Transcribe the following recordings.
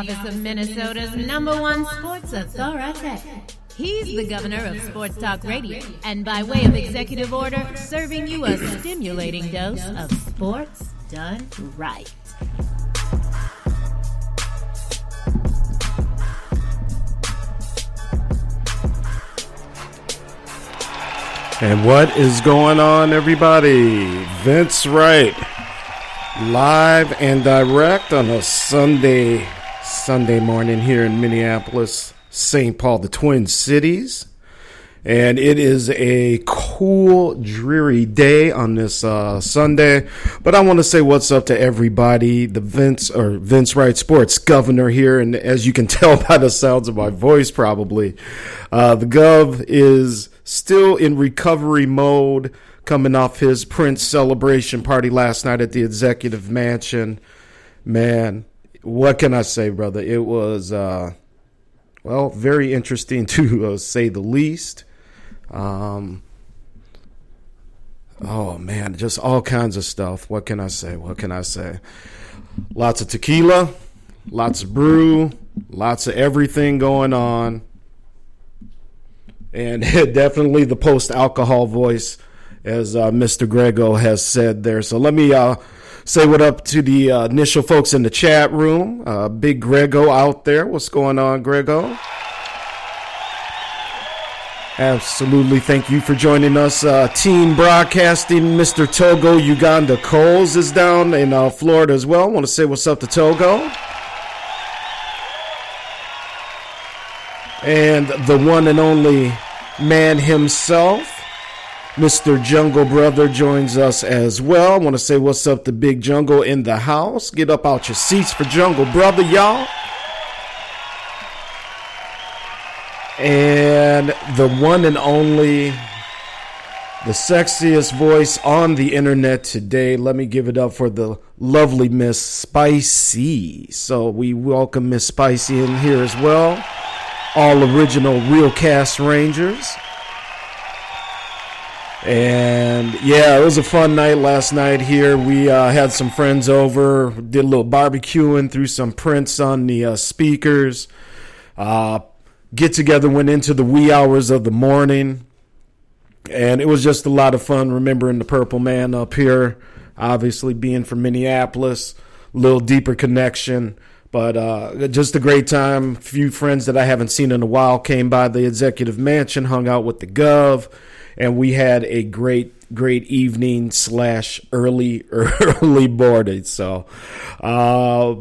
Office of Minnesota's number one sports authority. He's the governor of Sports Talk Radio, and by way of executive order, serving you a stimulating dose of sports done right. And what is going on, everybody? Vince Wright, live and direct on a Sunday, Sunday morning here in Minneapolis, St. Paul, the Twin Cities. And it is a cool, dreary day on this uh, Sunday. But I want to say what's up to everybody. The Vince or Vince Wright Sports Governor here, and as you can tell by the sounds of my voice, probably uh, the Gov is still in recovery mode, coming off his Prince celebration party last night at the Executive Mansion. Man, what can I say, brother? It was. Uh, well, very interesting to uh, say the least. Um, Oh man, just all kinds of stuff. What can I say? What can I say? Lots of tequila, lots of brew, lots of everything going on. And definitely the post alcohol voice, as uh, Mr. Grego has said there. So let me uh, say what up to the uh, initial folks in the chat room. Uh, Big Grego out there. What's going on, Grego? Absolutely. Thank you for joining us. Uh, team broadcasting, Mr. Togo Uganda Coles is down in uh, Florida as well. Want to say what's up to Togo. And the one and only man himself, Mr. Jungle Brother, joins us as well. I want to say what's up to Big Jungle in the house. Get up out your seats for Jungle Brother, y'all. and the one and only, the sexiest voice on the internet today. Let me give it up for the lovely Miss Spicy. So we welcome Miss Spicy in here as well. All original Real Cast Rangers. And yeah, it was a fun night last night here. We uh, had some friends over, did a little barbecuing, threw some Prince on the uh, speakers. Uh, get together went into the wee hours of the morning. And it was just a lot of fun remembering the Purple Man up here, obviously being from Minneapolis, a little deeper connection. But uh, just a great time. A few friends that I haven't seen in a while came by the executive mansion, hung out with the Gov, and we had a great, great evening slash early, early boarding. So, uh,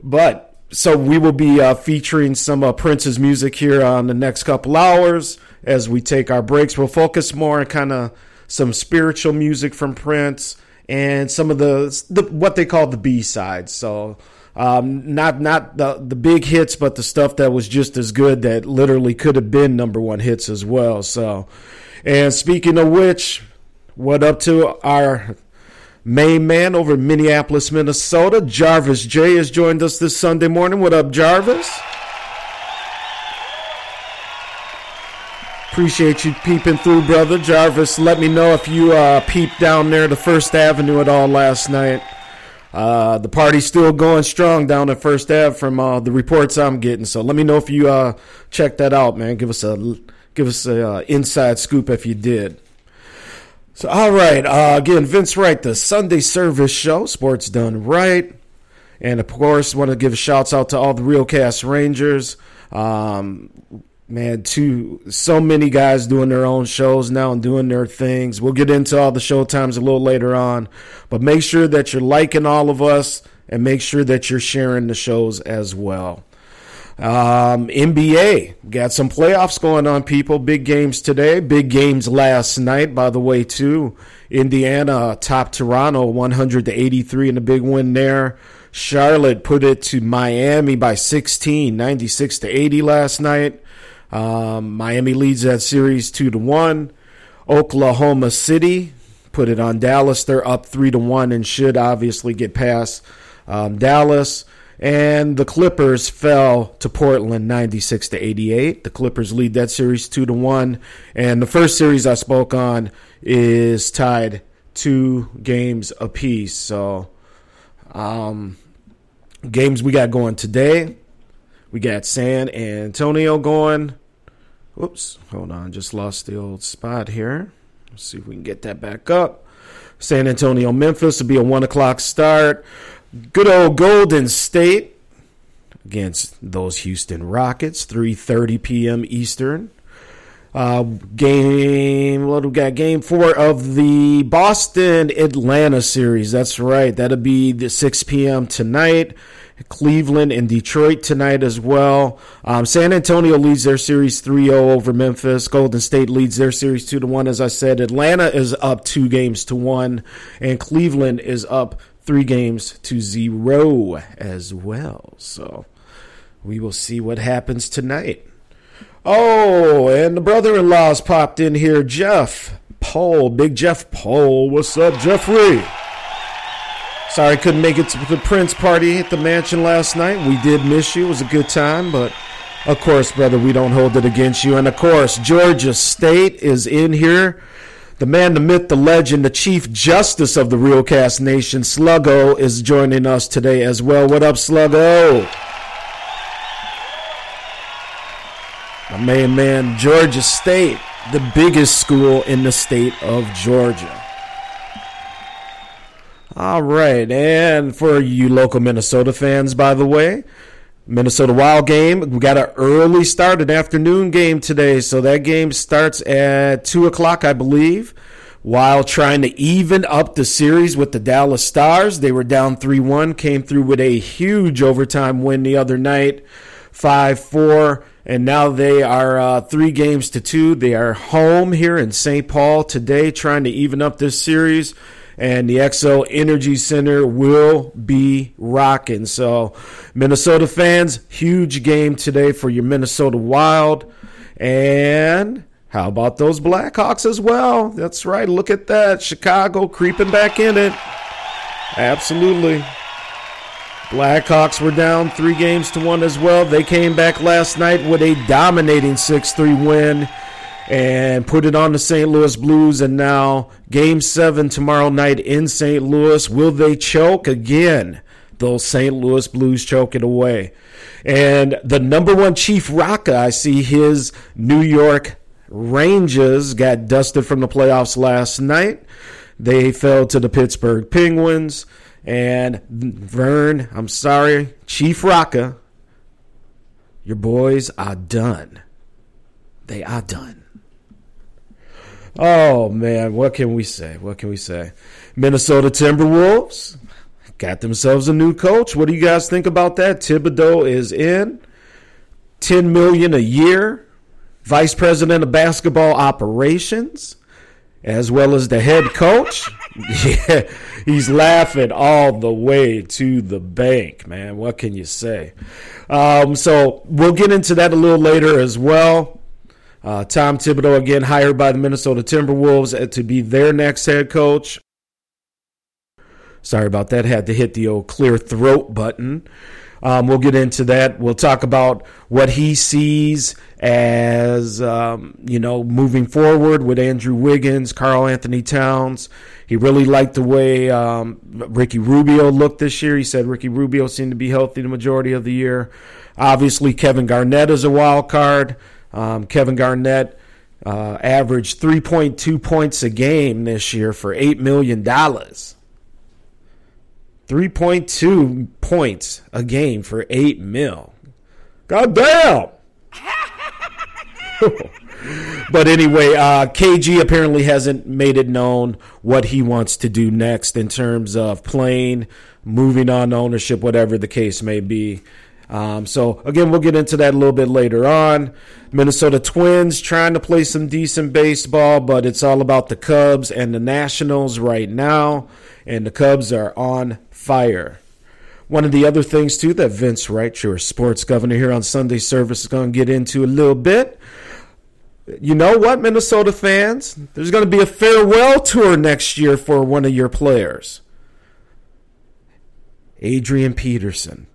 but so we will be uh, featuring some uh, Prince's music here on the next couple hours as we take our breaks. We'll focus more on kind of some spiritual music from Prince and some of the, the what they call the B sides. So um, not not the the big hits, but the stuff that was just as good that literally could have been number one hits as well. So, and speaking of which, what up to our main man over in Minneapolis, Minnesota. Jarvis J has joined us this Sunday morning. What up, Jarvis? Appreciate you peeping through, brother. Jarvis, let me know if you uh, peeped down there to First Avenue at all last night. Uh, the party's still going strong down at First Ave from uh, the reports I'm getting. So let me know if you uh, check that out, man. Give us a give us an uh, inside scoop if you did. So, all right. Uh, again, Vince Wright, the Sunday Service Show, Sports Done Right. And of course, want to give shouts out to all the Real Cast Rangers. Um, man, to so many guys doing their own shows now and doing their things. We'll get into all the show times a little later on, but make sure that you're liking all of us and make sure that you're sharing the shows as well. Um, NBA got some playoffs going on, people. Big games today, big games last night, by the way, too. Indiana top Toronto 100 to 83 in a big win there. Charlotte put it to Miami by 16, 96 to 80 last night. Um, Miami leads that series two to one. Oklahoma City put it on Dallas. They're up three to one and should obviously get past um, Dallas. And the Clippers fell to Portland 96 to 88. The Clippers lead that series 2 to 1. And the first series I spoke on is tied two games apiece. So, um, games we got going today. We got San Antonio going. Whoops, hold on, just lost the old spot here. Let's see if we can get that back up. San Antonio, Memphis will be a one o'clock start. Good old Golden State against those Houston Rockets, 3:30 p.m. Eastern. Uh, game what do we got? Game four of the Boston Atlanta series. That's right. That'll be the 6 p.m. tonight. Cleveland and Detroit tonight as well. Um, San Antonio leads their series 3-0 over Memphis. Golden State leads their series 2 to 1 as I said. Atlanta is up 2 games to 1 and Cleveland is up three games to zero as well. So we will see what happens tonight. Oh, and the brother in law's popped in here, Jeff Paul, Big Jeff Paul. What's up, Jeffrey? Sorry, couldn't make it to the Prince party at the mansion last night. We did miss you. It was a good time, but of course, brother, we don't hold it against you. And of course, Georgia State is in here The man, the myth, the legend, the chief justice of the Real Cast Nation, Sluggo, is joining us today as well. What up, Sluggo? My main man, Georgia State, the biggest school in the state of Georgia. All right, and for you local Minnesota fans, by the way, Minnesota Wild game. We got an early start, an afternoon game today. So that game starts at 2 o'clock, I believe. While trying to even up the series with the Dallas Stars. They were down 3 1, came through with a huge overtime win the other night, 5 4. And now they are uh, three games to two. They are home here in St. Paul today, trying to even up this series and the Xcel Energy Center will be rocking. So, Minnesota fans, huge game today for your Minnesota Wild. And how about those Blackhawks as well? That's right. Look at that. Chicago creeping back in it. Absolutely. Blackhawks were down three games to one as well. They came back last night with a dominating 6 3 win and put it on the St. Louis Blues. And now, game seven tomorrow night in St. Louis. Will they choke again? Those St. Louis Blues choke it away. And the number one Chief Rocca, I see his New York Rangers got dusted from the playoffs last night. They fell to the Pittsburgh Penguins. And Vern, I'm sorry, Chief Rocca, your boys are done. They are done. Oh man, what can we say? What can we say? Minnesota Timberwolves got themselves a new coach. What do you guys think about that? Thibodeau is in. 10 million a year. Vice President of Basketball Operations as well as the head coach. yeah, he's laughing all the way to the bank, man. What can you say? Um, so we'll get into that a little later as well. Uh, Tom Thibodeau again hired by the Minnesota Timberwolves to be their next head coach. Sorry about that. Had to hit the old clear throat button. Um, we'll get into that. We'll talk about what he sees as, um, you know, moving forward with Andrew Wiggins, Karl-Anthony Towns. He really liked the way um, Ricky Rubio looked this year. He said Ricky Rubio seemed to be healthy the majority of the year. Obviously, Kevin Garnett is a wild card. Um, Kevin Garnett uh, averaged 3.2 points a game this year for $8 million. 3.2 points a game for 8 mil. God damn! but anyway, uh, KG apparently hasn't made it known what he wants to do next in terms of playing, moving on ownership, whatever the case may be. Um, so again, we'll get into that a little bit later on. Minnesota Twins trying to play some decent baseball, but it's all about the Cubs and the Nationals right now, and the Cubs are on fire. One of the other things too that Vince Wright, your sports governor here on Sunday service, is going to get into a little bit. You know what, Minnesota fans? There's going to be a farewell tour next year for one of your players. Adrian Peterson.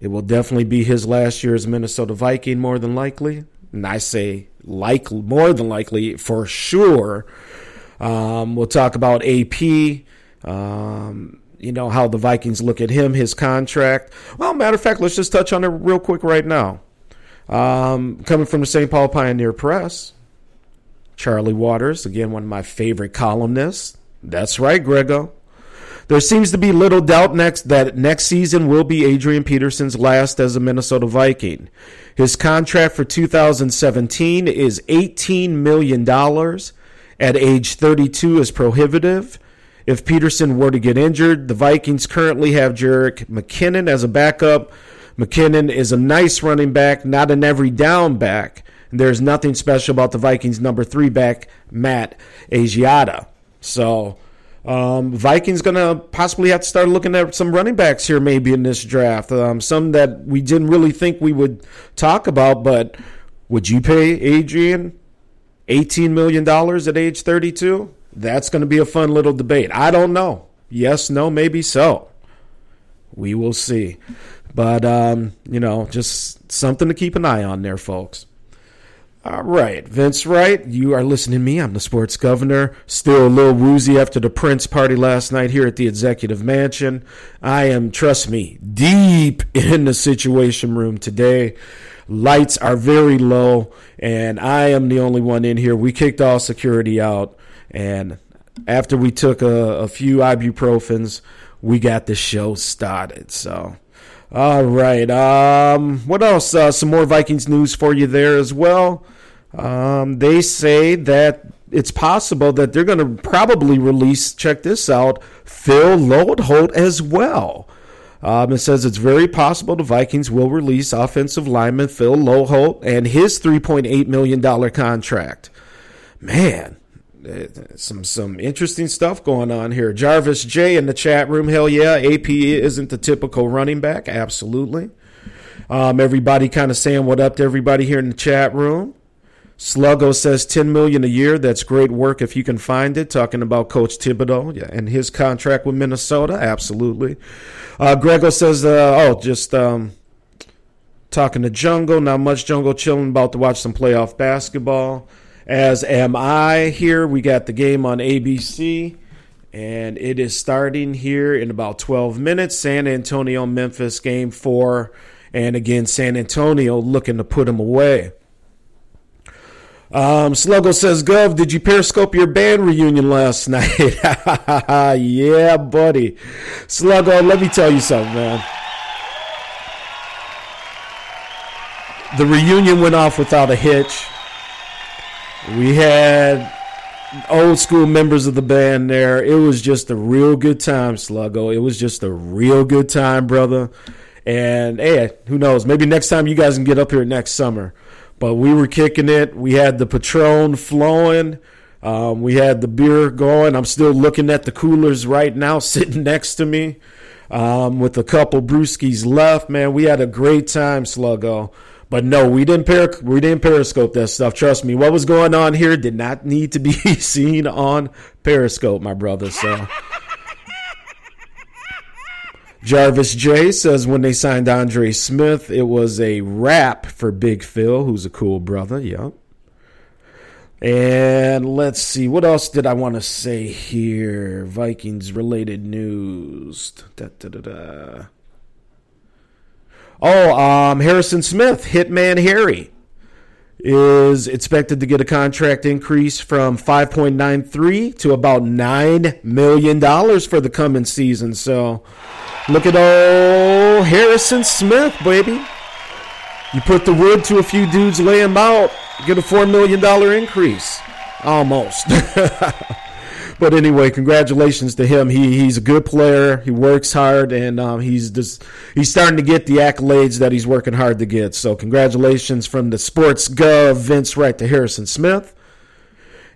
It will definitely be his last year as Minnesota Viking, more than likely. And I say like more than likely for sure. Um, we'll talk about AP. Um, you know how the Vikings look at him, his contract. Well, matter of fact, let's just touch on it real quick right now. Um, coming from the St. Paul Pioneer Press, Charley Walters, again one of my favorite columnists. That's right, Grego. There seems to be little doubt next that next season will be Adrian Peterson's last as a Minnesota Viking. His contract for 2017 is $18 million. At age 32 is prohibitive. If Peterson were to get injured, the Vikings currently have Jerick McKinnon as a backup. McKinnon is a nice running back, not an every down back. There's nothing special about the Vikings' number three back, Matt Asiata. So um, Vikings going to possibly have to start looking at some running backs here, maybe in this draft. Um, some that we didn't really think we would talk about, but would you pay Adrian $18 million at age 32? That's going to be a fun little debate. I don't know. Yes, no, maybe so. We will see. But, um, you know, just something to keep an eye on there, folks. All right, Vince Wright, you are listening to me. I'm the sports governor. Still a little woozy after the Prince party last night here at the executive mansion. I am, trust me, deep in the situation room today. Lights are very low, and I am the only one in here. We kicked all security out, and after we took a, a few ibuprofens, we got the show started. So. All right. Um, what else? Uh, some more Vikings news for you there as well. Um, they say that it's possible that they're going to probably release, check this out, Phil Loadholt as well. Um, it says it's very possible the Vikings will release offensive lineman Phil Loadholt and his $3.8 million contract. Man, some some interesting stuff going on here. Jarvis J in the chat room. Hell yeah, AP isn't the typical running back. Absolutely. Um, everybody kind of saying what up to everybody here in the chat room. Sluggo says 10 million a year. That's great work if you can find it. Talking about Coach Thibodeau yeah, and his contract with Minnesota. Absolutely. Uh, Grego says, uh, oh, just um, talking to Jungle. Not much Jungle chilling. About to watch some playoff basketball. As am I here. We got the game on ABC. And it is starting here in about 12 minutes. San Antonio, Memphis, game four. And again, San Antonio looking to put them away. Um, Sluggo says, Gov, did you periscope your band reunion last night? yeah, buddy. Sluggo, let me tell you something, man. The reunion went off without a hitch. We had old school members of the band there. It was just a real good time, Sluggo. It was just a real good time, brother. And hey, who knows? Maybe next time you guys can get up here next summer. But we were kicking it. We had the Patron flowing. Um, we had the beer going. I'm still looking at the coolers right now, sitting next to me, um, with a couple brewskis left. Man, we had a great time, Sluggo. But no, we didn't per- we didn't periscope that stuff. Trust me, what was going on here did not need to be seen on Periscope, my brother. So. Jarvis J says when they signed Andre Smith, it was a wrap for Big Phil, who's a cool brother. Yep. And let's see, what else did I want to say here? Vikings related news. Da, da, da, oh, um, Harrison Smith, Hitman Harry, is expected to get a contract increase from 5.93 to about $9 million for the coming season. So Look at old Harrison Smith, baby. You put the wood to a few dudes, lay them out, get a $4 million increase. Almost. but anyway, congratulations to him. He he's a good player. He works hard, and um, he's just he's starting to get the accolades that he's working hard to get. So congratulations from the Sports Gov Vince Wright to Harrison Smith.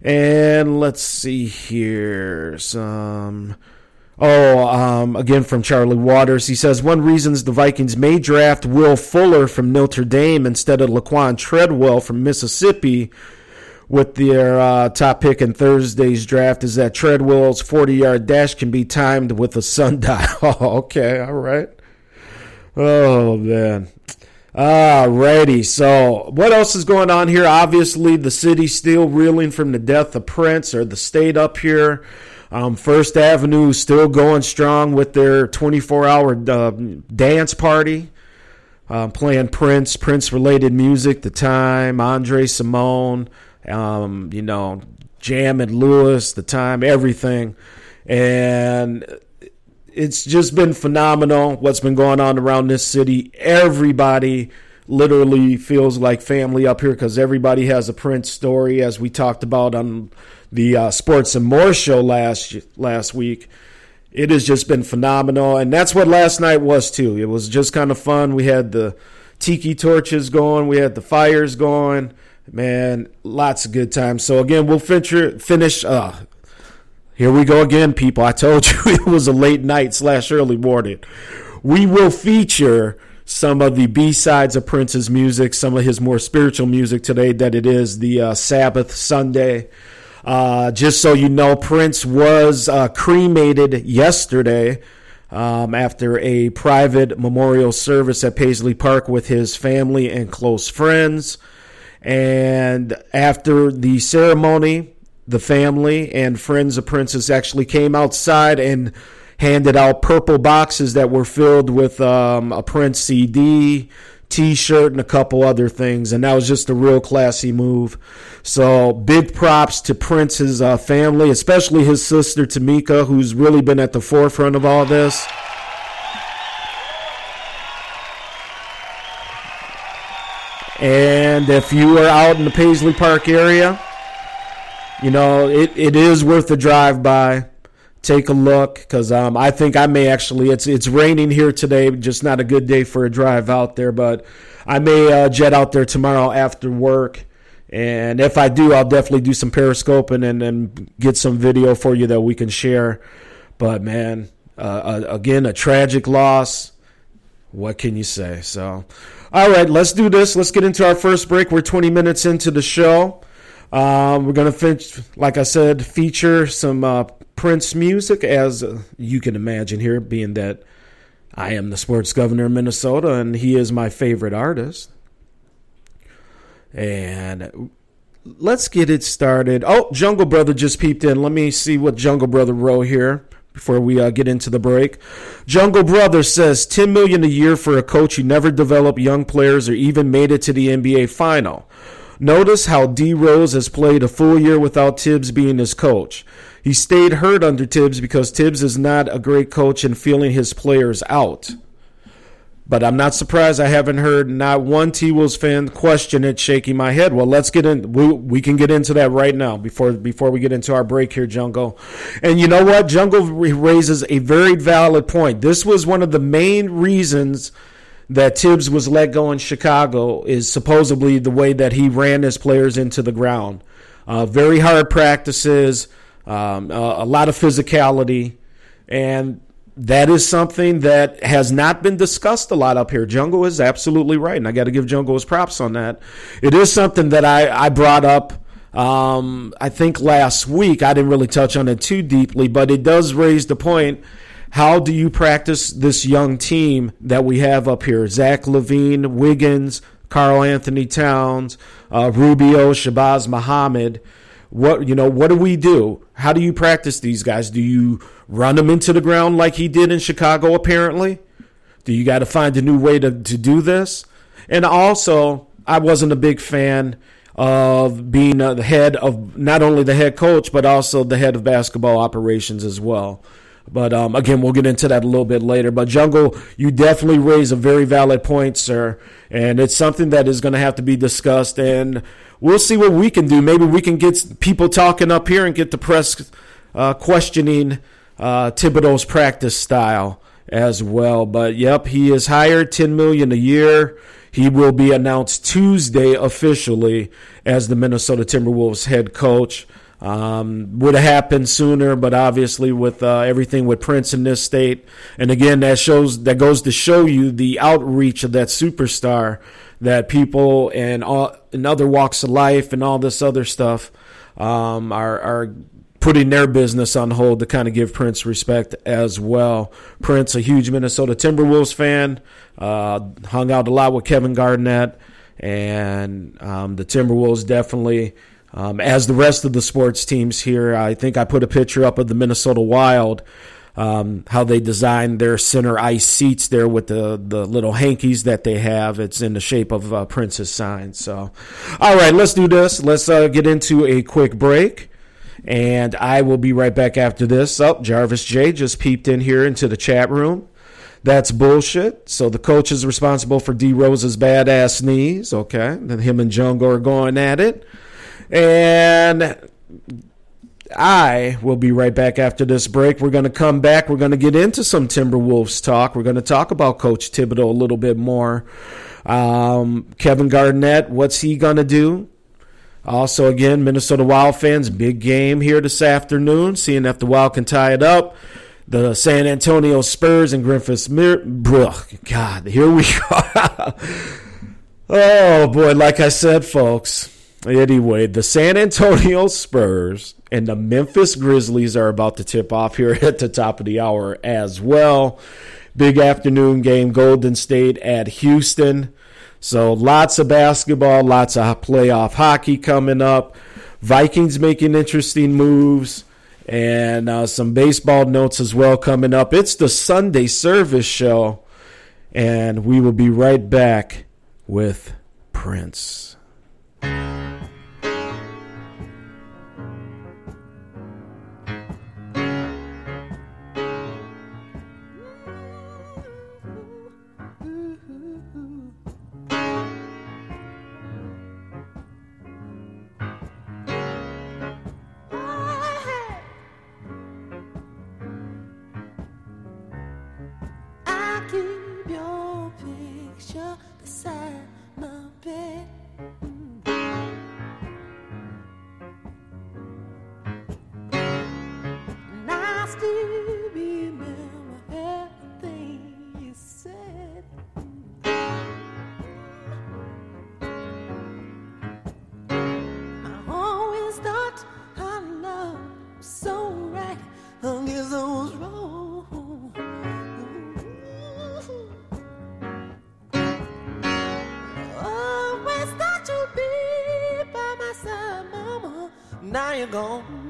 And let's see here some Oh, um, again from Charley Walters. He says one reasons the Vikings may draft Will Fuller from Notre Dame instead of Laquon Treadwell from Mississippi with their uh, top pick in Thursday's draft is that Treadwell's 40 yard dash can be timed with a sundial. oh, okay, all right. Oh, man. Alrighty, so what else is going on here? Obviously, the city still reeling from the death of Prince, or the state up here. Um, First Avenue still going strong with their 24 hour uh, dance party, uh, playing Prince, Prince related music, The Time, Andre Cymone, um, you know, Jam and Lewis, The Time, everything. And it's just been phenomenal what's been going on around this city. Everybody literally feels like family up here because everybody has a Prince story, as we talked about on the uh, Sports and More show last last week. It has just been phenomenal, and that's what last night was too. It was just kind of fun. We had the tiki torches going, we had the fires going. Man, lots of good times. So again, we'll finish. Finish. Uh, here we go again, people. I told you it was a late night slash early morning. We will feature some of the B sides of Prince's music, some of his more spiritual music today. That it is the uh, Sabbath Sunday. Uh, just so you know, Prince was uh, cremated yesterday um, after a private memorial service at Paisley Park with his family and close friends. And after the ceremony, the family and friends of Prince's actually came outside and handed out purple boxes that were filled with um, a Prince CD, T-shirt, and a couple other things, and that was just a real classy move. So big props to Prince's uh, family, especially his sister Tamika, who's really been at the forefront of all this. And if you are out in the Paisley Park area, you know, it, it is worth a drive by. Take a look because um, I think I may actually. It's it's raining here today, just not a good day for a drive out there. But I may uh, jet out there tomorrow after work, and if I do, I'll definitely do some periscoping and and get some video for you that we can share. But man, uh, uh, again, a tragic loss. What can you say? So, all right, let's do this. Let's get into our first break. We're 20 minutes into the show. Um, we're going to finish, like I said, feature some uh, Prince music, as uh, you can imagine here, being that I am the sports governor of Minnesota and he is my favorite artist. And let's get it started. Oh, Jungle Brother just peeped in. Let me see what Jungle Brother wrote here before we uh, get into the break. Jungle Brother says 10 million a year for a coach who never developed young players or even made it to the NBA final. Notice how D Rose has played a full year without Thibs being his coach. He stayed hurt under Thibs because Thibs is not a great coach in feeling his players out. But I'm not surprised I haven't heard not one T Wolves fan question it, shaking my head. Well, let's get in. We, we can get into that right now before before we get into our break here, Jungle. And you know what? Jungle raises a very valid point. This was one of the main reasons that Thibs was let go in Chicago is supposedly the way that he ran his players into the ground. Uh, very hard practices, um, a lot of physicality, and that is something that has not been discussed a lot up here. Jungle is absolutely right, and I got to give Jungle his props on that. It is something that I, I brought up. Um, I think last week I didn't really touch on it too deeply, but it does raise the point how do you practice this young team that we have up here? Zach LaVine, Wiggins, Karl-Anthony Towns, uh, Rubio, Shabazz Muhammad. What you know? What do we do? How do you practice these guys? Do you run them into the ground like he did in Chicago? Apparently, do you got to find a new way to to do this? And also, I wasn't a big fan of being uh, the head of not only the head coach but also the head of basketball operations as well. But um, again, we'll get into that a little bit later. But Jungle, you definitely raise a very valid point, sir, and it's something that is going to have to be discussed. And we'll see what we can do. Maybe we can get people talking up here and get the press uh, questioning uh, Thibodeau's practice style as well. But yep, he is hired ten million a year. He will be announced Tuesday officially as the Minnesota Timberwolves head coach. Um, would have happened sooner, but obviously with uh, everything with Prince in this state, and again that shows that goes to show you the outreach of that superstar that people and all in other walks of life and all this other stuff um, are are putting their business on hold to kind of give Prince respect as well. Prince, a huge Minnesota Timberwolves fan, uh, hung out a lot with Kevin Garnett, and um, the Timberwolves definitely um, as the rest of the sports teams here, I think I put a picture up of the Minnesota Wild, um, how they designed their center ice seats there with the, the little hankies that they have. It's in the shape of a princess sign. So, all right, let's do this. Let's uh, get into a quick break. And I will be right back after this. Up, oh, Jarvis J just peeped in here into the chat room. That's bullshit. So the coach is responsible for D Rose's badass knees. Okay. Then him and Jungle are going at it. And I will be right back after this break. We're going to come back. We're going to get into some Timberwolves talk. We're going to talk about Coach Thibodeau a little bit more. Um, Kevin Garnett, what's he going to do? Also, again, Minnesota Wild fans, big game here this afternoon, seeing if the Wild can tie it up. The San Antonio Spurs and Griffiths Mir- God, here we go. oh, boy, like I said, folks Anyway, the San Antonio Spurs and the Memphis Grizzlies are about to tip off here at the top of the hour as well. Big afternoon game, Golden State at Houston. So lots of basketball, lots of playoff hockey coming up. Vikings making interesting moves and uh, some baseball notes as well coming up. It's the Sunday Service Show, and we will be right back with Prince. now you're gone.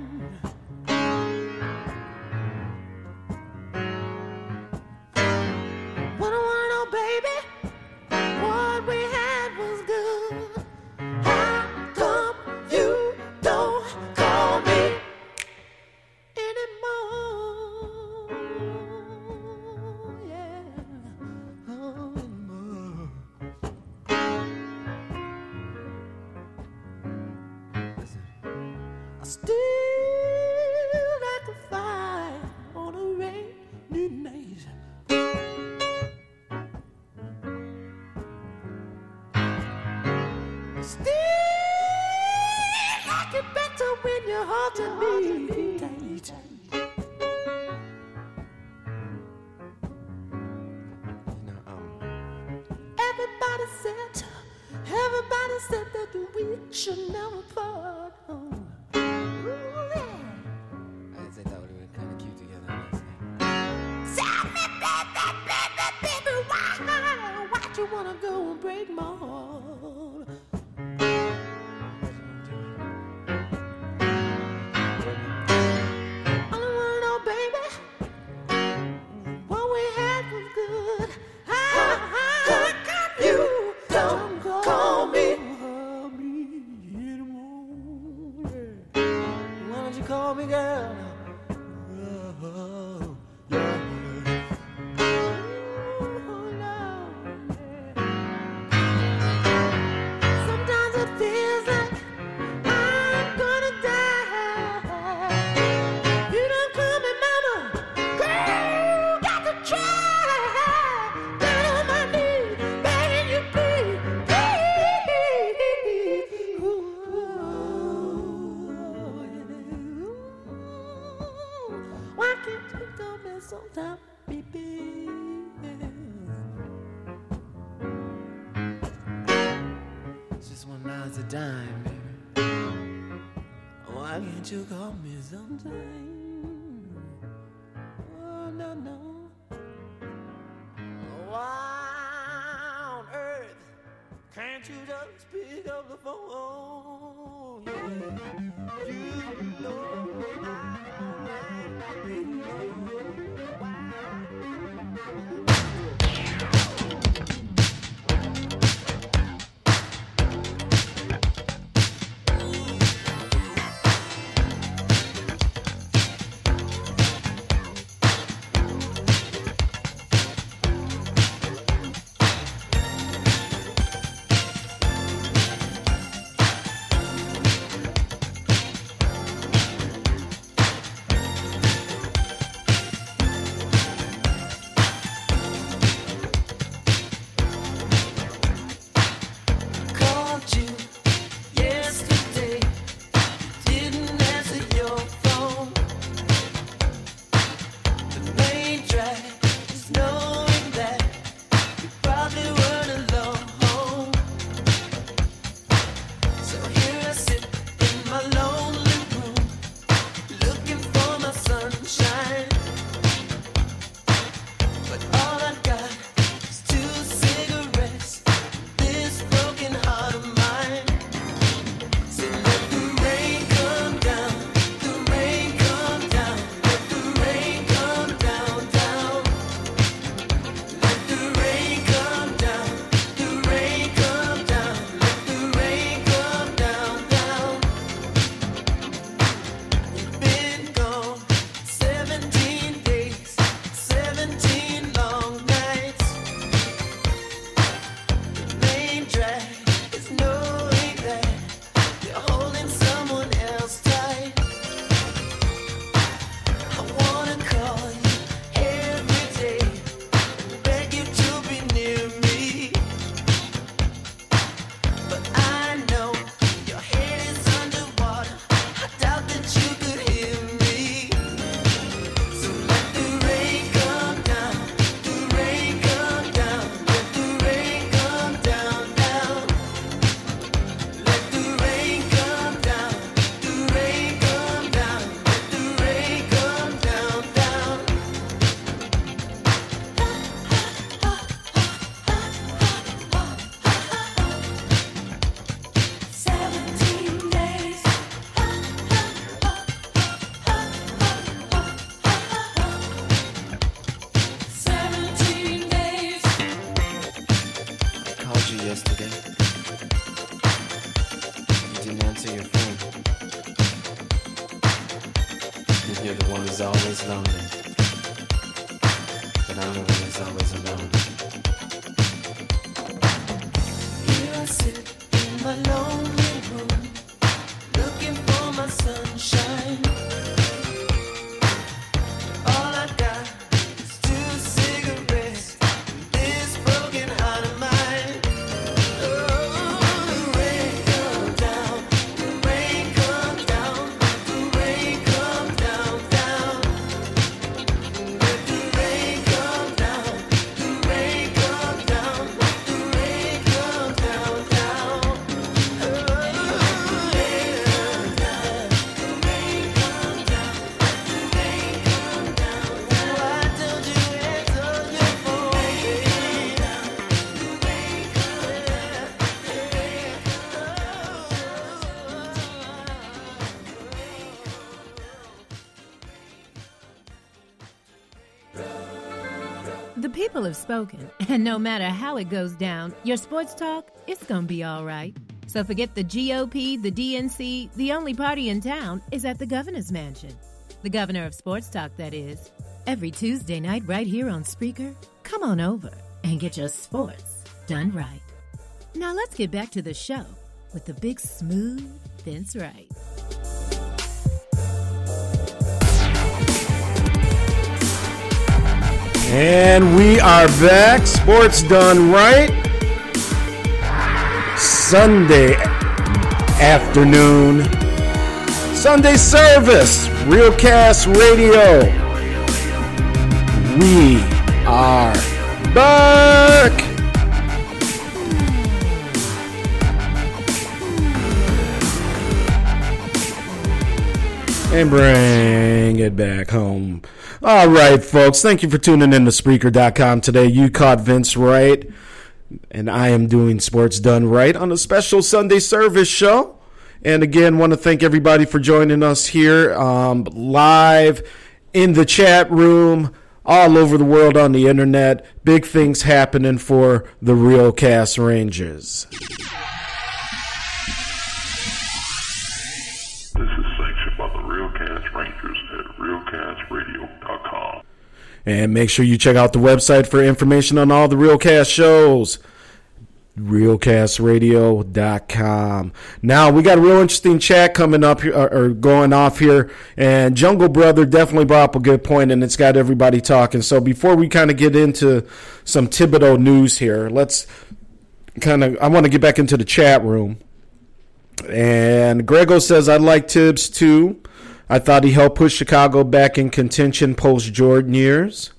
Thank you. People have spoken, and no matter how it goes down, your sports talk, it's gonna be all right. So forget the GOP, the DNC, the only party in town is at the governor's mansion. The governor of sports talk, that is. Every Tuesday night, right here on Spreaker, come on over and get your sports done right. Now let's get back to the show with the big smooth Vince Wright. And we are back. Sports done right. Sunday afternoon. Sunday service. Realcast Radio. We are back. and bring it back home. All right, folks. Thank you for tuning in to Spreaker.com today. You caught Vince right, and I am doing Sports Done Right on a special Sunday service show. And again, want to thank everybody for joining us here um, live in the chat room, all over the world on the internet. Big things happening for the Real Cast Rangers. And make sure you check out the website for information on all the Realcast shows. Realcastradio.com. Now we got a real interesting chat coming up here, or, going off here, and Jungle Brother definitely brought up a good point, and it's got everybody talking. So before we kind of get into some Thibodeau news here, let's kind of. I want to get back into the chat room. And Grego says, I'd like Thibs too. I thought he helped push Chicago back in contention post Jordan years.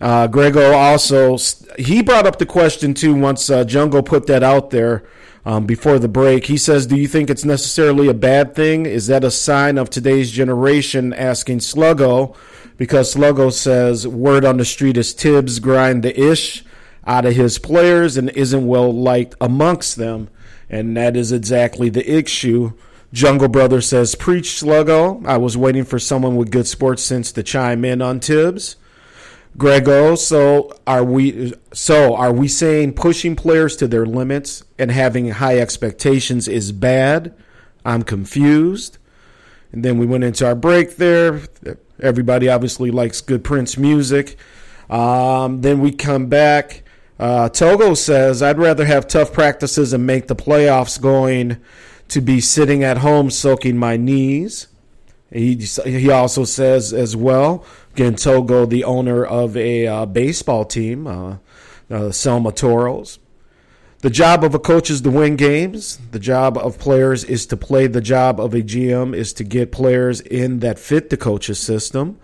Uh, Grego also he brought up the question too once uh, Jungle put that out there um, before the break. He says, "Do you think it's necessarily a bad thing? Is that a sign of today's generation?" Asking Sluggo because Sluggo says word on the street is Thibs grind the ish out of his players and isn't well liked amongst them, and that is exactly the issue. Jungle Brother says, "Preach Sluggo." I was waiting for someone with good sports sense to chime in on Thibs. Grego, so are we so are we saying pushing players to their limits and having high expectations is bad? I'm confused. And then we went into our break there. Everybody obviously likes good Prince music. Um, then we come back. Uh, Togo says, I'd rather have tough practices and make the playoffs going to be sitting at home soaking my knees. He, he also says as well, again, Togo, the owner of a uh, baseball team, uh, uh, Selma Toros. The job of a coach is to win games. The job of players is to play. The job of a GM is to get players in that fit the coach's system.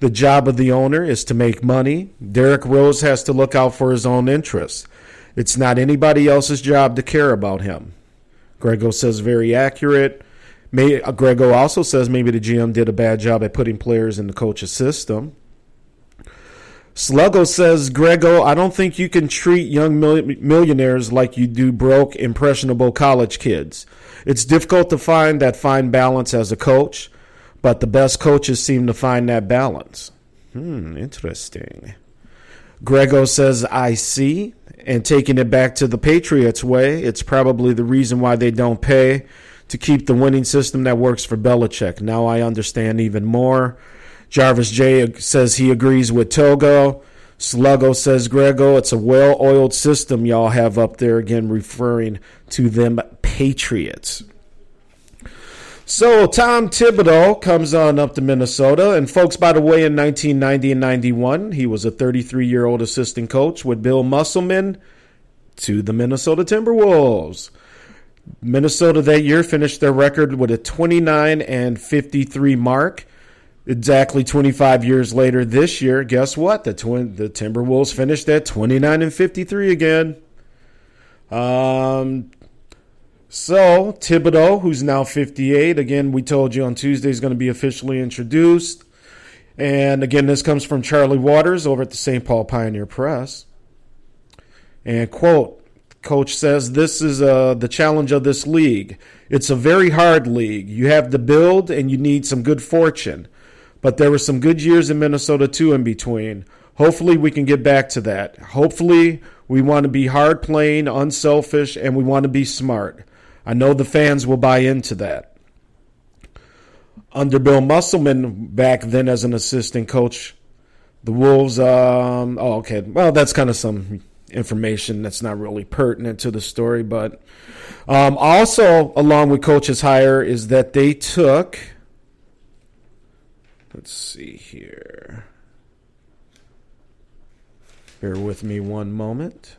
The job of the owner is to make money. Derrick Rose has to look out for his own interests. It's not anybody else's job to care about him. Grego says very accurate. May, Grego also says maybe the GM did a bad job at putting players in the coach's system. Sluggo says, Grego, I don't think you can treat young mil- millionaires like you do broke, impressionable college kids. It's difficult to find that fine balance as a coach, but the best coaches seem to find that balance. Hmm, interesting. Grego says, I see. And taking it back to the Patriots way, it's probably the reason why they don't pay to keep the winning system that works for Belichick. Now I understand even more. Jarvis J says he agrees with Togo. Sluggo says, Grego, it's a well oiled system y'all have up there, again referring to them Patriots. So Tom Thibodeau comes on up to Minnesota. And folks, by the way, in 1990 and 91, he was a 33 year old assistant coach with Bill Musselman to the Minnesota Timberwolves. Minnesota that year finished their record with a 29 and 53 mark. Exactly 25 years later this year, guess what? The twin, the Timberwolves finished at 29 and 53 again. Um, so Thibodeau, who's now 58, again, we told you on Tuesday is going to be officially introduced. And again, this comes from Charley Walters over at the St. Paul Pioneer Press. And quote, Coach says this is uh, the challenge of this league. It's a very hard league. You have to build and you need some good fortune. But there were some good years in Minnesota too in between. Hopefully we can get back to that. Hopefully we want to be hard playing, unselfish, and we want to be smart. I know the fans will buy into that. Under Bill Musselman back then as an assistant coach, the Wolves. Um, oh, okay. Well, that's kind of some information that's not really pertinent to the story, but um, also along with coach's hire is that they took. Let's see here. Bear with me one moment.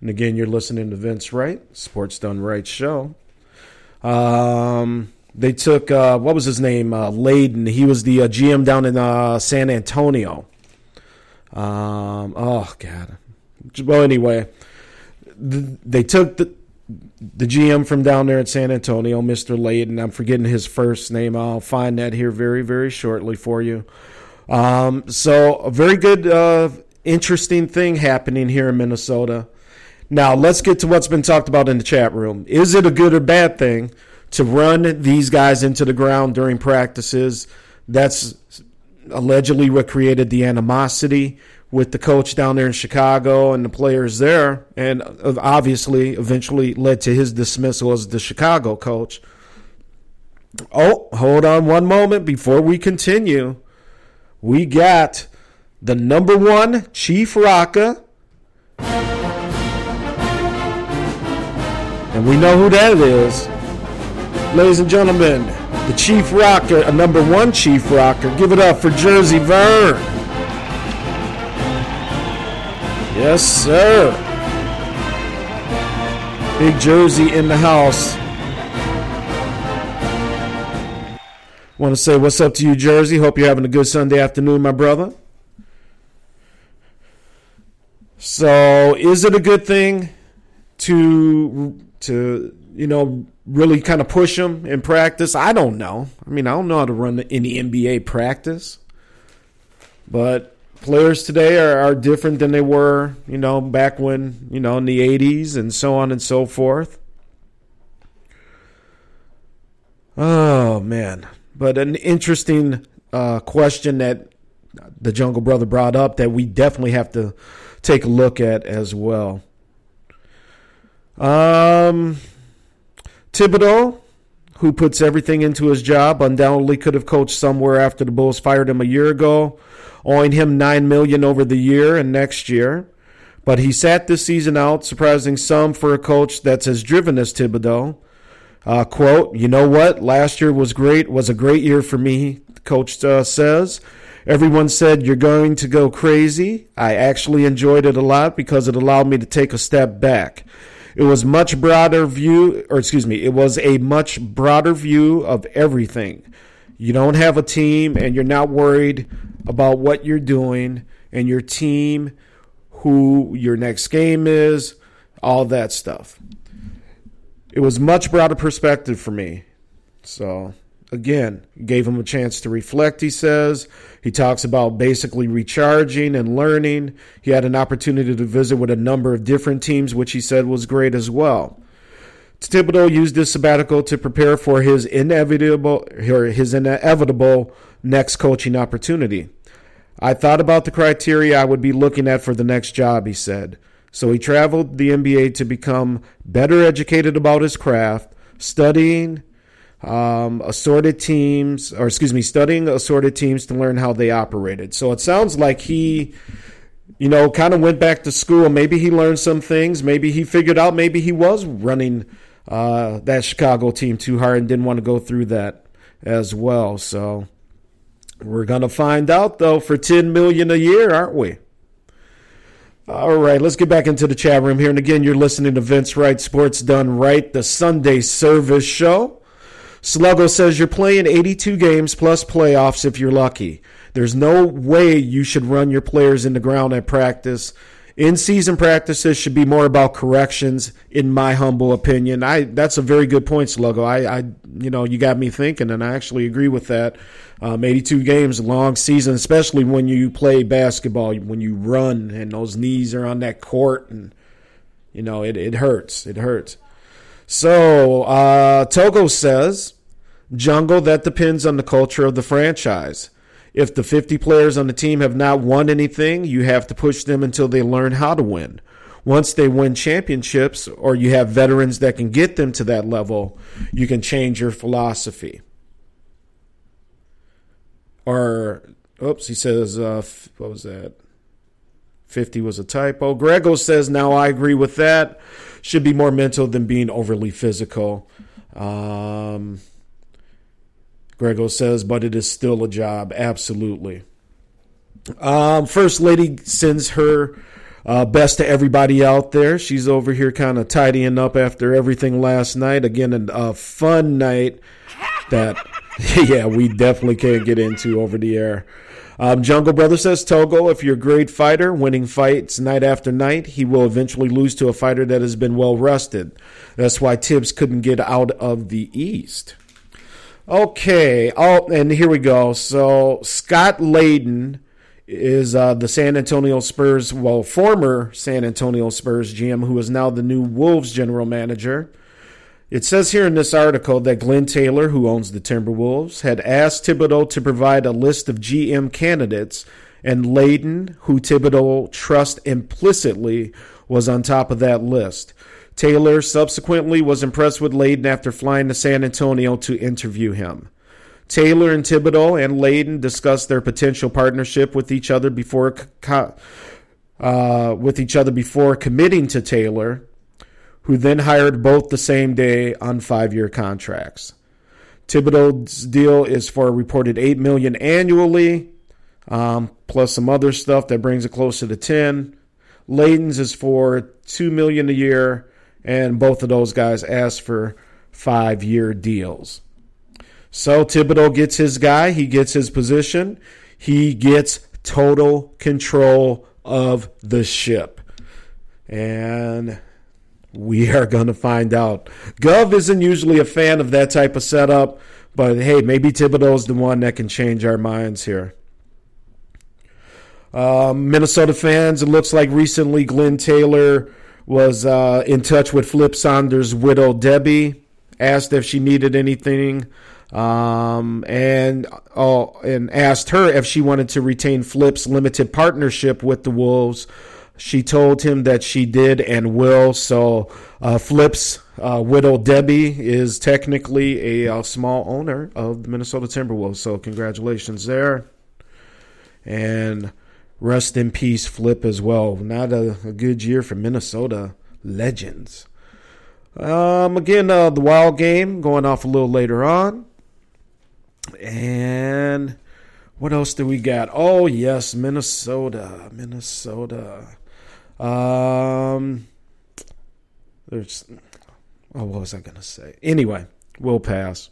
And again, you're listening to Vince Wright, Sports Done Right show. Um, they took uh, what was his name? Uh, Layden. He was the uh, GM down in uh, San Antonio. Um, oh God. Well, anyway, th- they took the the GM from down there at San Antonio, Mr. Layden. I'm forgetting his first name. I'll find that here very, very shortly for you. Um, so a very good, uh, interesting thing happening here in Minnesota. Now let's get to what's been talked about in the chat room. Is it a good or bad thing to run these guys into the ground during practices? That's allegedly what created the animosity with the coach down there in Chicago and the players there, and obviously eventually led to his dismissal as the Chicago coach. Oh, hold on one moment before we continue. We got the number one Chief Rocka. And we know who that is. Ladies and gentlemen, the Chief Rocker, a number one Chief Rocker. Give it up for Jersey Vern. Yes, sir. Big Jersey in the house. Want to say what's up to you, Jersey. Hope you're having a good Sunday afternoon, my brother. So, is it a good thing to to you know really kind of push them in practice? I don't know. I mean, I don't know how to run any NBA practice, but players today are, are different than they were, you know, back when you know in the '80s and so on and so forth. Oh man, but an interesting uh, question that the Jungle Brother brought up that we definitely have to take a look at as well. Um, Thibodeau, who puts everything into his job, undoubtedly could have coached somewhere after the Bulls fired him a year ago, owing him nine million over the year and next year. But he sat this season out, surprising some for a coach that's as driven as Thibodeau. Uh, quote, you know what? Last year was great, was a great year for me, the coach uh, says. Everyone said you're going to go crazy. I actually enjoyed it a lot because it allowed me to take a step back. It was much broader view, or excuse me, it was a much broader view of everything. You don't have a team and you're not worried about what you're doing and your team, who your next game is, all that stuff. It was much broader perspective for me. So again, gave him a chance to reflect, he says. He talks about basically recharging and learning. He had an opportunity to visit with a number of different teams, which he said was great as well. Thibodeau used this sabbatical to prepare for his inevitable or his inevitable next coaching opportunity. I thought about the criteria I would be looking at for the next job, he said. So he traveled the NBA to become better educated about his craft, studying um, assorted teams, or excuse me, studying assorted teams to learn how they operated. So it sounds like he, you know, kind of went back to school. Maybe he learned some things. Maybe he figured out maybe he was running uh, that Chicago team too hard and didn't want to go through that as well. So we're gonna find out though for ten million a year, aren't we? All right, let's get back into the chat room here. And again, you're listening to Vince Wright Sports Done Right, the Sunday service show. Sluggo says you're playing 82 games plus playoffs if you're lucky. There's no way you should run your players in the ground at practice. In season practices should be more about corrections, in my humble opinion. I that's a very good point, Sluggo. I, I you know, you got me thinking, and I actually agree with that. Um, 82 games, long season, especially when you play basketball, when you run and those knees are on that court, and you know it, it hurts. It hurts. So uh, Togo says, Jungle, that depends on the culture of the franchise. If the 50 players on the team have not won anything, you have to push them until they learn how to win. Once they win championships or you have veterans that can get them to that level, you can change your philosophy. Or, oops, he says, uh, what was that? 50 was a typo. Grego says, now I agree with that. Should be more mental than being overly physical. Um, Grego says, but it is still a job. Absolutely. Um, First Lady sends her uh, best to everybody out there. She's over here kind of tidying up after everything last night. Again, a, a fun night that, yeah, we definitely can't get into over the air. Um, Jungle Brother says Togo, if you're a great fighter, winning fights night after night, he will eventually lose to a fighter that has been well rested. That's why Thibs couldn't get out of the East. Okay. Oh, and here we go. So Scott Layden is uh, the San Antonio Spurs, well, former San Antonio Spurs GM, who is now the new Wolves general manager. It says here in this article that Glenn Taylor, who owns the Timberwolves, had asked Thibodeau to provide a list of GM candidates, and Layden, who Thibodeau trusts implicitly, was on top of that list. Taylor subsequently was impressed with Layden after flying to San Antonio to interview him. Taylor and Thibodeau and Layden discussed their potential partnership with each other before uh, with each other before committing to Taylor, who then hired both the same day on five-year contracts. Thibodeau's deal is for a reported eight million annually, um, plus some other stuff that brings it closer to ten. Layden's is for two million a year, and both of those guys asked for five-year deals. So Thibodeau gets his guy, he gets his position, he gets total control of the ship. And we are going to find out. Gov isn't usually a fan of that type of setup, but hey, maybe Thibodeau's the one that can change our minds here. Um, Minnesota fans, it looks like recently Glenn Taylor was uh, in touch with Flip Saunders' widow, Debbie, asked if she needed anything, um, and oh, and asked her if she wanted to retain Flip's limited partnership with the Wolves. She told him that she did and will. So uh, Flip's uh, widow Debbie is technically a, uh small owner of the Minnesota Timberwolves. So congratulations there, and rest in peace, Flip as well. Not a, a good year for Minnesota legends. Um, again, uh, the wild game going off a little later on. And what else do we got? Oh, yes, Minnesota. Minnesota. Um, there's. Oh, what was I going to say? Anyway, we'll pass.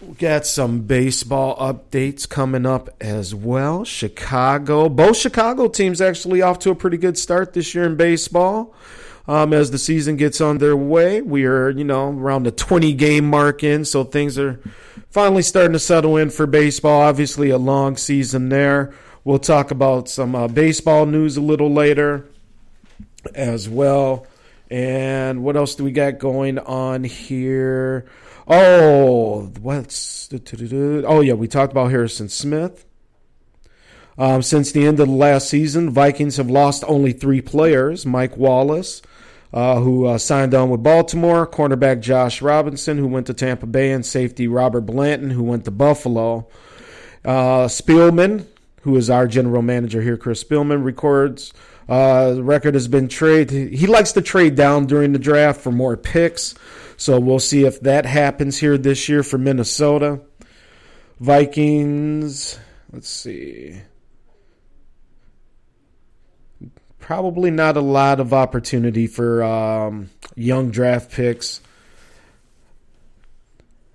We got some baseball updates coming up as well. Chicago, both Chicago teams actually off to a pretty good start this year in baseball. Um, as the season gets on their way, we are, you know, around the 20 game mark in, so things are finally starting to settle in for baseball. Obviously, a long season there. We'll talk about some uh, baseball news a little later as well. And what else do we got going on here? Oh, what's oh yeah, we talked about Harrison Smith. Um, since the end of the last season, Vikings have lost only three players: Mike Wallace, uh, who uh, signed on with Baltimore, cornerback Josh Robinson, who went to Tampa Bay, and safety Robert Blanton, who went to Buffalo. Uh, Spielman, who is our general manager here, Chris Spielman, records uh, record has been trade. He likes to trade down during the draft for more picks, so we'll see if that happens here this year for Minnesota. Vikings. Let's see. Probably not a lot of opportunity for um, young draft picks.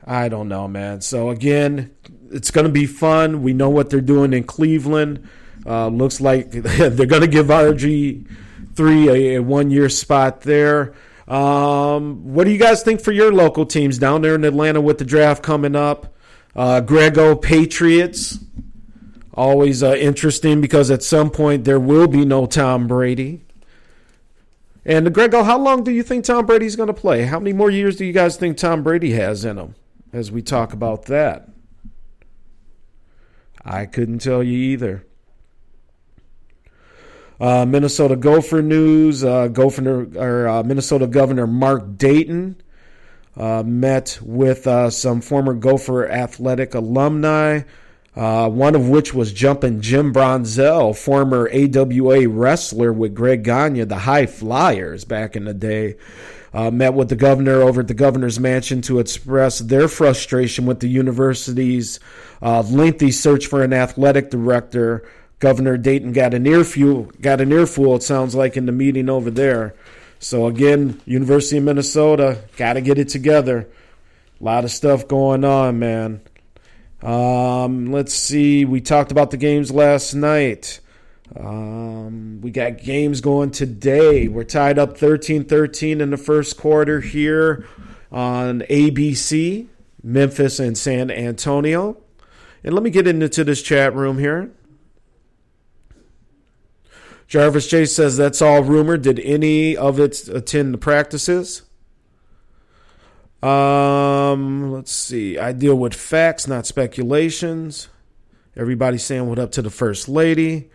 I don't know, man. So again, it's going to be fun. We know what they're doing in Cleveland. Uh, looks like they're going to give RG three a, a one year spot there. Um, what do you guys think for your local teams down there in Atlanta with the draft coming up? Uh, Grego Patriots, always uh, interesting because at some point there will be no Tom Brady. And Grego, how long do you think Tom Brady's going to play? How many more years do you guys think Tom Brady has in him? As we talk about that, I couldn't tell you either. Uh, Minnesota Gopher news: uh, Gopher or uh, Minnesota Governor Mark Dayton uh, met with uh, some former Gopher athletic alumni. Uh, one of which was jumping Jim Brunzell, former AWA wrestler with Greg Gagne, the High Flyers back in the day. Uh, met with the governor over at the governor's mansion to express their frustration with the university's uh, lengthy search for an athletic director. Governor Dayton got an earful, got an earful. It sounds like in the meeting over there. So again, University of Minnesota got to get it together. A lot of stuff going on, man. Um, let's see. We talked about the games last night. Um, we got games going today. We're tied up 13 13 in the first quarter here on ABC, Memphis and San Antonio. And let me get into this chat room here. Jarvis Chase says that's all rumor. Did any of it attend the practices? Um, let's see. I deal with facts, not speculations. Everybody saying what up to the first lady.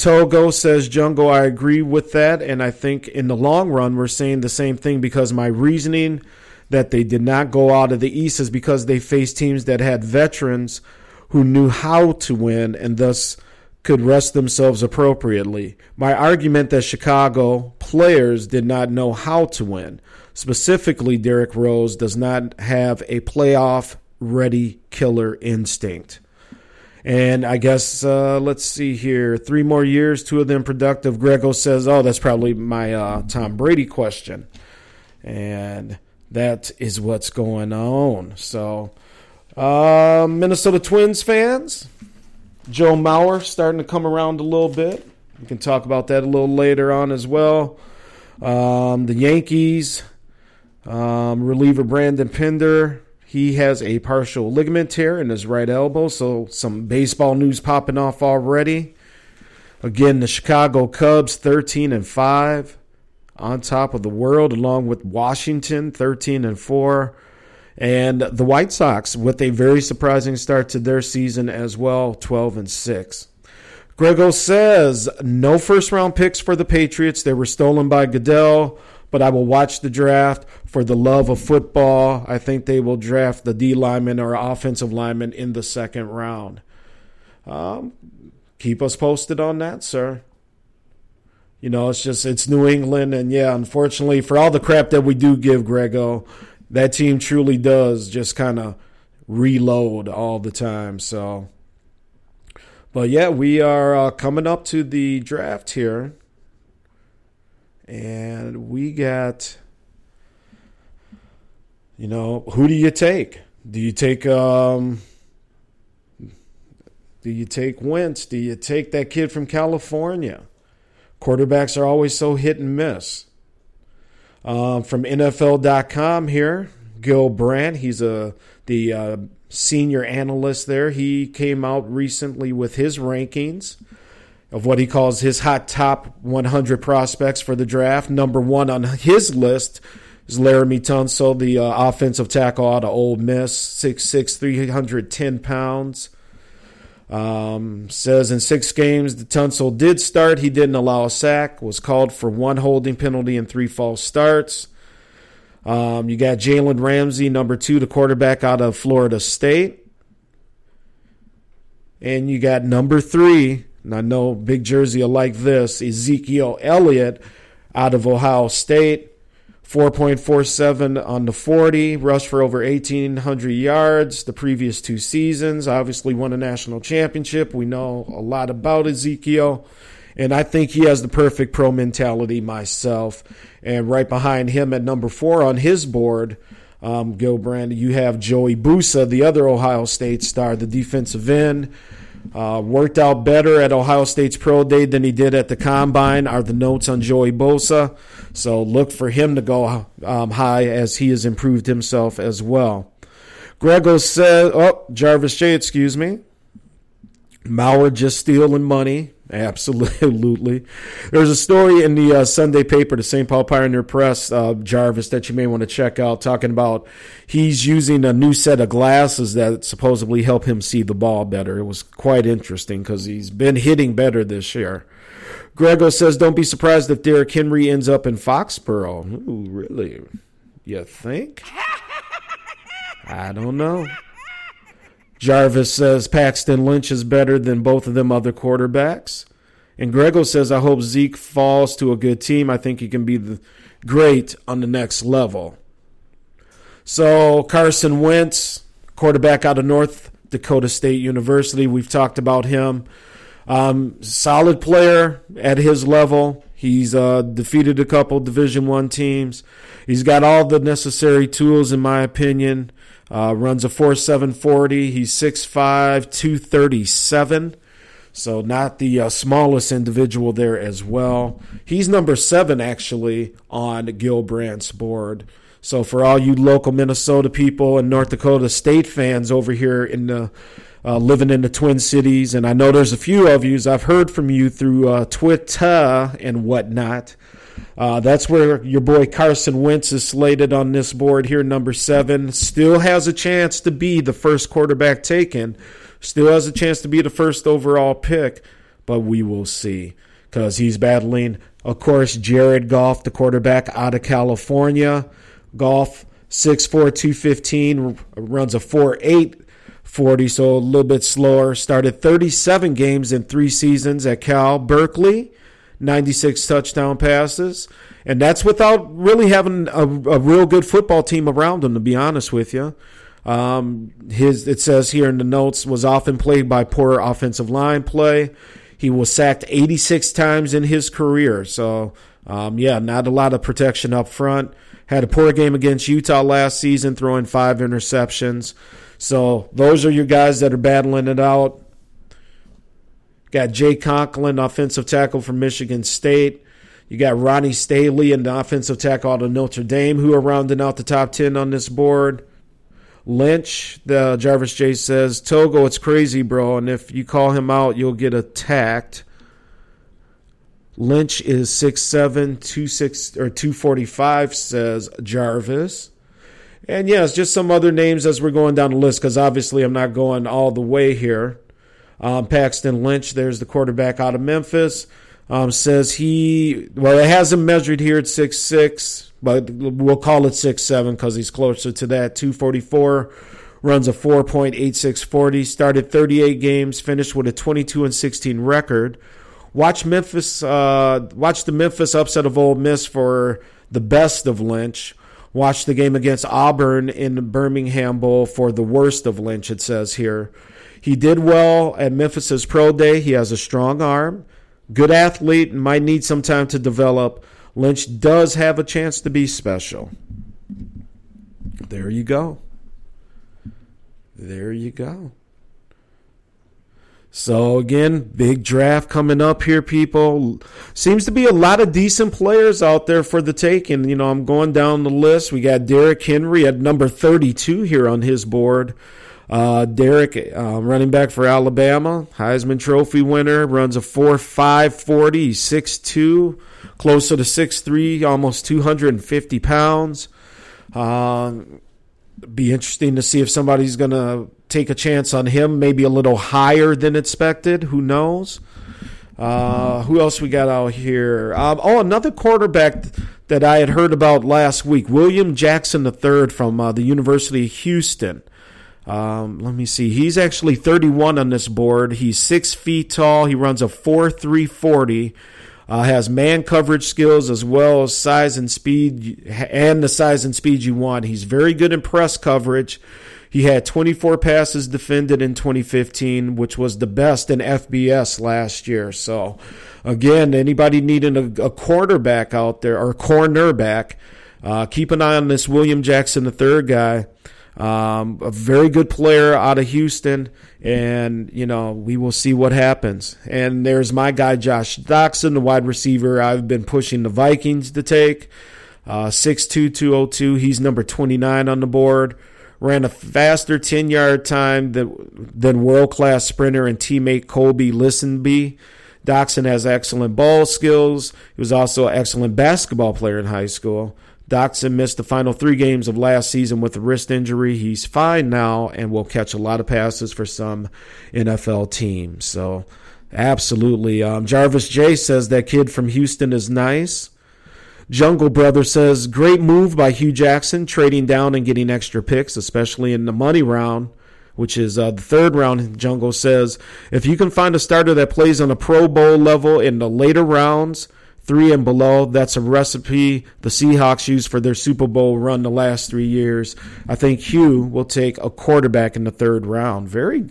Togo says, Jungle, I agree with that. And I think in the long run, we're saying the same thing because my reasoning that they did not go out of the East is because they faced teams that had veterans who knew how to win and thus could rest themselves appropriately. My argument that Chicago players did not know how to win. Specifically, Derrick Rose does not have a playoff ready killer instinct. And I guess, uh, let's see here. Three more years, two of them productive. Grego says, oh, that's probably my uh, Tom Brady question. And that is what's going on. So, uh, Minnesota Twins fans, Joe Mauer starting to come around a little bit. We can talk about that a little later on as well. Um, the Yankees, um, reliever Branden Pinder, he has a partial ligament tear in his right elbow, so some baseball news popping off already. Again, the Chicago Cubs 13 and 5 on top of the world along with Washington 13 and 4 and the White Sox with a very surprising start to their season as well 12 and 6. Grego says no first round picks for the Patriots. They were stolen by Goodell but I will watch the draft for the love of football. I think they will draft the D lineman or offensive lineman in the second round. Um, keep us posted on that, sir. You know, it's just it's New England, and yeah, unfortunately, for all the crap that we do give Grego, that team truly does just kind of reload all the time. So, but yeah, we are uh, coming up to the draft here and we got you know who do you take? Do you take um do you take Wentz? Do you take that kid from California? Quarterbacks are always so hit and miss. Um, from NFL.com here Gil Brandt he's a the uh, senior analyst there. He came out recently with his rankings of what he calls his hot top 100 prospects for the draft. Number one on his list is Laremy Tunsil, the uh, offensive tackle out of Ole Miss, 6'6", 310 pounds. Um, says in six games, the Tunsil did start. He didn't allow a sack, was called for one holding penalty and three false starts. Um, you got Jalen Ramsey, number two, the quarterback out of Florida State. And you got number three, and I know Big Jersey will like this, Ezekiel Elliott out of Ohio State. 4.47 on the 40, rushed for over 1,800 yards the previous two seasons. Obviously, won a national championship. We know a lot about Ezekiel, and I think he has the perfect pro mentality myself. And right behind him at number four on his board, um, Gil Brandt, you have Joey Bosa, the other Ohio State star, the defensive end. Uh, worked out better at Ohio State's Pro Day than he did at the Combine, are the notes on Joey Bosa. So look for him to go um, high as he has improved himself as well. Grego said, oh, Jarvis J, excuse me. Mauer just stealing money. Absolutely. There's a story in the uh, Sunday paper, the St. Paul Pioneer Press, uh, Jarvis, that you may want to check out, talking about he's using a new set of glasses that supposedly help him see the ball better. It was quite interesting because he's been hitting better this year. Grego says, don't be surprised if Derrick Henry ends up in Foxborough. Ooh, really? You think? I don't know. Jarvis says Paxton Lynch is better than both of them other quarterbacks. And Grego says, I hope Zeke falls to a good team. I think he can be the, great on the next level. So Carson Wentz, quarterback out of North Dakota State University, we've talked about him. Um, solid player at his level. He's uh, defeated a couple Division One teams. He's got all the necessary tools, in my opinion. Uh, runs a 4.740. He's 6'5", 237. So not the uh, smallest individual there as well. He's number seven actually on Gil Brandt's board. So for all you local Minnesota people and North Dakota State fans over here in the uh, living in the Twin Cities, and I know there's a few of you. I've heard from you through uh, Twitter and whatnot. Uh, that's where your boy Carson Wentz is slated on this board here, number seven. Still has a chance to be the first quarterback taken. Still has a chance to be the first overall pick, but we will see because he's battling, of course, Jared Goff, the quarterback out of California. Goff, 6'4, 215, runs a 4'8 40, so a little bit slower. Started 37 games in three seasons at Cal Berkeley, 96 touchdown passes. And that's without really having a, a real good football team around him, to be honest with you. Um, his it says here in the notes was often plagued by poor offensive line play. He was sacked 86 times in his career, so um, yeah, not a lot of protection up front. Had a poor game against Utah last season, throwing five interceptions. So those are your guys that are battling it out. Got Jay Conklin, offensive tackle from Michigan State. You got Ronnie Stanley, an offensive tackle out of Notre Dame, who are rounding out the top 10 on this board. Lynch, the Jarvis J says, Togo, it's crazy, bro, and if you call him out, you'll get attacked. Lynch is 6'7", 26 or 245, says Jarvis. And yes, just some other names as we're going down the list, because obviously I'm not going all the way here. Um, Paxton Lynch, there's the quarterback out of Memphis, um, says he, well, it has him measured here at 6'6", but we'll call it 6'7", because he's closer to that. 244, runs a 4.8640, started 38 games, finished with a 22 and 16 record. Watch Memphis, uh, watch the Memphis upset of Ole Miss for the best of Lynch. Watch the game against Auburn in the Birmingham Bowl for the worst of Lynch, it says here. He did well at Memphis's pro day. He has a strong arm, good athlete, and might need some time to develop. Lynch does have a chance to be special. There you go. There you go. So again, big draft coming up here, people. Seems to be a lot of decent players out there for the taking. You know, I'm going down the list. We got Derrick Henry at number 32 here on his board. Uh, Derrick, uh, running back for Alabama, Heisman Trophy winner, runs a 4.5 40, 6'2, closer to 6'3, almost 250 pounds. Uh, be interesting to see if somebody's going to take a chance on him, maybe a little higher than expected. Who knows? Uh, who else we got out here? Um, oh, another quarterback that I had heard about last week, William Jackson III from uh, the University of Houston. Um, let me see. He's actually 31 on this board. He's six feet tall. He runs a 4.340. Uh, has man coverage skills as well as size and speed, and the size and speed you want. He's very good in press coverage. He had 24 passes defended in 2015, which was the best in FBS last year. So, again, anybody needing a, a quarterback out there or cornerback, uh, keep an eye on this William Jackson the third guy. Um, a very good player out of Houston, and you know we will see what happens. And there's my guy Josh Doctson, the wide receiver. I've been pushing the Vikings to take uh, six two two zero two. He's number twenty nine on the board. Ran a faster ten yard time than than world class sprinter and teammate Kolby Listenbee. Doctson has excellent ball skills. He was also an excellent basketball player in high school. Doctson missed the final three games of last season with a wrist injury. He's fine now and will catch a lot of passes for some NFL teams. So, absolutely. Um, Jarvis J says that kid from Houston is nice. Jungle Brother says, great move by Hue Jackson, trading down and getting extra picks, especially in the money round, which is uh, the third round. Jungle says, if you can find a starter that plays on a Pro Bowl level in the later rounds, three and below. That's a recipe the Seahawks used for their Super Bowl run the last three years. I think Hue will take a quarterback in the third round. Very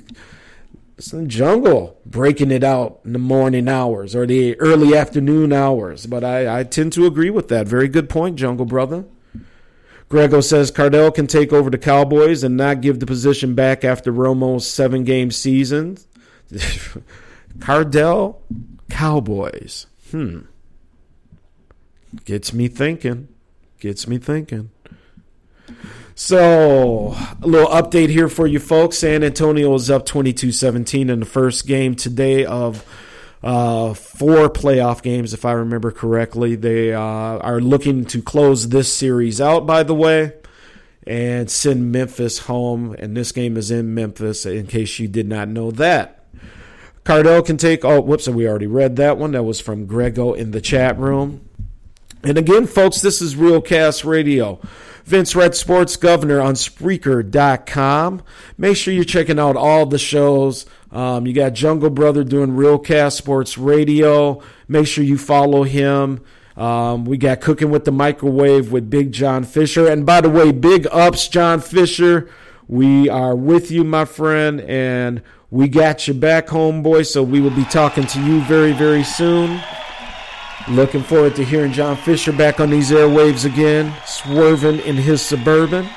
it's the jungle breaking it out in the morning hours or the early afternoon hours. But I, I tend to agree with that. Very good point, Jungle Brother. Grego says Cardale can take over the Cowboys and not give the position back after Romo's seven game season. Cardale, Cowboys. Hmm. Gets me thinking. Gets me thinking. So, a little update here for you folks. San Antonio is up 22 17 in the first game today of uh, four playoff games, if I remember correctly. They uh, are looking to close this series out, by the way, and send Memphis home. And this game is in Memphis, in case you did not know that. Cardale can take. Oh, whoops! And we already read that one. That was from Grego in the chat room. And again, folks, this is Real Cast Radio. Vince Red Sports Governor on Spreaker.com. Make sure you're checking out all the shows. Um, you got Jungle Brother doing Real Cast Sports Radio. Make sure you follow him. Um, we got Cooking with the Microwave with Big John Fisher. And by the way, big ups, John Fisher. We are with you, my friend, and we got you back, homeboy. So we will be talking to you very, very soon. Looking forward to hearing John Fisher back on these airwaves again, swerving in his suburban.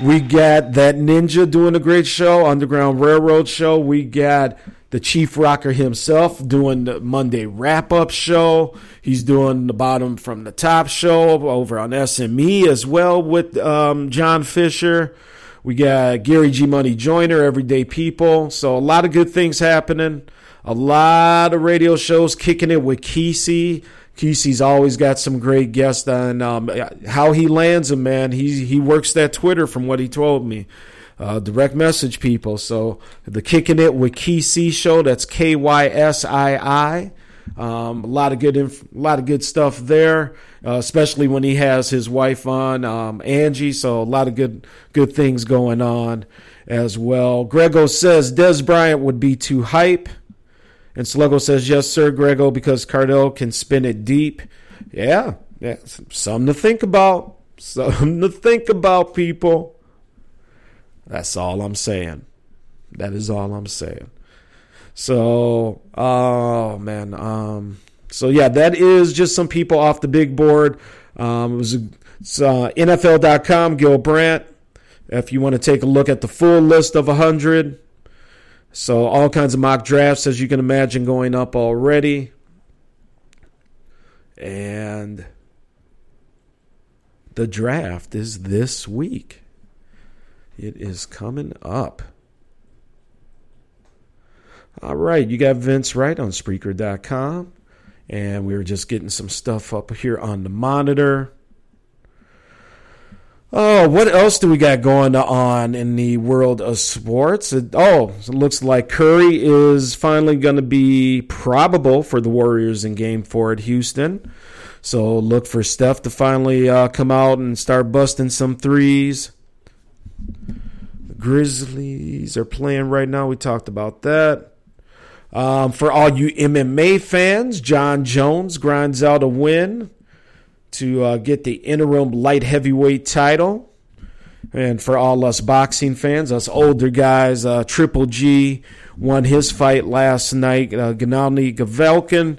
We got that ninja doing a great show, Underground Railroad show. We got the Chief Rocker himself doing the Monday wrap up show. He's doing the bottom from the top show over on SME as well with um, John Fisher. We got Gary G Money Joiner, Everyday People. So a lot of good things happening. A lot of radio shows kicking it with Kesey. Kesey's always got some great guests on um, how he lands them, man. He he works that Twitter from what he told me. Uh, direct message people. So the kicking it with Kesey show. That's K Y S I I. Um, a lot of good, inf- a lot of good stuff there, uh, especially when he has his wife on, um, Angie. So a lot of good, good things going on as well. Grego says Dez Bryant would be too hype. And Sluggo says, yes, sir, Grego, because Cardale can spin it deep. Yeah, yeah, something to think about. Something to think about, people. That's all I'm saying. That is all I'm saying. So, oh man, um, so yeah, that is just some people off the big board. Um, it was uh, NFL.com, Gil Brandt. If you want to take a look at the full list of 100, so all kinds of mock drafts, as you can imagine, going up already. And the draft is this week. It is coming up. All right, you got Vince Wright on Spreaker.com. And we were just getting some stuff up here on the monitor. Oh, what else do we got going on in the world of sports? It, oh, it looks like Curry is finally going to be probable for the Warriors in Game Four at Houston. So look for Steph to finally uh, come out and start busting some threes. The Grizzlies are playing right now. We talked about that. Um, for all you MMA fans, Jon Jones grinds out a win to uh, get the interim light heavyweight title. And for all us boxing fans, us older guys, uh, Triple G won his fight last night. Uh, Gennady Golovkin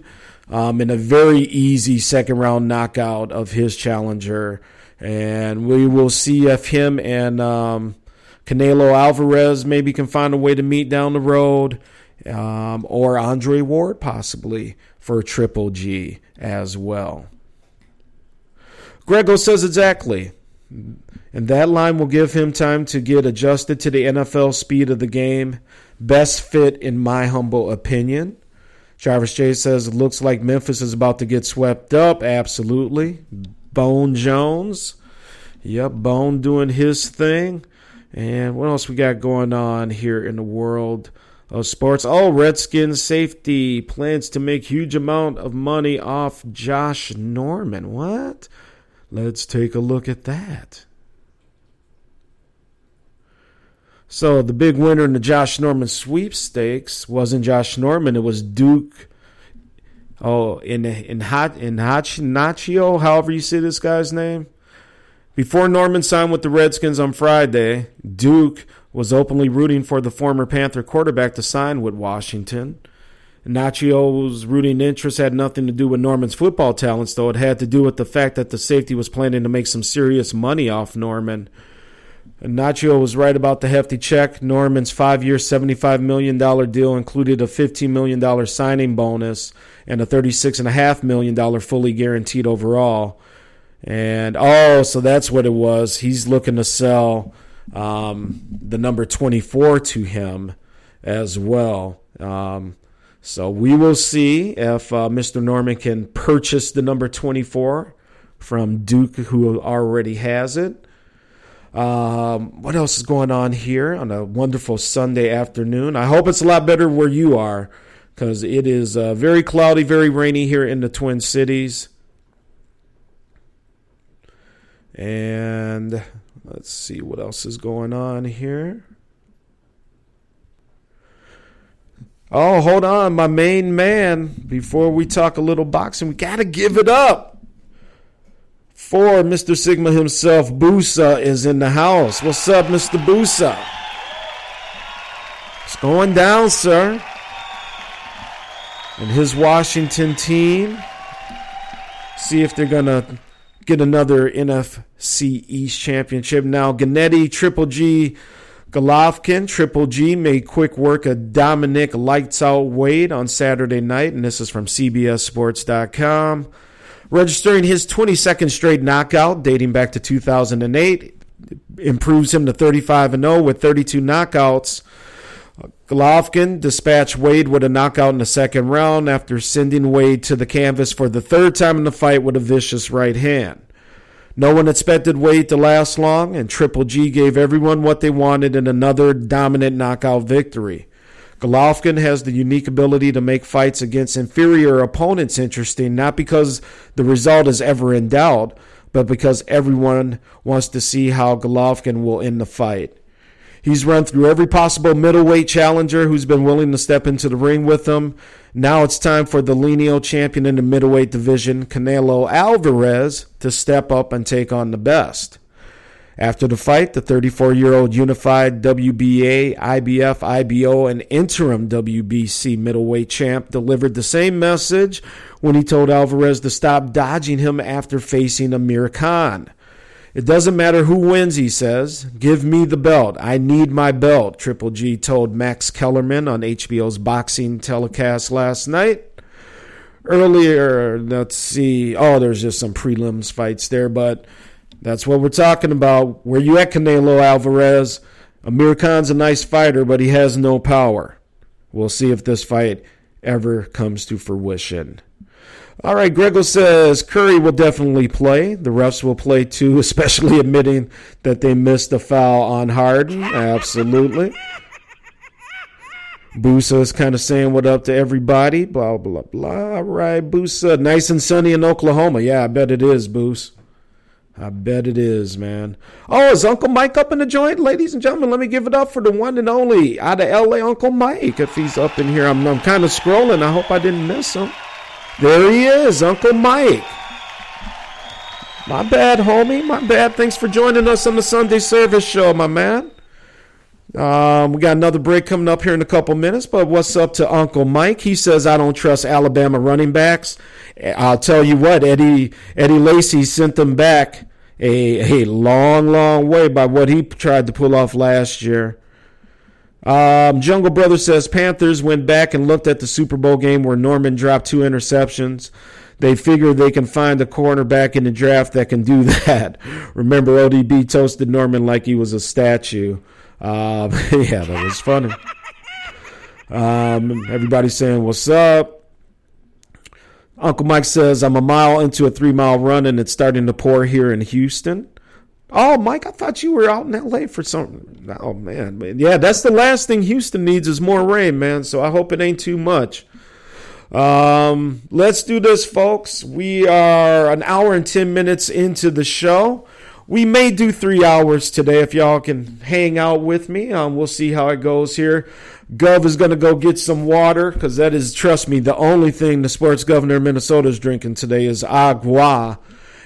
um, in a very easy second round knockout of his challenger. And we will see if him and um, Canelo Alvarez maybe can find a way to meet down the road, um, or Andre Ward possibly for Triple G as well. Grego says exactly. And that line will give him time to get adjusted to the NFL speed of the game. Best fit, in my humble opinion. Jarvis J says it looks like Memphis is about to get swept up. Absolutely. Bone Jones. Yep, Bone doing his thing. And what else we got going on here in the world of sports? Oh, Redskins safety plans to make huge amount of money off Josh Norman. What? Let's take a look at that. So the big winner in the Josh Norman sweepstakes wasn't Josh Norman; it was Duke. Oh, in in Hot in Nachio, however you say this guy's name. Before Norman signed with the Redskins on Friday, Duke was openly rooting for the former Panther quarterback to sign with Washington. Nachio's rooting interest had nothing to do with Norman's football talents, though it had to do with the fact that the safety was planning to make some serious money off Norman. Nacho was right about the hefty check. Norman's five year, $75 million deal included a $15 million signing bonus and a $36.5 million fully guaranteed overall. And oh, so that's what it was. He's looking to sell um, the number 24 to him as well. Um, so we will see if uh, Mr. Norman can purchase the number 24 from Duke, who already has it. Um, what else is going on here on a wonderful Sunday afternoon? I hope it's a lot better where you are because it is uh, very cloudy, very rainy here in the Twin Cities. And let's see what else is going on here. Oh, hold on, my main man. Before we talk a little boxing, we got to give it up for Mr. Sigma himself. Busa is in the house. What's up, Mr. Busa? It's going down, sir. And his Washington team. See if they're going to get another NFC East championship. Now, Gennady, Triple G, Golovkin, Triple G made quick work of Dominic Lights Out Wade on Saturday night, and this is from CBSSports.com. Registering his 22nd straight knockout dating back to 2008, improves him to 35 and 0 with 32 knockouts. Golovkin dispatched Wade with a knockout in the second round after sending Wade to the canvas for the third time in the fight with a vicious right hand. No one expected Wade to last long, and Triple G gave everyone what they wanted in another dominant knockout victory. Golovkin has the unique ability to make fights against inferior opponents interesting, not because the result is ever in doubt, but because everyone wants to see how Golovkin will end the fight. He's run through every possible middleweight challenger who's been willing to step into the ring with him. Now it's time for the lineal champion in the middleweight division, Canelo Alvarez, to step up and take on the best. After the fight, the 34 year old unified WBA, IBF, IBO, and interim WBC middleweight champ delivered the same message when he told Alvarez to stop dodging him after facing Amir Khan. It doesn't matter who wins, he says. Give me the belt. I need my belt, Triple G told Max Kellerman on HBO's boxing telecast last night. Earlier, let's see. Oh, there's just some prelims fights there, but that's what we're talking about. Where you at, Canelo Alvarez? Amir Khan's a nice fighter, but he has no power. We'll see if this fight ever comes to fruition. All right, Grego says Curry will definitely play. The refs will play too, especially admitting that they missed a foul on Harden. Absolutely. Boosa is kind of saying what up to everybody. Blah, blah, blah. All right, Boosa. Nice and sunny in Oklahoma. Yeah, I bet it is, Boos. I bet it is, man. Oh, is Uncle Mike up in the joint? Ladies and gentlemen, let me give it up for the one and only out of LA, Uncle Mike. If he's up in here, I'm, I'm kind of scrolling. I hope I didn't miss him. There he is, Uncle Mike. My bad, homie. My bad. Thanks for joining us on the Sunday service show, my man. Um, we got another break coming up here in a couple minutes, but what's up to Uncle Mike? He says I don't trust Alabama running backs. I'll tell you what, Eddie Eddie Lacy sent them back a a long, long way by what he tried to pull off last year. Um, Jungle Brother says Panthers went back and looked at the Super Bowl game where Norman dropped two interceptions. They figure they can find a cornerback in the draft that can do that. Remember, ODB toasted Norman like he was a statue. Um, yeah, that was funny. Um, everybody's saying, What's up? Uncle Mike says, I'm a mile into a three mile run and it's starting to pour here in Houston. Oh, Mike, I thought you were out in LA for something. Oh, man. Yeah, that's the last thing Houston needs is more rain, man. So I hope it ain't too much. Um, let's do this, folks. We are an hour and 10 minutes into the show. We may do three hours today if y'all can hang out with me. Um, we'll see how it goes here. Gov is going to go get some water because that is, trust me, the only thing the sports governor of Minnesota is drinking today is agua.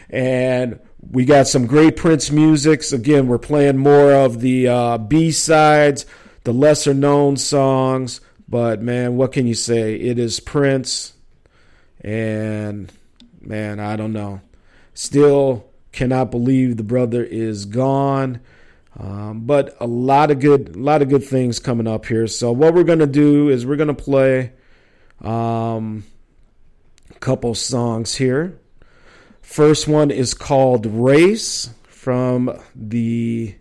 And we got some great Prince musics. Again, we're playing more of the uh, B sides, the lesser known songs. But man, what can you say? It is Prince. And man, I don't know. Still cannot believe the brother is gone. Um, but a lot of good, a lot of good things coming up here. So what we're gonna do is we're gonna play um, a couple songs here. First one is called Race from the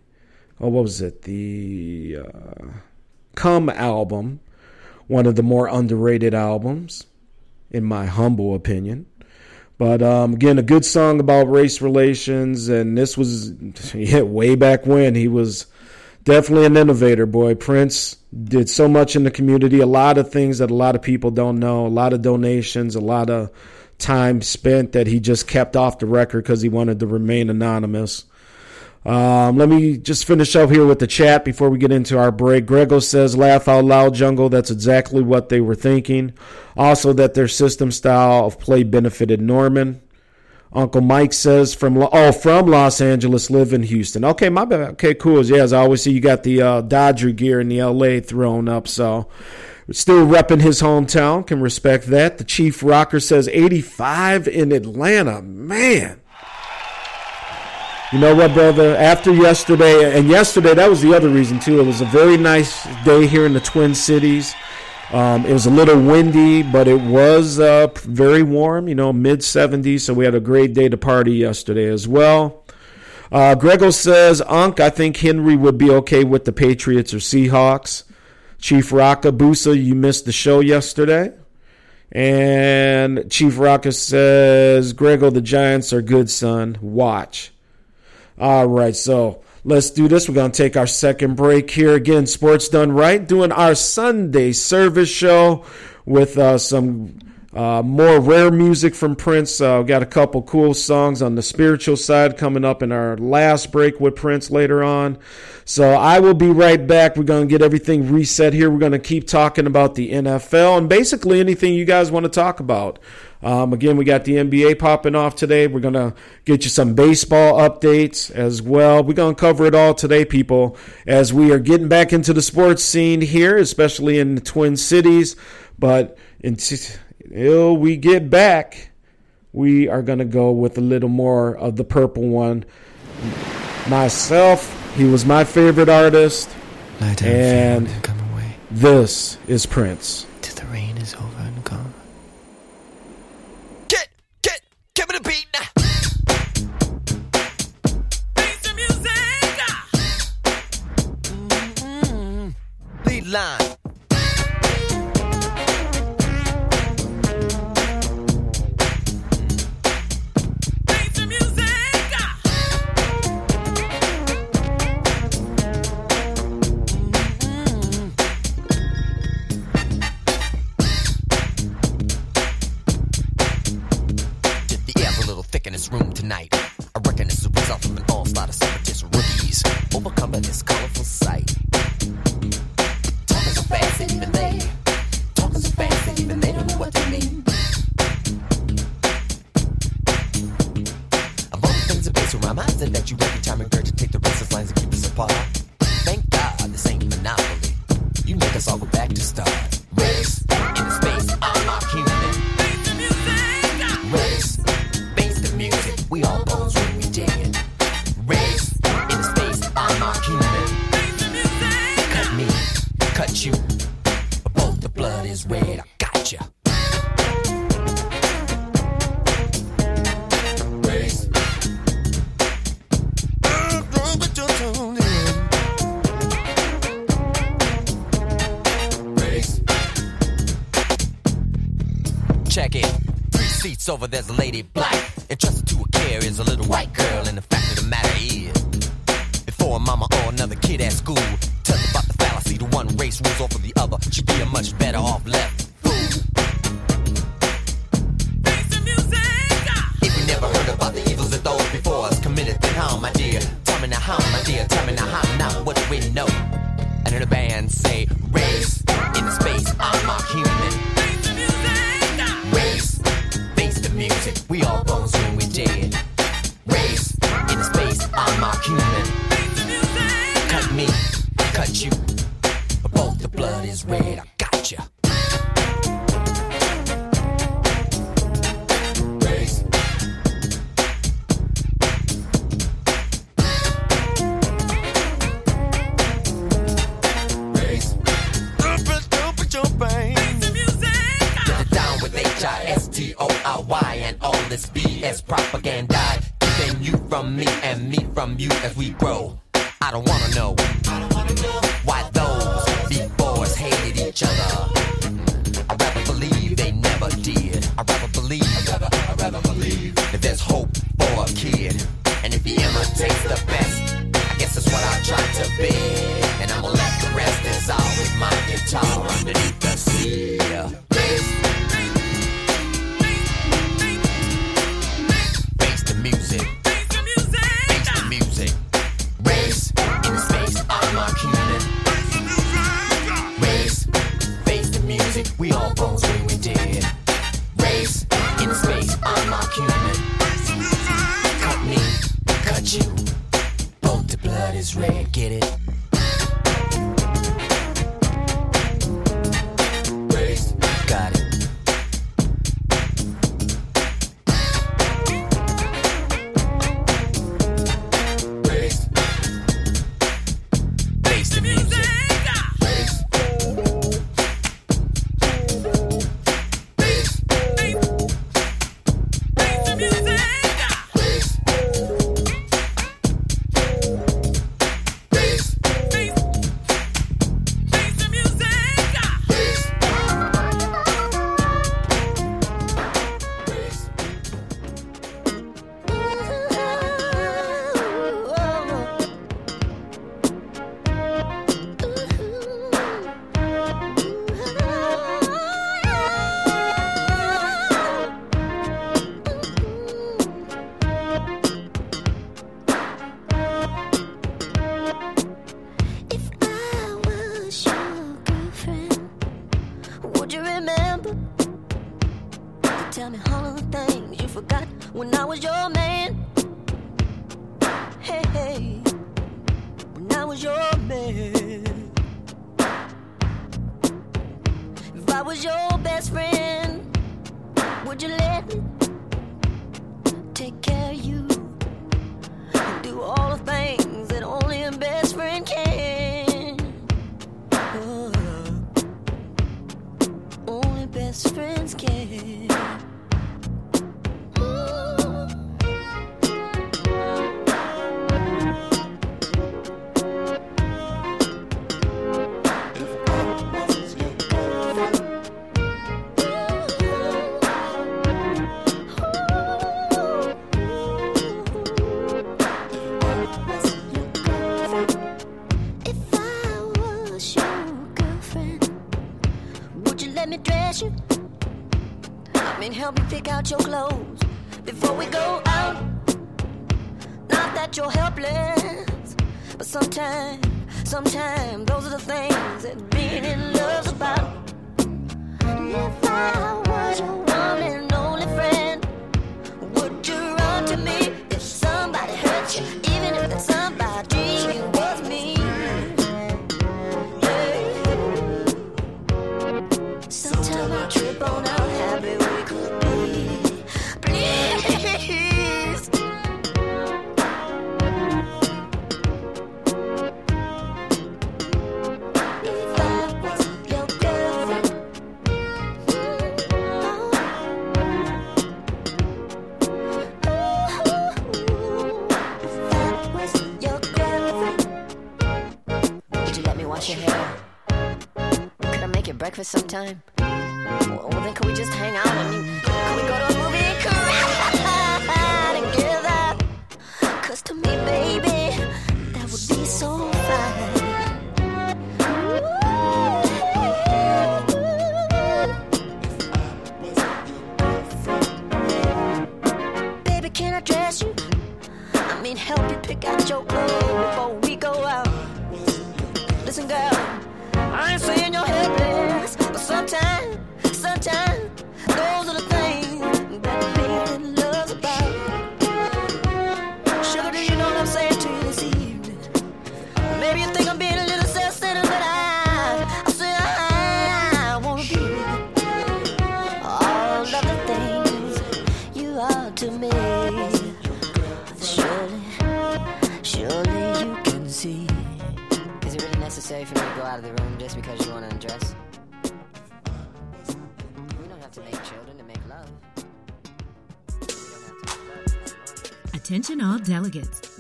oh what was it the uh, Come album, one of the more underrated albums, in my humble opinion. But um, again, a good song about race relations, and this was yeah, way back when he was definitely an innovator. Boy, Prince did so much in the community, a lot of things that a lot of people don't know, a lot of donations, a lot of time spent that he just kept off the record because he wanted to remain anonymous. Um, let me just finish up here with the chat before we get into our break. Grego says, laugh out loud, jungle. That's exactly what they were thinking. Also, that their system style of play benefited Norman. Uncle Mike says from oh from Los Angeles, live in Houston. Okay, my bad. Okay, cool. Yeah, as I always see, you got the uh, Dodger gear in the LA thrown up. So still repping his hometown. Can respect that. The Chief Rocker says 85 in Atlanta. Man. You know what, brother? After yesterday, and yesterday, that was the other reason, too. It was a very nice day here in the Twin Cities. Um, it was a little windy, but it was uh, very warm, you know, mid 70s. So we had a great day to party yesterday as well. Uh, Grego says, Unc, I think Henry would be okay with the Patriots or Seahawks. Chief Rocka Busa, you missed the show yesterday. And Chief Rocka says, Grego, the Giants are good, son. Watch. All right, so let's do this. We're going to take our second break here. Again, Sports Done Right, doing our Sunday service show with uh, some uh, more rare music from Prince. Uh, got a couple cool songs on the spiritual side coming up in our last break with Prince later on. So I will be right back. We're going to get everything reset here. We're going to keep talking about the NFL and basically anything you guys want to talk about. Um, again, we got the NBA popping off today. We're going to get you some baseball updates as well. We're going to cover it all today, people, as we are getting back into the sports scene here, especially in the Twin Cities. But until we get back, we are going to go with a little more of the purple one. Myself, he was my favorite artist. Down, And- and come away This is Prince. till the rain is over and gone. Office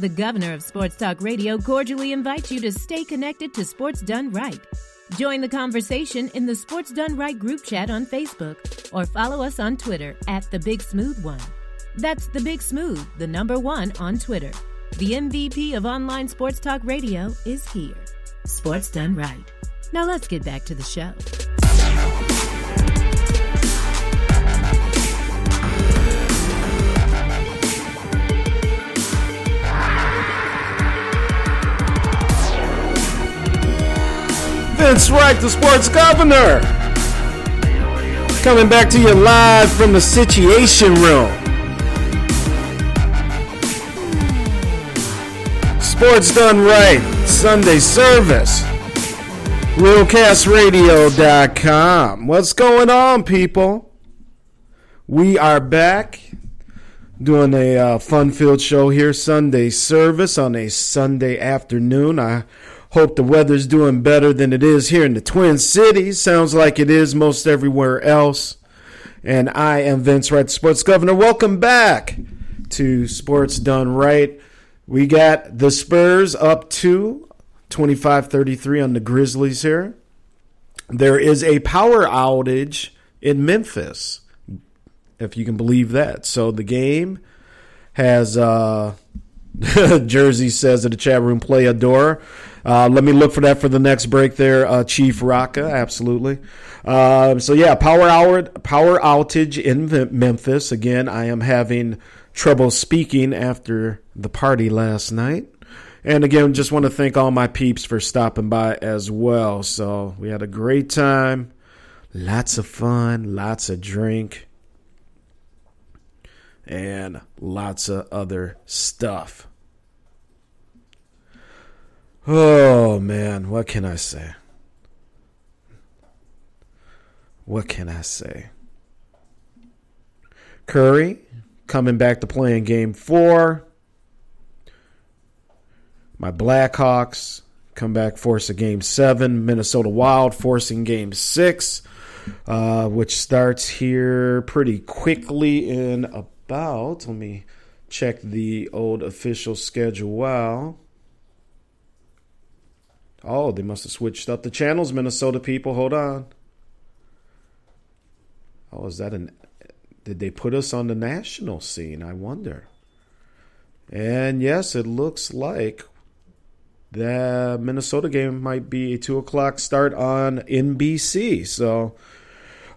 The governor of Sports Talk Radio cordially invites you to stay connected to Sports Done Right. Join the conversation in the Sports Done Right group chat on Facebook or follow us on Twitter at The Big Smooth One. That's The Big Smooth, the number one on Twitter. The MVP of online sports talk radio is here. Sports Done Right. Now let's get back to the show. Vince Wright, the sports governor. Coming back to you live from the Situation Room. Sports Done Right, Sunday service. RealCastRadio.com. What's going on, people? We are back doing a uh, fun-filled show here, Sunday service on a Sunday afternoon. I hope the weather's doing better than it is here in the Twin Cities. Sounds like it is most everywhere else. And I am Vince Wright, Sports Governor. Welcome back to Sports Done Right. We got the Spurs up to 25-33 on the Grizzlies here. There is a power outage in Memphis if you can believe that. So the game has uh Jersey says in the chat room play a door. Uh, let me look for that for the next break there, uh, Chief Raka. Absolutely. Um, so yeah, power hour, power outage in Memphis. Again, I am having trouble speaking after the party last night. And again, just want to thank all my peeps for stopping by as well. So we had a great time, lots of fun, lots of drink and lots of other stuff. Oh man, what can I say? What can I say? Curry coming back to playing game four. My Blackhawks come back, force a game seven. Minnesota Wild forcing game six, uh, which starts here pretty quickly in about. Let me check the old official schedule. Wow. Oh, they must have switched up the channels, Minnesota people. Hold on. Oh, is that an. Did they put us on the national scene? I wonder. And yes, it looks like the Minnesota game might be a 2 o'clock start on NBC. So,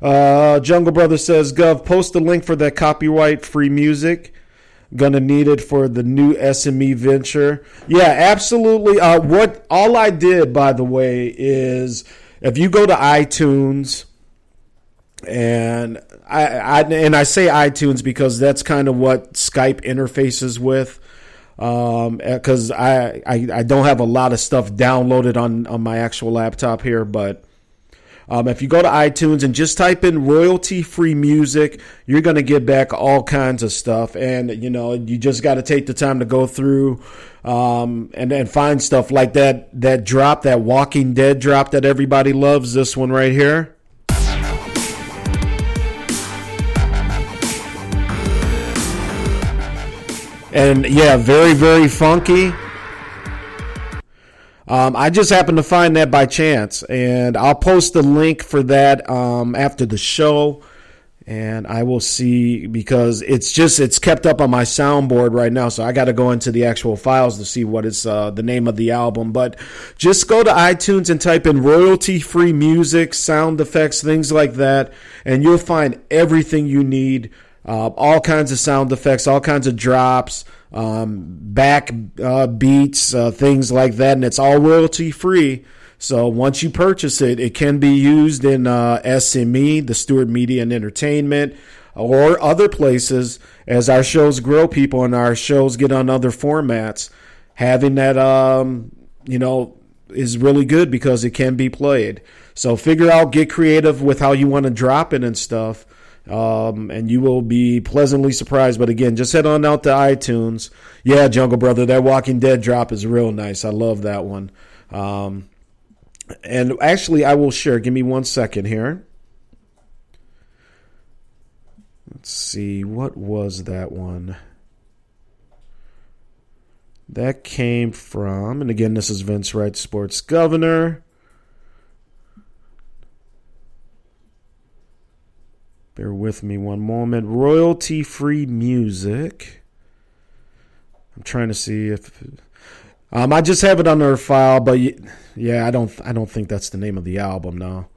uh, Jungle Brother says, Gov, post the link for that copyright free music. Gonna need it for the new SME venture. Yeah, absolutely. Uh, what all I did, by the way, is if you go to iTunes and I, I and I say iTunes because that's kind of what Skype interfaces with. Um, because I, I I don't have a lot of stuff downloaded on on my actual laptop here, but um, if you go to iTunes and just type in royalty free music, you're going to get back all kinds of stuff. And, you know, you just got to take the time to go through um, and, and find stuff like that, that drop, that Walking Dead drop that everybody loves. This one right here. And yeah, very, very funky. Um, I just happened to find that by chance, and I'll post the link for that um, after the show. And I will see because it's just it's kept up on my soundboard right now, so I got to go into the actual files to see what is uh, the name of the album. But just go to iTunes and type in royalty-free music, sound effects, things like that, and you'll find everything you need. Uh, all kinds of sound effects, all kinds of drops, um, back uh, beats, uh, things like that, and it's all royalty free. So once you purchase it, it can be used in uh, SME, the Stewart Media and Entertainment, or other places as our shows grow, people and our shows get on other formats. Having that, um, you know, is really good because it can be played. So figure out, get creative with how you want to drop it and stuff um, and you will be pleasantly surprised. But again, just head on out to iTunes. Yeah, Jungle Brother, that Walking Dead drop is real nice. I love that one. Um, and actually, I will share. Give me one second here. Let's see, what was that one? That came from, and again, this is Vince Wright, Sports Governor. Bear with me one moment. Royalty free music. I'm trying to see if um, I just have it on our file, but yeah, I don't I don't think that's the name of the album now.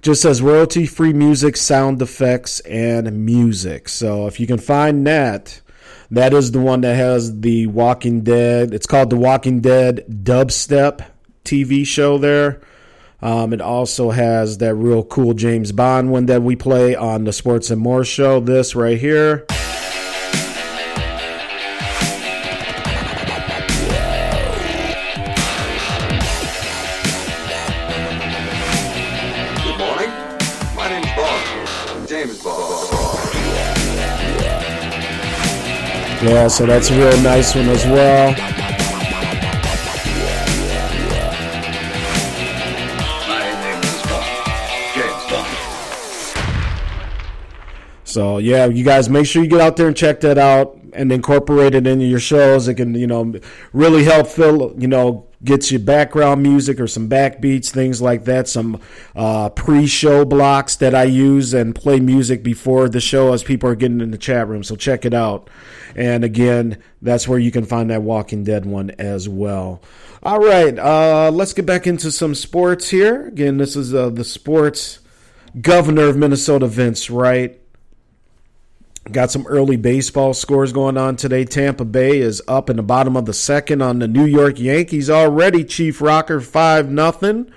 Just says royalty free music, sound effects, and music. So if you can find that, that is the one that has the Walking Dead. It's called the Walking Dead Dubstep TV show there. Um, it also has that real cool James Bond one that we play on the Sports and More show. This right here. Good morning. My name's Bond. James Bond. Yeah, so that's a real nice one as well. So yeah, you guys make sure you get out there and check that out and incorporate it into your shows. It can, you know, really help fill, you know, get you background music or some backbeats, things like that. Some uh, pre-show blocks that I use and play music before the show as people are getting in the chat room. So check it out. And again, that's where you can find that Walking Dead one as well. All right, uh, let's get back into some sports here. Again, this is uh, the sports governor of Minnesota, Vince Wright. Got some early baseball scores going on today. Tampa Bay is up in the bottom of the second on the New York Yankees already. Chief Rocker 5 nothing.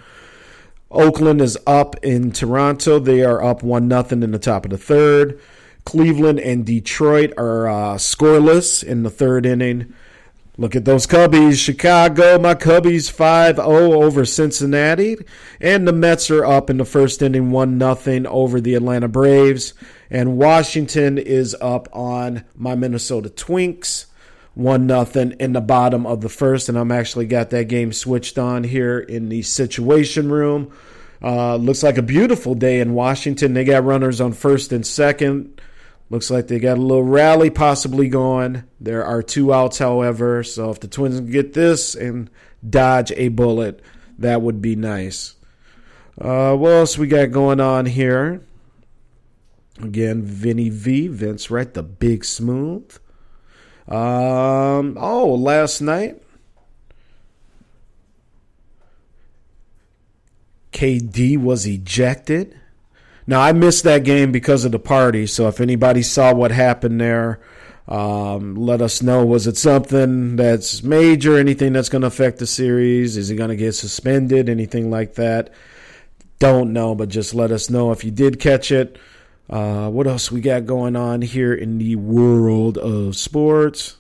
Oakland is up in Toronto. They are up 1 nothing in the top of the third. Cleveland and Detroit are uh, scoreless in the third inning. Look at those Cubbies. Chicago, my Cubbies 5 0 over Cincinnati. And the Mets are up in the first inning 1 0 over the Atlanta Braves. And Washington is up on my Minnesota Twinks. 1 0 in the bottom of the first. And I'm actually got that game switched on here in the situation room. Uh, looks like a beautiful day in Washington. They got runners on first and second. Looks like they got a little rally possibly going. There are two outs, however. So if the Twins get this and dodge a bullet, that would be nice. Uh, what else we got going on here? Again, Vinny V, Vince Wright, the big smooth. Um, oh, last night, KD was ejected. Now I missed that game because of the party. So if anybody saw what happened there, um, let us know. Was it something that's major? Anything that's going to affect the series? Is he going to get suspended? Anything like that? Don't know, but just let us know if you did catch it. Uh, what else we got going on here in the world of sports?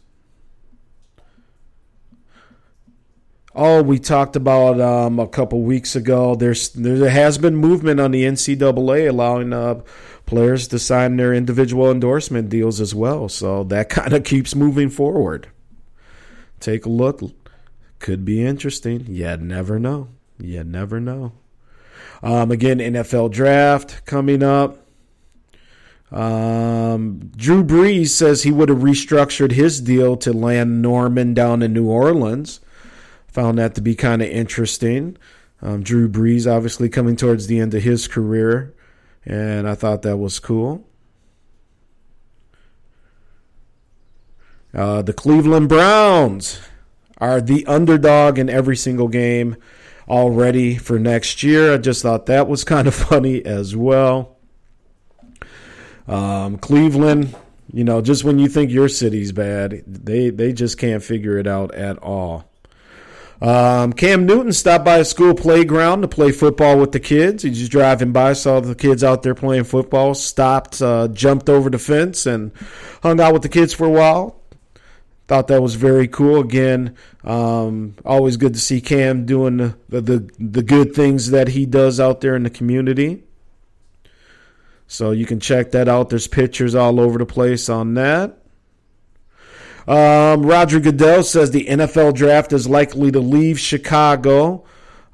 Oh, we talked about um, a couple weeks ago. There's there has been movement on the NCAA allowing uh, players to sign their individual endorsement deals as well. So that kind of keeps moving forward. Take a look. Could be interesting. You never know. You never know. Um, again, NFL draft coming up. Um, Drew Brees says he would have restructured his deal to land Norman down in New Orleans. Found that to be kind of interesting. Um, Drew Brees obviously coming towards the end of his career, and I thought that was cool. Uh, the Cleveland Browns are the underdog in every single game already for next year. I just thought that was kind of funny as well. Um, Cleveland, you know, just when you think your city's bad, they they just can't figure it out at all. Um, Cam Newton stopped by a school playground to play football with the kids. He's just driving by, saw the kids out there playing football, stopped, uh, jumped over the fence, and hung out with the kids for a while. Thought that was very cool. Again, um, always good to see Cam doing the, the the good things that he does out there in the community. So you can check that out. There's pictures all over the place on that. Um, Roger Goodell says the NFL draft is likely to leave Chicago,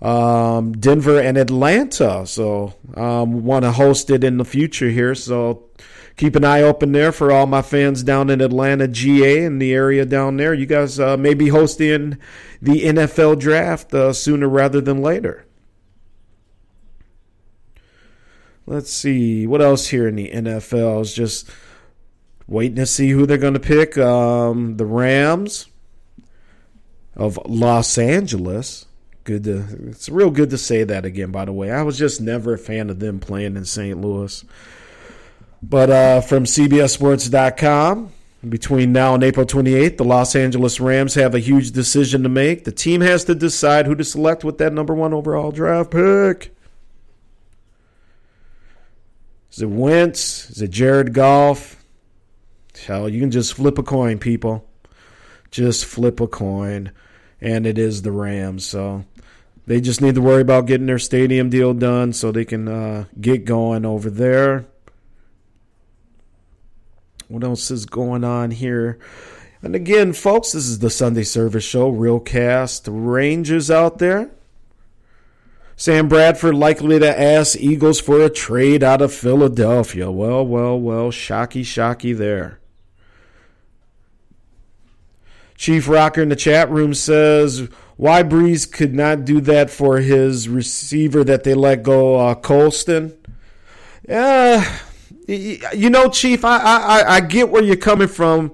um, Denver, and Atlanta. So um, want to host it in the future here. So keep an eye open there for all my fans down in Atlanta, GA, and the area down there. You guys uh, may be hosting the NFL draft uh, sooner rather than later. Let's see what else here in the NFL is just waiting to see who they're going to pick. Um, the Rams of Los Angeles. Good to it's real good to say that again. By the way, I was just never a fan of them playing in St. Louis. But uh, from CBSSports.com, between now and April 28th, the Los Angeles Rams have a huge decision to make. The team has to decide who to select with that number one overall draft pick. Is it Wentz? Is it Jared Goff? Hell, you can just flip a coin, people. Just flip a coin. And it is the Rams. So they just need to worry about getting their stadium deal done so they can uh, get going over there. What else is going on here? And again, folks, this is the Sunday Service Show, Real Cast. Rangers out there. Sam Bradford likely to ask Eagles for a trade out of Philadelphia. Well, well, well, shocky, shocky there. Chief Rocker in the chat room says, why Brees could not do that for his receiver that they let go, uh, Colston? Yeah, you know, Chief, I, I, I get where you're coming from.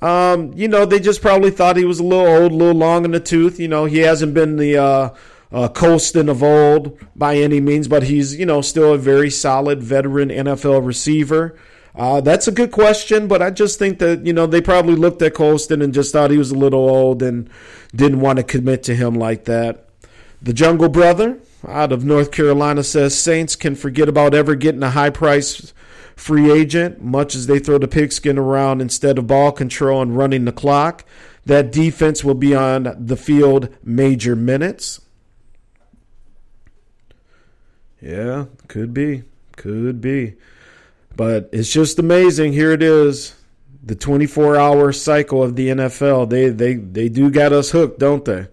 Um, you know, they just probably thought he was a little old, a little long in the tooth. You know, he hasn't been the uh, uh, Colston of old by any means, but he's, you know, still a very solid veteran NFL receiver. Uh, that's a good question, but I just think that, you know, they probably looked at Colston and just thought he was a little old and didn't want to commit to him like that. The Jungle Brother out of North Carolina says Saints can forget about ever getting a high price free agent, much as they throw the pigskin around instead of ball control and running the clock. That defense will be on the field major minutes. Yeah, could be. Could be. But it's just amazing. Here it is. The 24 hour cycle of the NFL. They they they do got us hooked, don't they?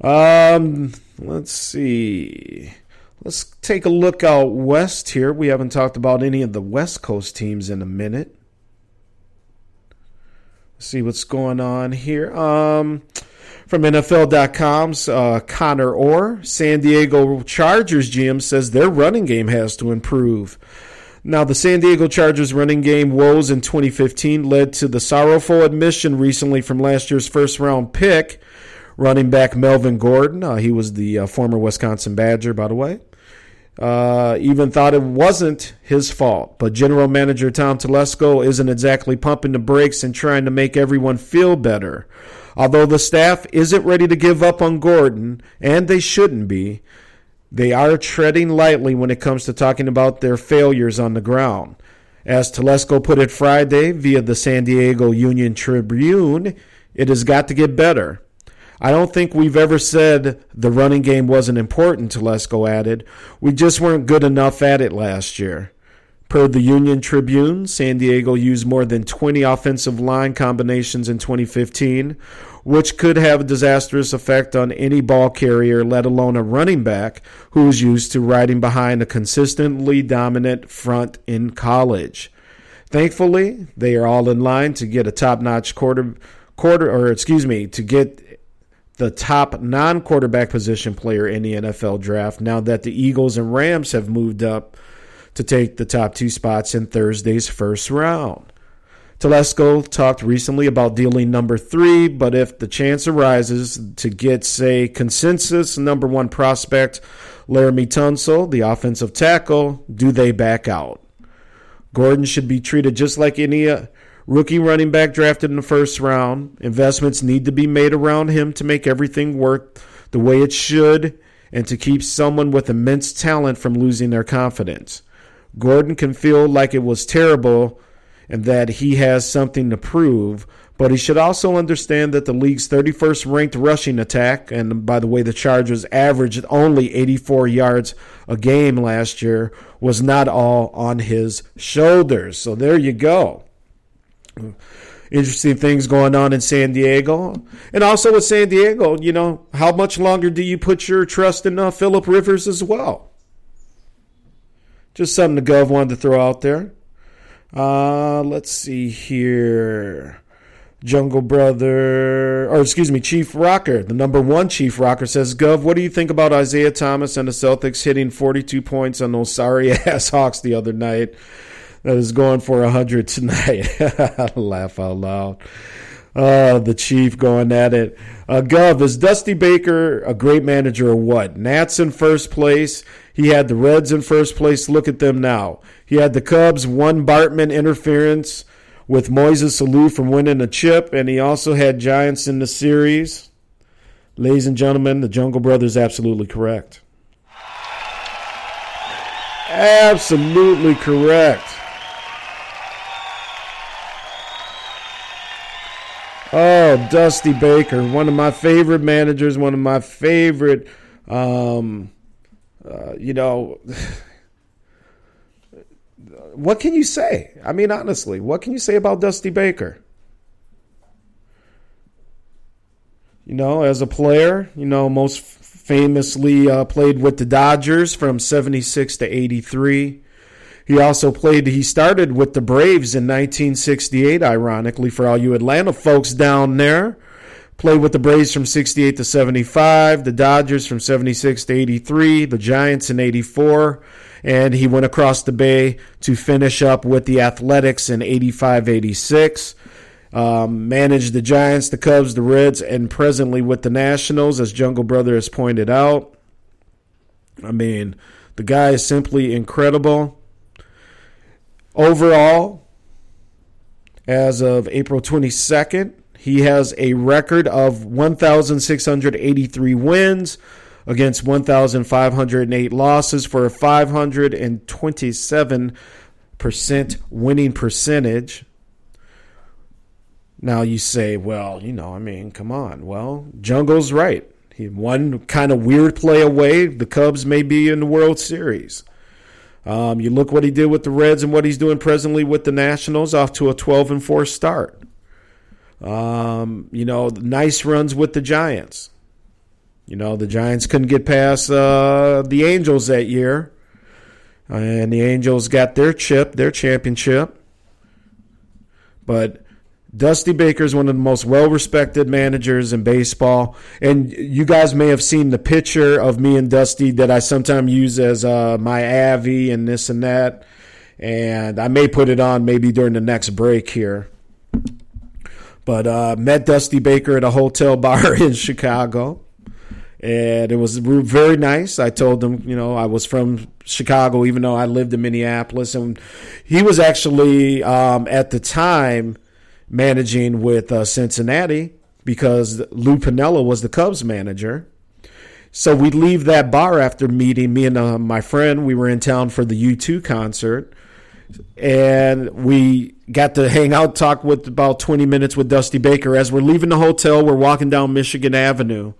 Um, let's see. Let's take a look out west here. We haven't talked about any of the West Coast teams in a minute. Let's see what's going on here. Um, from NFL.com's uh, Connor Orr, San Diego Chargers GM says their running game has to improve. Now, the San Diego Chargers running game woes in 2015 led to the sorrowful admission recently from last year's first round pick, running back Melvin Gordon. Uh, he was the uh, former Wisconsin Badger, by the way. Uh, even thought it wasn't his fault. But general manager Tom Telesco isn't exactly pumping the brakes and trying to make everyone feel better. Although the staff isn't ready to give up on Gordon, and they shouldn't be, they are treading lightly when it comes to talking about their failures on the ground. As Telesco put it Friday via the San Diego Union Tribune, it has got to get better. I don't think we've ever said the running game wasn't important, Telesco added. We just weren't good enough at it last year. Per the Union Tribune, San Diego used more than 20 offensive line combinations in 2015, which could have a disastrous effect on any ball carrier, let alone a running back who is used to riding behind a consistently dominant front in college. Thankfully, they are all in line to get a top-notch quarter quarter or excuse me, to get the top non-quarterback position player in the NFL draft now that the Eagles and Rams have moved up to take the top two spots in Thursday's first round. Telesco talked recently about dealing number three, but if the chance arises to get, say, consensus number one prospect Laremy Tunsil, the offensive tackle, do they back out? Gordon should be treated just like any uh, rookie running back drafted in the first round. Investments need to be made around him to make everything work the way it should and to keep someone with immense talent from losing their confidence. Gordon can feel like it was terrible and that he has something to prove, but he should also understand that the league's 31st ranked rushing attack, and by the way, the Chargers averaged only 84 yards a game last year, was not all on his shoulders. So there you go. Interesting things going on in San Diego. And also with San Diego, you know, how much longer do you put your trust in uh, Philip Rivers as well? Just something the Gov wanted to throw out there. Uh, let's see here. Jungle Brother, or excuse me, Chief Rocker, the number one Chief Rocker says, Gov, what do you think about Isaiah Thomas and the Celtics hitting 42 points on those sorry ass Hawks the other night? That is going for 100 tonight. Laugh out loud. Uh, the Chief going at it. Uh, Gov, is Dusty Baker a great manager or what? Nats in first place. He had the Reds in first place. Look at them now. He had the Cubs, one Bartman interference with Moises Alou from winning a chip, and he also had Giants in the series. Ladies and gentlemen, the Jungle Brothers absolutely correct. Absolutely correct. Oh, Dusty Baker, one of my favorite managers, one of my favorite, um, uh, you know, what can you say? I mean, honestly, what can you say about Dusty Baker? You know, as a player, you know, most famously uh, played with the Dodgers from 76 to 83. He also played, he started with the Braves in 1968, ironically, for all you Atlanta folks down there. Played with the Braves from 68 to 75, the Dodgers from 76 to 83, the Giants in 84, and he went across the bay to finish up with the Athletics in 85 86. Um, managed the Giants, the Cubs, the Reds, and presently with the Nationals, as Jungle Brother has pointed out. I mean, the guy is simply incredible. Overall, as of April 22nd, he has a record of 1,683 wins against 1,508 losses for a 527% winning percentage. Now you say, well, you know, I mean, come on. Well, Jungle's right. He one kind of weird play away. The Cubs may be in the World Series. Um, you look what he did with the Reds and what he's doing presently with the Nationals, off to a 12 and 4 start. Um, you know, nice runs with the Giants. You know, the Giants couldn't get past uh, the Angels that year. And the Angels got their chip, their championship. But Dusty Baker is one of the most well respected managers in baseball. And you guys may have seen the picture of me and Dusty that I sometimes use as uh, my Avi and this and that. And I may put it on maybe during the next break here. But uh, met Dusty Baker at a hotel bar in Chicago. And it was very nice. I told him, you know, I was from Chicago, even though I lived in Minneapolis. And he was actually, um, at the time, managing with uh, Cincinnati because Lou Piniella was the Cubs manager. So we leave that bar after meeting me and uh, my friend. We were in town for the U2 concert. And we got to hang out, talk with about 20 minutes with Dusty Baker. As we're leaving the hotel, we're walking down Michigan Avenue.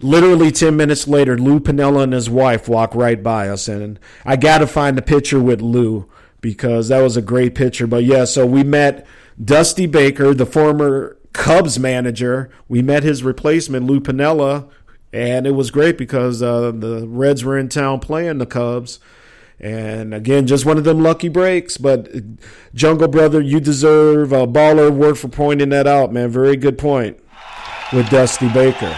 Literally 10 minutes later, Lou Piniella and his wife walk right by us. And I got to find the picture with Lou because that was a great picture. But yeah, so we met Dusty Baker, the former Cubs manager. We met his replacement, Lou Piniella, and it was great because uh, the Reds were in town playing the Cubs. And again, just one of them lucky breaks. But Jungle Brother, you deserve a baller award for pointing that out, man. Very good point with Dusty Baker.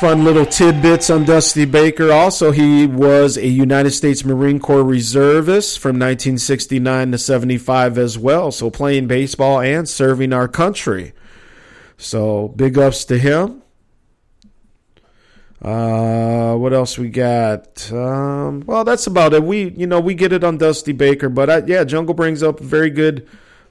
Fun little tidbits on Dusty Baker. Also, he was a United States Marine Corps reservist from 1969 to 75 as well. So, playing baseball and serving our country. So, big ups to him. Uh, what else we got? Um, well, that's about it. We, you know, we get it on Dusty Baker, but I, yeah, Jungle brings up a very good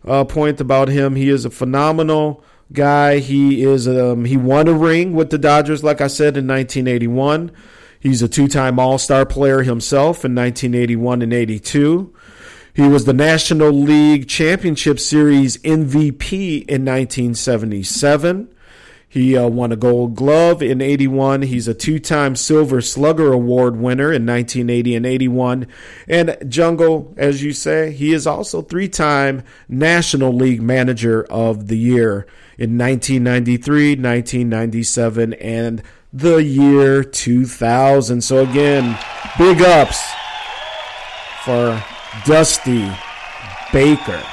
uh, point about him. He is a phenomenal guy. He is um, he won a ring with the Dodgers, like I said, in 1981. He's a two-time All-Star player himself in 1981 and 82. He was the National League Championship Series MVP in 1977. He uh, won a Gold Glove in 81. He's a two time Silver Slugger Award winner in 1980 and 81. And Jungle, as you say, he is also three time National League Manager of the Year in 1993, 1997, and the year 2000. So, again, big ups for Dusty Baker.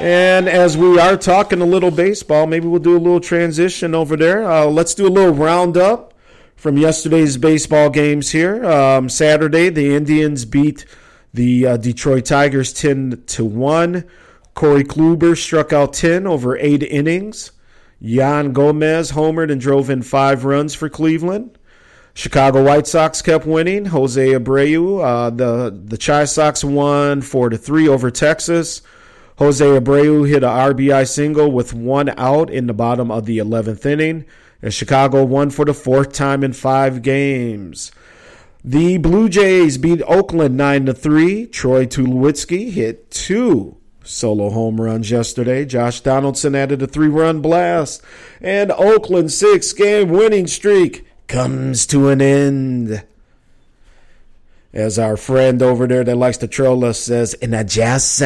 And as we are talking a little baseball, maybe we'll do a little transition over there. Uh, let's do a little roundup from yesterday's baseball games here. Um, Saturday, the Indians beat the uh, Detroit Tigers 10 to 1. Corey Kluber struck out 10 over eight innings. Yan Gomes homered and drove in five runs for Cleveland. Chicago White Sox kept winning. Jose Abreu, uh, the the Chi Sox won four to three over Texas. Jose Abreu hit a RBI single with one out in the bottom of the 11th inning, and Chicago won for the fourth time in five games. The Blue Jays beat Oakland 9 to 3. Troy Tulowitzki hit two solo home runs yesterday. Josh Donaldson added a three run blast, and Oakland's six game winning streak comes to an end. As our friend over there that likes to troll us says, in a jazz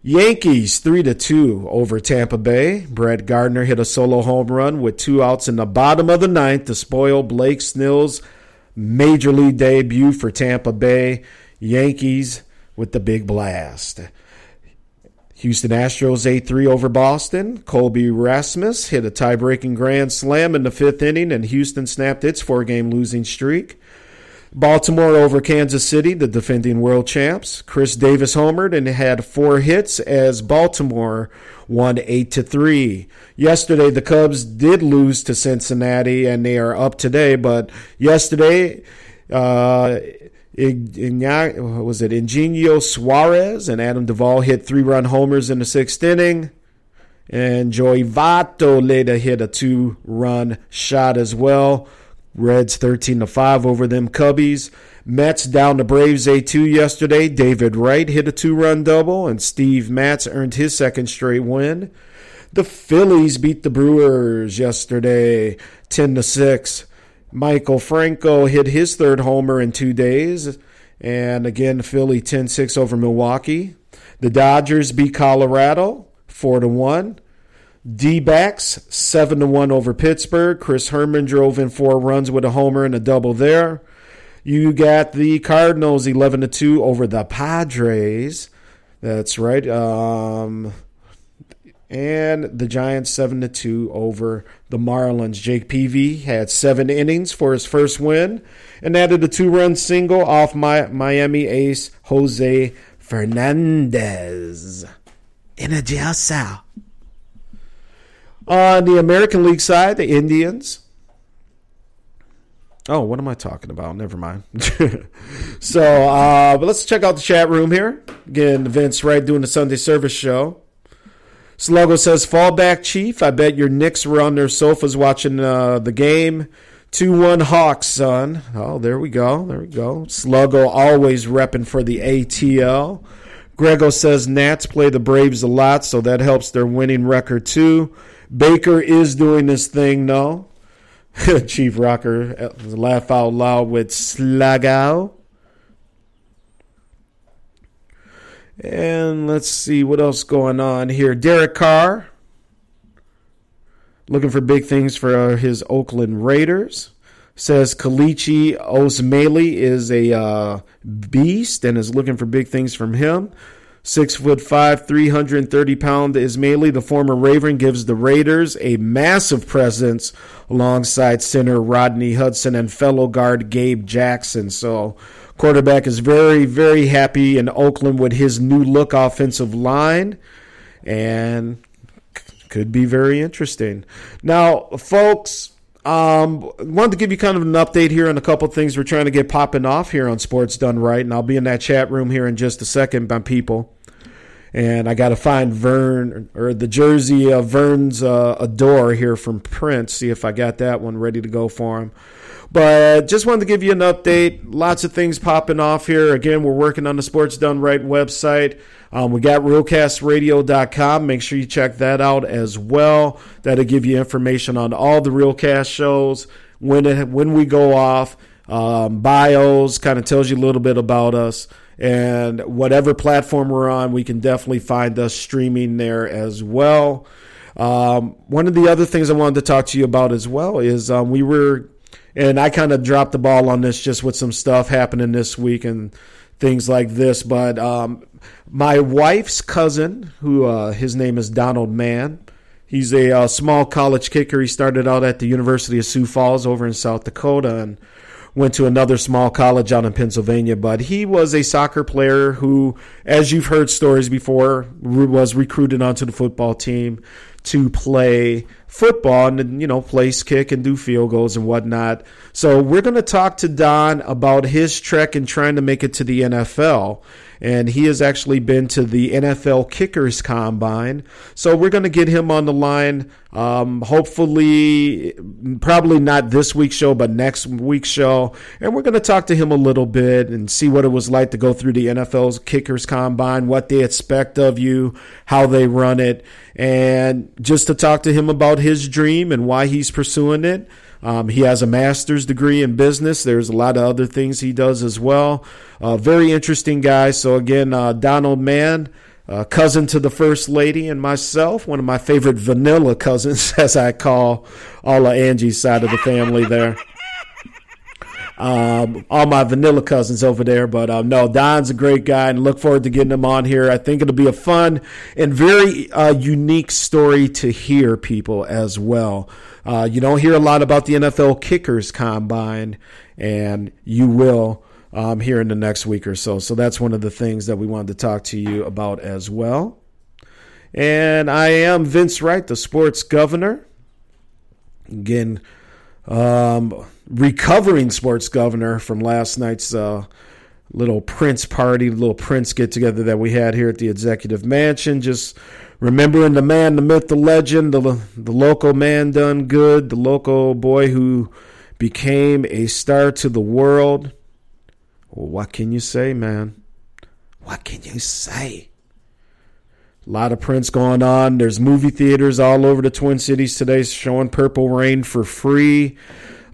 Yankees 3 to 2 over Tampa Bay. Brett Gardner hit a solo home run with two outs in the bottom of the ninth to spoil Blake Snell's major league debut for Tampa Bay. Yankees with the big blast. Houston Astros 8 3 over Boston. Colby Rasmus hit a tie breaking grand slam in the fifth inning, and Houston snapped its four game losing streak. Baltimore over Kansas City, the defending world champs. Chris Davis homered and had four hits as Baltimore won 8 to 3. Yesterday the Cubs did lose to Cincinnati and they are up today, but yesterday uh was it Eugenio Suarez and Adam Duvall hit three-run homers in the sixth inning. And Joey Votto later hit a two-run shot as well. Reds 13 to 5 over them Cubbies. Mets down the Braves A2 yesterday. David Wright hit a two run double, and Steve Matz earned his second straight win. The Phillies beat the Brewers yesterday 10 to 6. Maikel Franco hit his third homer in two days. And again, Philly 10 6 over Milwaukee. The Dodgers beat Colorado 4 to 1. D backs, 7 to 1 over Pittsburgh. Chris Herrmann drove in four runs with a homer and a double there. You got the Cardinals 11 to 2 over the Padres. That's right. Um, and the Giants 7 to 2 over the Marlins. Jake Peavy had seven innings for his first win and added a two run single off my Miami ace Jose Fernandez. In a jail cell. On the American League side, the Indians. Oh, what am I talking about? Never mind. so, uh, but let's check out the chat room here. Again, Vince Wright doing the Sunday service show. Sluggo says, Fall back, Chief. I bet your Knicks were on their sofas watching uh, the game. 2 1 Hawks, son. Oh, there we go. There we go. Sluggo always repping for the ATL. Grego says Nats play the Braves a lot, so that helps their winning record too. Baker is doing this thing, no. Chief Rocker laugh out loud with Sluggo. And let's see what else going on here. Derek Carr looking for big things for uh, his Oakland Raiders. Says Kelechi Osemele is a uh, beast and is looking for big things from him. Six foot five, 330 pound Osemele, the former Raven, gives the Raiders a massive presence alongside center Rodney Hudson and fellow guard Gabe Jackson. So, quarterback is very, very happy in Oakland with his new look offensive line and could be very interesting. Now, folks, um, wanted to give you kind of an update here on a couple things we're trying to get popping off here on Sports Done Right, and I'll be in that chat room here in just a second, my people. And I got to find Vern or the jersey of Vern's uh, Adore here from Prince. See if I got that one ready to go for him. But just wanted to give you an update. Lots of things popping off here. Again, we're working on the Sports Done Right website. Um, we got realcastradio.com. Make sure you check that out as well. That'll give you information on all the Realcast shows, when it, when we go off, um, bios, kind of tells you a little bit about us. And whatever platform we're on, we can definitely find us streaming there as well. Um, one of the other things I wanted to talk to you about as well is um, we were, and I kind of dropped the ball on this just with some stuff happening this week and things like this. But um, my wife's cousin, who uh, his name is Donald Mann, he's a uh, small college kicker. He started out at the University of Sioux Falls over in South Dakota and went to another small college out in Pennsylvania. But he was a soccer player who, as you've heard stories before, was recruited onto the football team to play football and you know place kick and do field goals and whatnot. So we're going to talk to Don about his trek and trying to make it to the NFL. And he has actually been to the NFL Kickers Combine. So we're going to get him on the line. Um, hopefully, probably not this week's show, but next week's show. And we're going to talk to him a little bit and see what it was like to go through the NFL's Kickers Combine, what they expect of you, how they run it, and just to talk to him about his dream and why he's pursuing it. Um, he has a master's degree in business. There's a lot of other things he does as well. Uh, very interesting guy. So, again, uh, Donald Mann, uh, cousin to the First Lady, and myself, one of my favorite vanilla cousins, as I call all of Angie's side of the family there. Um, all my vanilla cousins over there. But um, no, Don's a great guy and look forward to getting him on here. I think it'll be a fun and very uh, unique story to hear people as well. Uh, you don't hear a lot about the NFL kickers combine, and you will um, here in the next week or so. So that's one of the things that we wanted to talk to you about as well. And I am Vince Wright, the sports governor. Again, um, recovering sports governor from last night's uh, little Prince party, little Prince get together that we had here at the Executive Mansion. Just remembering the man, the myth, the legend, the, the local man done good, the local boy who became a star to the world. Well, what can you say, man? What can you say? A lot of Prince going on. There's movie theaters all over the Twin Cities today showing Purple Rain for free.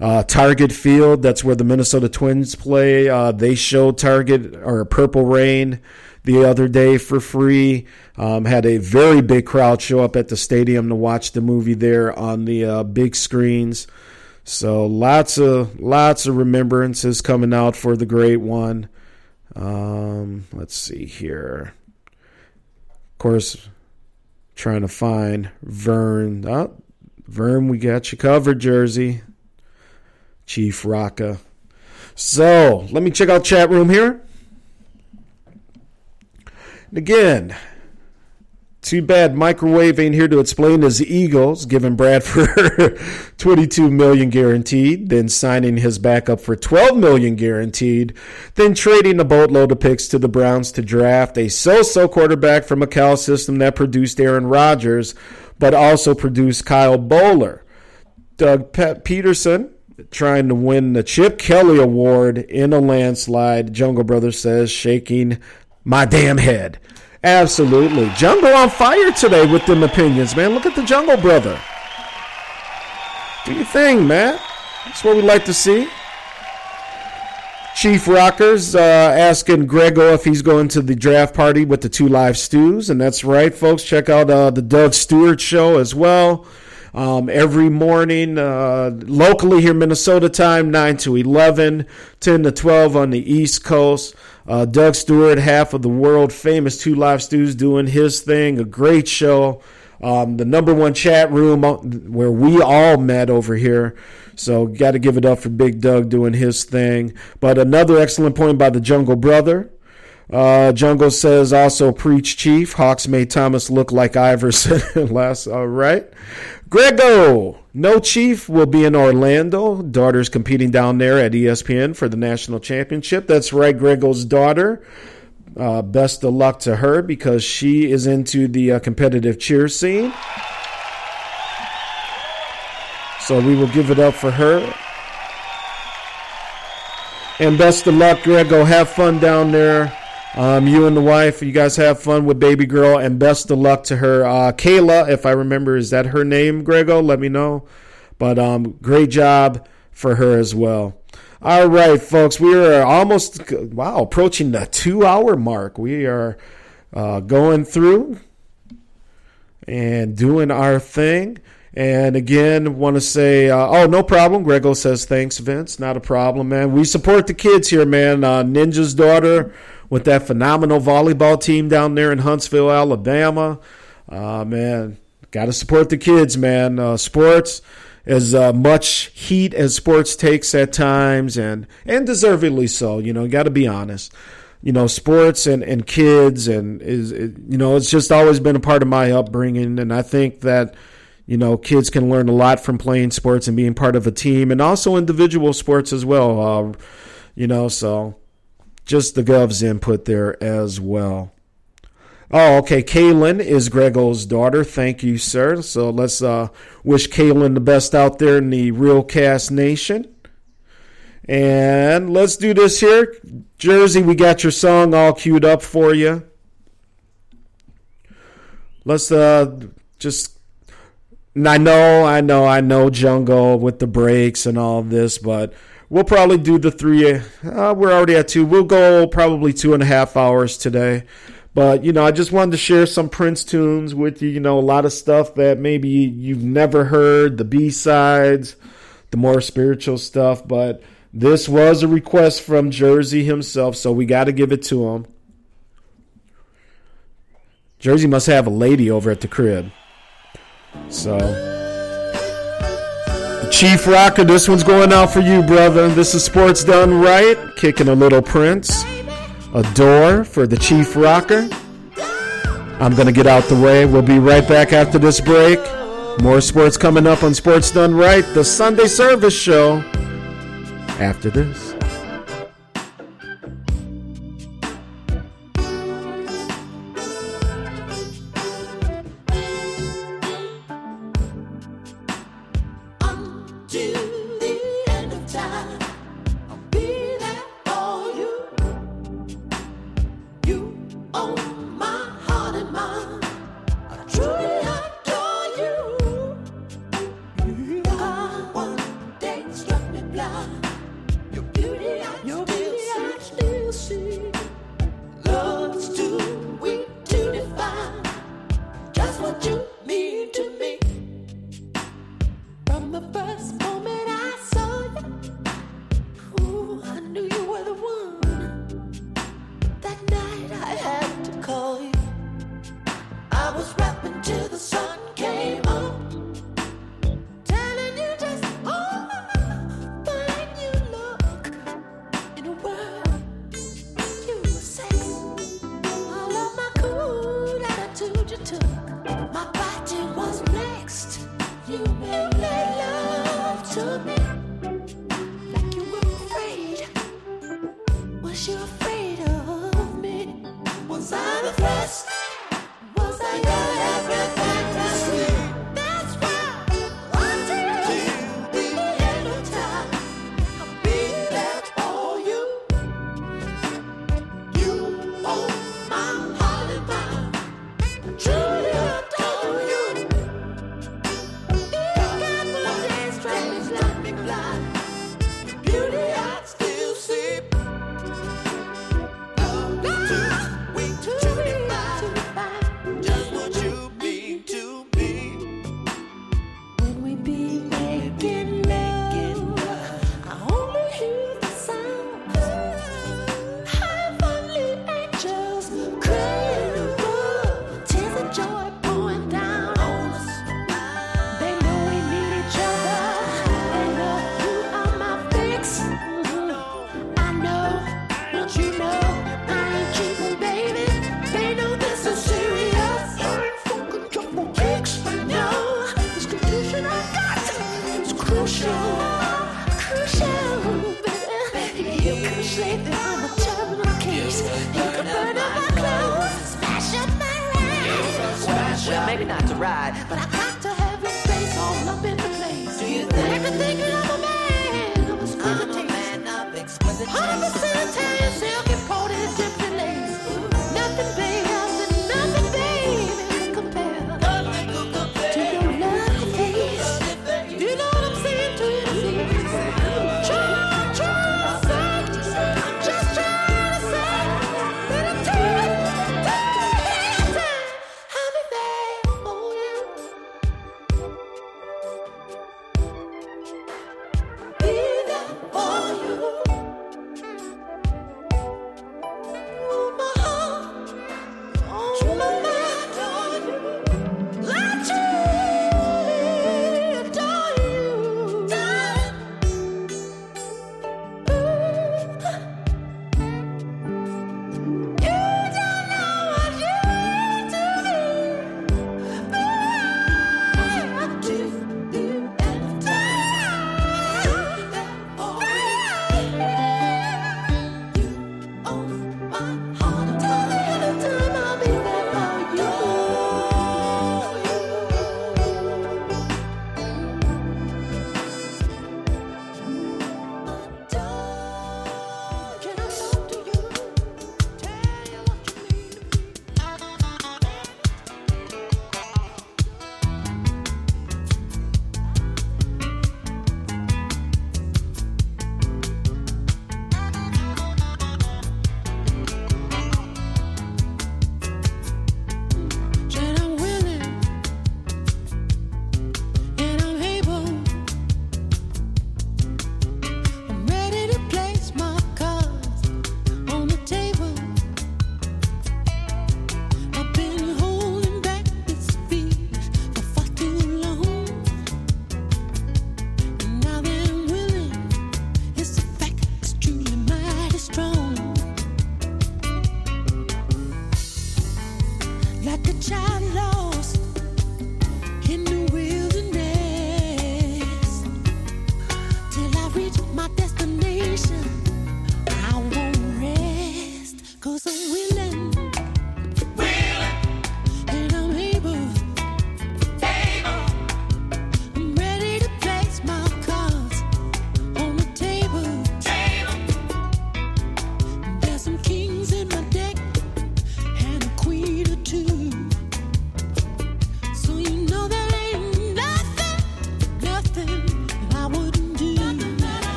Uh, Target Field, that's where the Minnesota Twins play. Uh, they showed Target or Purple Rain the other day for free. Um, had a very big crowd show up at the stadium to watch the movie there on the uh, big screens. So lots of lots of remembrances coming out for the great one. Um, let's see here. Of course, trying to find Vern. Oh, Vern, we got you covered, Jersey. Chief Rocka. So let me check out chat room here. And again, too bad Microwave ain't here to explain his Eagles, giving Bradford 22 million guaranteed, then signing his backup for 12 million guaranteed, then trading a boatload of picks to the Browns to draft a so-so quarterback from a Cal system that produced Aaron Rodgers, but also produced Kyle Boller. Doug Pe- Pederson trying to win the Chip Kelly Award in a landslide. Jungle Brothers says shaking my damn head. Absolutely. Jungle on fire today with them opinions, man. Look at the Jungle Brother. Do your thing, man. That's what we like to see. Chief Rockers uh, asking Grego if he's going to the draft party with the two live stews. And that's right, folks. Check out uh, the Doug Stewart show as well. Um, every morning, uh, locally here, Minnesota time, 9 to 11, 10 to 12 on the East Coast. Uh, Doug Stewart, half of the world famous Two Live Stews, doing his thing. A great show. Um, the number one chat room uh, where we all met over here. So, got to give it up for Big Doug doing his thing. But another excellent point by the Jungle Brother. Uh, Jungle says also preach chief. Hawks made Thomas look like Iverson last. All right. Grego, no chief will be in Orlando. Daughter's competing down there at ESPN for the national championship. That's right, Grego's daughter. Uh, best of luck to her because she is into the uh, competitive cheer scene. So we will give it up for her. And best of luck, Grego. Have fun down there. Um, you and the wife, you guys have fun with baby girl, and best of luck to her. Uh, Kayla, if I remember, is that her name, Grego? Let me know. But um, great job for her as well. All right, folks, we are almost wow approaching the two-hour mark. We are uh, going through and doing our thing. And again, want to say, uh, oh, no problem. Grego says thanks, Vince. Not a problem, man. We support the kids here, man. Uh, Ninja's daughter with that phenomenal volleyball team down there in Huntsville, Alabama. Uh, man, got to support the kids, man. Uh, sports, as uh, much heat as sports takes at times, and and deservedly so. You know, got to be honest. You know, sports and, and kids and is it, you know it's just always been a part of my upbringing, and I think that you know kids can learn a lot from playing sports and being part of a team, and also individual sports as well. Uh, you know, so just the Gov's input there as well. Oh, okay. Kaylin is Grego's daughter. Thank you, sir. So let's uh, wish Kaylin the best out there in the Real Cast Nation. And let's do this here. Jersey, we got your song all queued up for you. Let's uh, just. And I know, I know, I know, Jungle with the breaks and all this, but we'll probably do the three. Uh, we're already at two. We'll go probably two and a half hours today. But, you know, I just wanted to share some Prince tunes with you. You know, a lot of stuff that maybe you've never heard, the B sides, the more spiritual stuff. But this was a request from Jersey himself, so we got to give it to him. Jersey must have a lady over at the crib. So. Chief Rocker, this one's going out for you, brother. This is Sports Done Right, kicking a little Prince. A door for the Chief Rocker. I'm going to get out the way. We'll be right back after this break. More sports coming up on Sports Done Right, the Sunday service show. After this.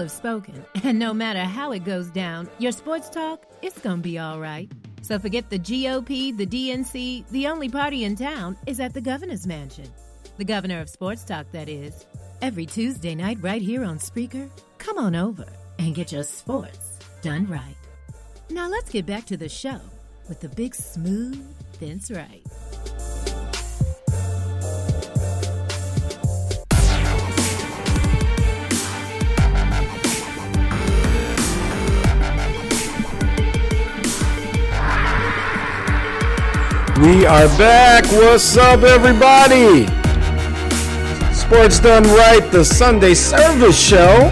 Have spoken, and no matter how it goes down, your sports talk, it's gonna be all right. So forget the GOP, the DNC, the only party in town is at the governor's mansion. The governor of sports talk, that is. Every Tuesday night, right here on Spreaker, come on over and get your sports done right. Now let's get back to the show with the big smooth Vince Wright. We are back. What's up, everybody? Sports Done Right, the Sunday service show.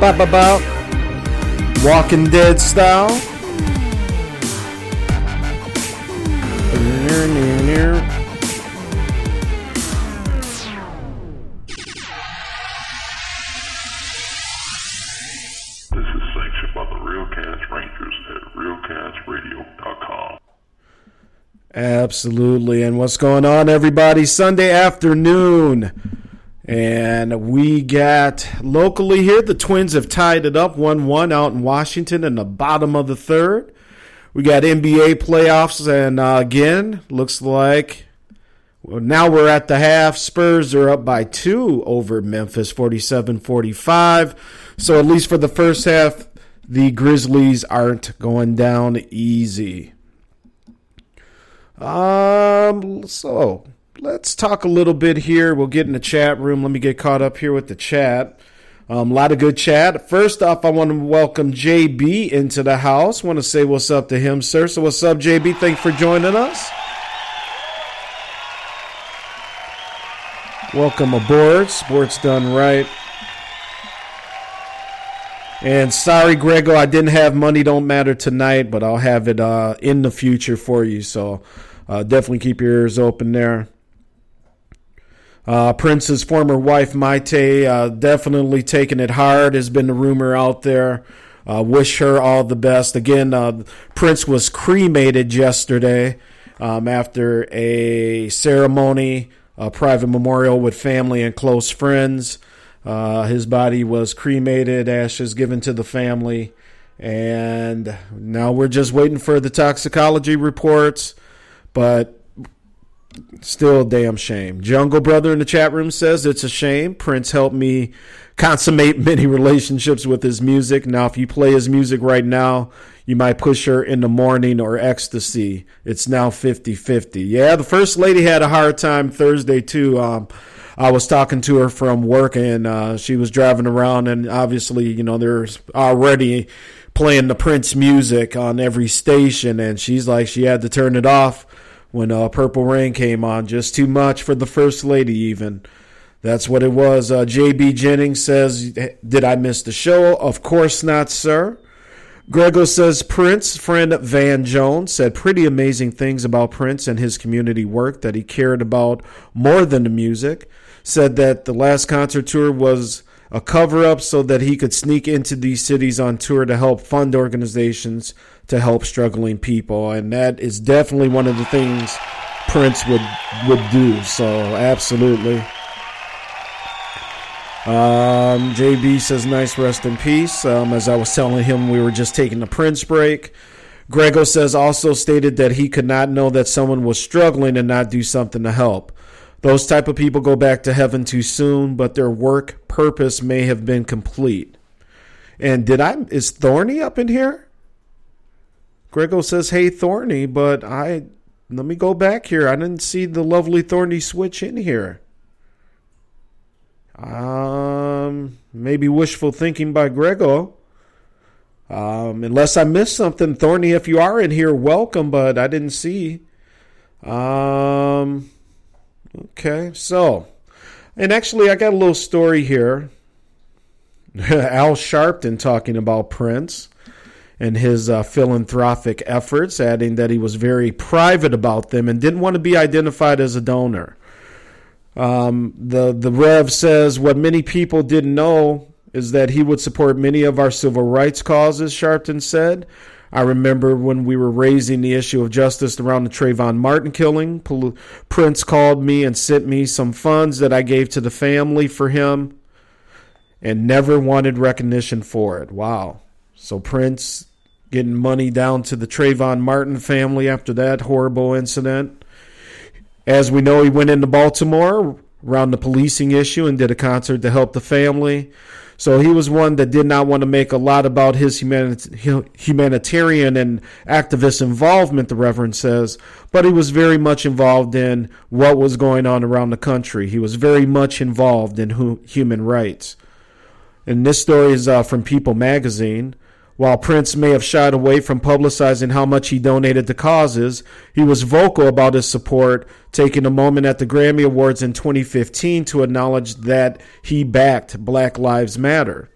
Ba ba ba. Walking Dead style. Absolutely. And what's going on, everybody? Sunday afternoon. And we got locally here, the Twins have tied it up 1 1 out in Washington in the bottom of the third. We got NBA playoffs, and uh, again, looks like well, now we're at the half. Spurs are up by two over Memphis, 47 45. So, at least for the first half, the Grizzlies aren't going down easy. Um, so let's talk a little bit here. We'll get in the chat room. Let me get caught up here with the chat. Um, a lot of good chat. First off, I want to welcome JB into the house. Want to say what's up to him, sir. So, what's up, JB? Thanks for joining us. Welcome aboard. Sports done right. And sorry, Grego, I didn't have money. Don't matter tonight, but I'll have it uh, in the future for you. So uh, definitely keep your ears open there. Uh, Prince's former wife, Mayte, uh, definitely taking it hard, has been the rumor out there. Uh, wish her all the best. Again, uh, Prince was cremated yesterday um, after a ceremony, a private memorial with family and close friends. Uh, his body was cremated, ashes given to the family, and now we're just waiting for the toxicology reports. But still damn shame. Jungle Brother in the chat room says it's a shame. Prince helped me consummate many relationships with his music. Now, if you play his music right now, you might push her in the morning or ecstasy. It's now 50 50. Yeah, the First Lady had a hard time Thursday, too. Um, I was talking to her from work and uh, she was driving around, and obviously, you know, there's already playing the Prince music on every station, and she's like, she had to turn it off when uh, Purple Rain came on. Just too much for the First Lady, even. That's what it was. Uh, JB Jennings says, Did I miss the show? Of course not, sir. Grego says Prince, friend Van Jones, said pretty amazing things about Prince and his community work that he cared about more than the music. Said that the last concert tour was a cover up so that he could sneak into these cities on tour to help fund organizations to help struggling people. And that is definitely one of the things Prince would would do. So absolutely. Um, JB says, nice rest in peace. Um, as I was telling him, we were just taking a Prince break. Grego says, also stated that he could not know that someone was struggling and not do something to help. Those type of people go back to heaven too soon, but their work purpose may have been complete. And did I, is Thorny up in here? Grego says, hey, Thorny, but I, let me go back here. I didn't see the lovely Thorny switch in here. Um, maybe wishful thinking by Grego. Um, unless I missed something, Thorny, if you are in here, welcome, but I didn't see. Um, okay, so, and actually, I got a little story here. Al Sharpton talking about Prince and his uh, philanthropic efforts, adding that he was very private about them and didn't want to be identified as a donor. Um, the the Rev says what many people didn't know is that he would support many of our civil rights causes. Sharpton said. I remember when we were raising the issue of justice around the Trayvon Martin killing. Prince called me and sent me some funds that I gave to the family for him, and never wanted recognition for it. Wow! So Prince getting money down to the Trayvon Martin family after that horrible incident. As we know, he went into Baltimore around the policing issue and did a concert to help the family. So he was one that did not want to make a lot about his humanit- humanitarian and activist involvement, the Reverend says, but he was very much involved in what was going on around the country. He was very much involved in hu- human rights. And this story is uh, from People magazine. While Prince may have shied away from publicizing how much he donated to causes, he was vocal about his support, taking a moment at the Grammy Awards in 2015 to acknowledge that he backed Black Lives Matter.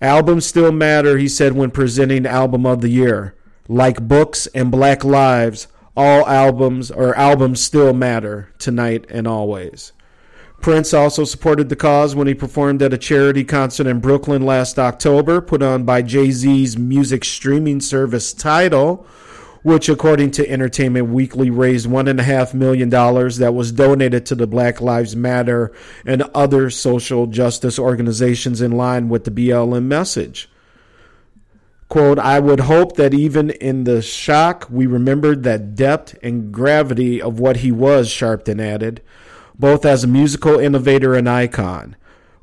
Albums still matter, he said when presenting Album of the Year. Like books and Black Lives, all albums or albums still matter tonight and always. Prince also supported the cause when he performed at a charity concert in Brooklyn last October, put on by Jay Z's music streaming service Tidal, which, according to Entertainment Weekly, raised $1.5 million that was donated to the Black Lives Matter and other social justice organizations in line with the BLM message. Quote, I would hope that even in the shock, we remembered that depth and gravity of what he was, Sharpton added both as a musical innovator and icon,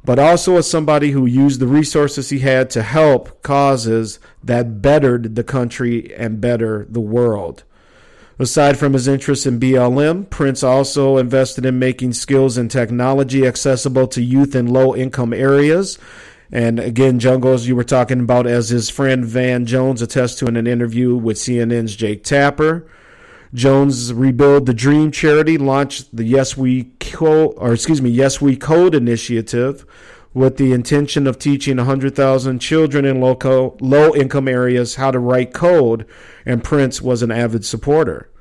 but also as somebody who used the resources he had to help causes that bettered the country and better the world. Aside from his interest in BLM, Prince also invested in making skills and technology accessible to youth in low income areas. And again, Jungle, as you were talking about, as his friend Van Jones attests to in an interview with CNN's Jake Tapper. Jones Rebuild the Dream charity launched the Yes We Code, or excuse me, Yes We Code initiative with the intention of teaching 100,000 children in local, low income areas how to write code, and Prince was an avid supporter.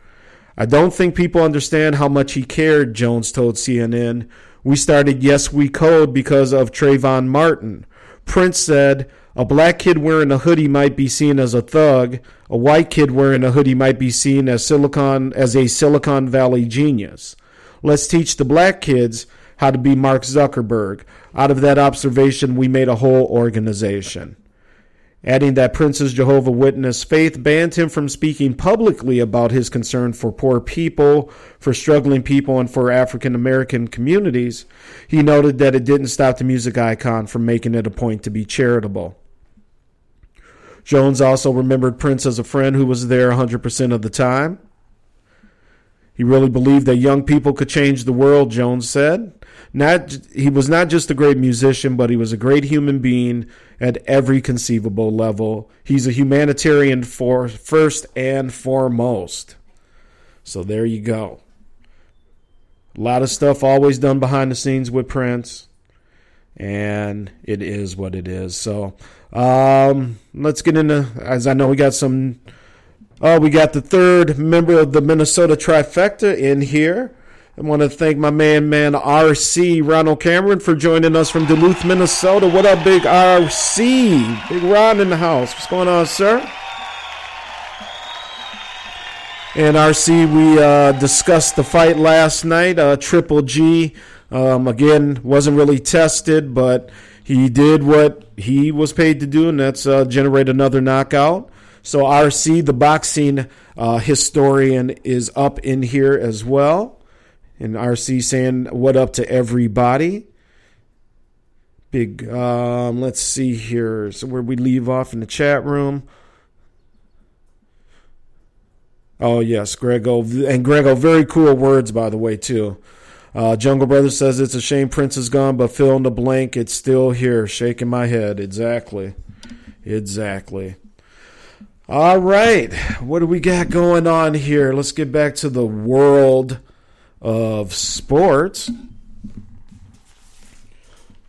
I don't think people understand how much he cared, Jones told CNN. We started Yes We Code because of Trayvon Martin. Prince said, a black kid wearing a hoodie might be seen as a thug. A white kid wearing a hoodie might be seen as Silicon as a Silicon Valley genius. Let's teach the black kids how to be Mark Zuckerberg. Out of that observation, we made a whole organization. Adding that Prince's Jehovah Witness faith banned him from speaking publicly about his concern for poor people, for struggling people, and for African American communities, he noted that it didn't stop the music icon from making it a point to be charitable. Jones also remembered Prince as a friend who was there 100% of the time. He really believed that young people could change the world, Jones said. Not he was not just a great musician, but he was a great human being at every conceivable level. He's a humanitarian for first and foremost. So there you go. A lot of stuff always done behind the scenes with Prince, and it is what it is. So um, let's get into as I know we got some. Oh, we got the third member of the Minnesota trifecta in here. I want to thank my man, man RC Ronald Cameron for joining us from Duluth, Minnesota. What up, big RC? Big Ron in the house. What's going on, sir? And RC, we uh, discussed the fight last night. Uh, Triple G, um, again, wasn't really tested, but he did what he was paid to do, and that's uh, generate another knockout. So RC, the boxing uh, historian, is up in here as well. And RC saying, What up to everybody? Big, um, let's see here. So, where we leave off in the chat room. Oh, yes, Grego. And Grego, very cool words, by the way, too. Uh, Jungle Brothers says it's a shame Prince is gone, but fill in the blank. It's still here. Shaking my head. Exactly. Exactly. All right. What do we got going on here? Let's get back to the world of sports.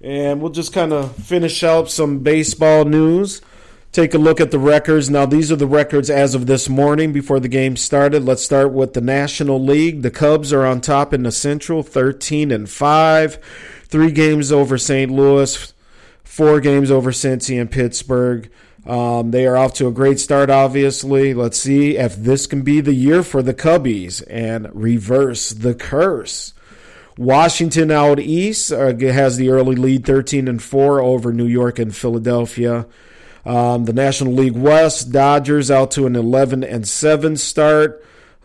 And we'll just kind of finish up some baseball news. Take a look at the records. Now, these are the records as of this morning before the game started. Let's start with the National League. The Cubs are on top in the Central, 13 and 5. Three games over St. Louis, four games over Cincy and Pittsburgh. Um, they are off to a great start, obviously. Let's see if this can be the year for the Cubbies and reverse the curse. Washington out east uh, has the early lead, 13 and 4 over New York and Philadelphia. Um, the National League West, Dodgers out to an 11 and 7 start,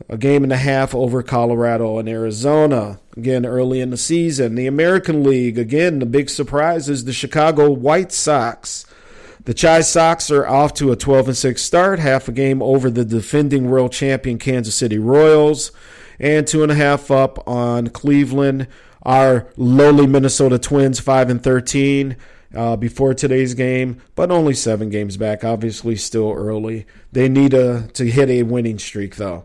a game and a half over Colorado and Arizona. Again, early in the season. The American League, again, the big surprise is the Chicago White Sox. The Chi Sox are off to a 12 and 6 start, half a game over the defending world champion Kansas City Royals, and two and a half up on Cleveland. Our lowly Minnesota Twins, 5 and 13 uh, before today's game, but only seven games back. Obviously, still early. They need a, to hit a winning streak, though.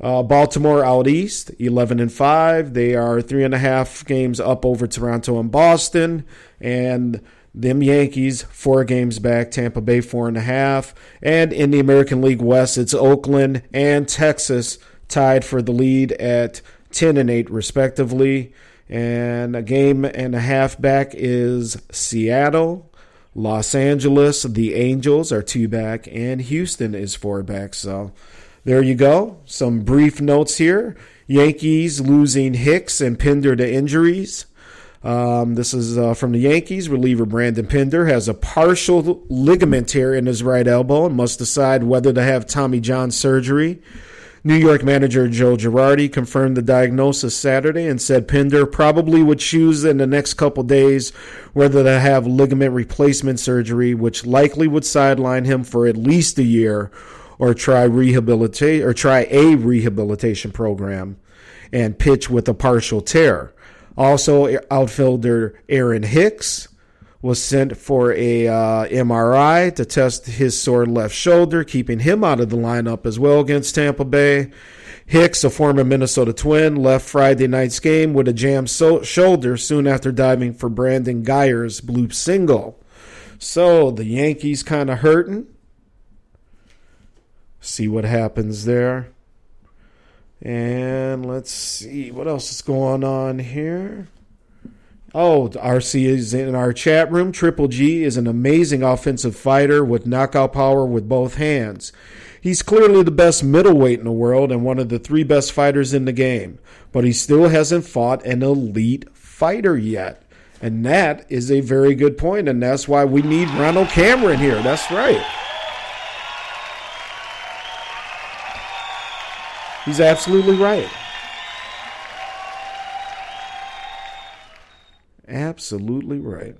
Uh, Baltimore out east, 11 and 5. They are three and a half games up over Toronto and Boston. And them Yankees, four games back. Tampa Bay, four and a half. And in the American League West, it's Oakland and Texas tied for the lead at 10 and 8, respectively. And a game and a half back is Seattle. Los Angeles, the Angels are two back, and Houston is four back. So there you go. Some brief notes here. Yankees losing Hicks and Pinder to injuries. Um, this is uh, from the Yankees. Reliever Branden Pinder has a partial ligament tear in his right elbow and must decide whether to have Tommy John surgery. New York manager Joe Girardi confirmed the diagnosis Saturday and said Pinder probably would choose in the next couple days whether to have ligament replacement surgery, which likely would sideline him for at least a year, or try rehabilitate or try a rehabilitation program and pitch with a partial tear. Also, outfielder Aaron Hicks was sent for a uh, MRI to test his sore left shoulder, keeping him out of the lineup as well against Tampa Bay. Hicks, a former Minnesota Twin, left Friday night's game with a jammed so- shoulder soon after diving for Brandon Guyer's bloop single. So the Yankees kind of hurting. See what happens there. And let's see what else is going on here. Oh, RC is in our chat room. Triple G is an amazing offensive fighter with knockout power with both hands. He's clearly the best middleweight in the world and one of the three best fighters in the game, but he still hasn't fought an elite fighter yet. And that is a very good point, and that's why we need Ronald Cameron here. That's right. He's absolutely right. Absolutely right.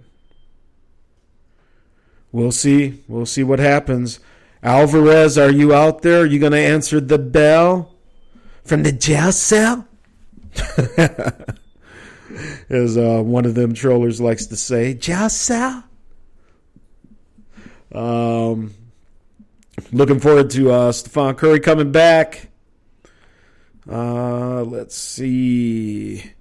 We'll see. We'll see what happens. Alvarez, are you out there? Are you going to answer the bell from the jail cell? As uh, one of them trollers likes to say, jail cell. Um, looking forward to uh, Stephen Curry coming back. Uh, let's see.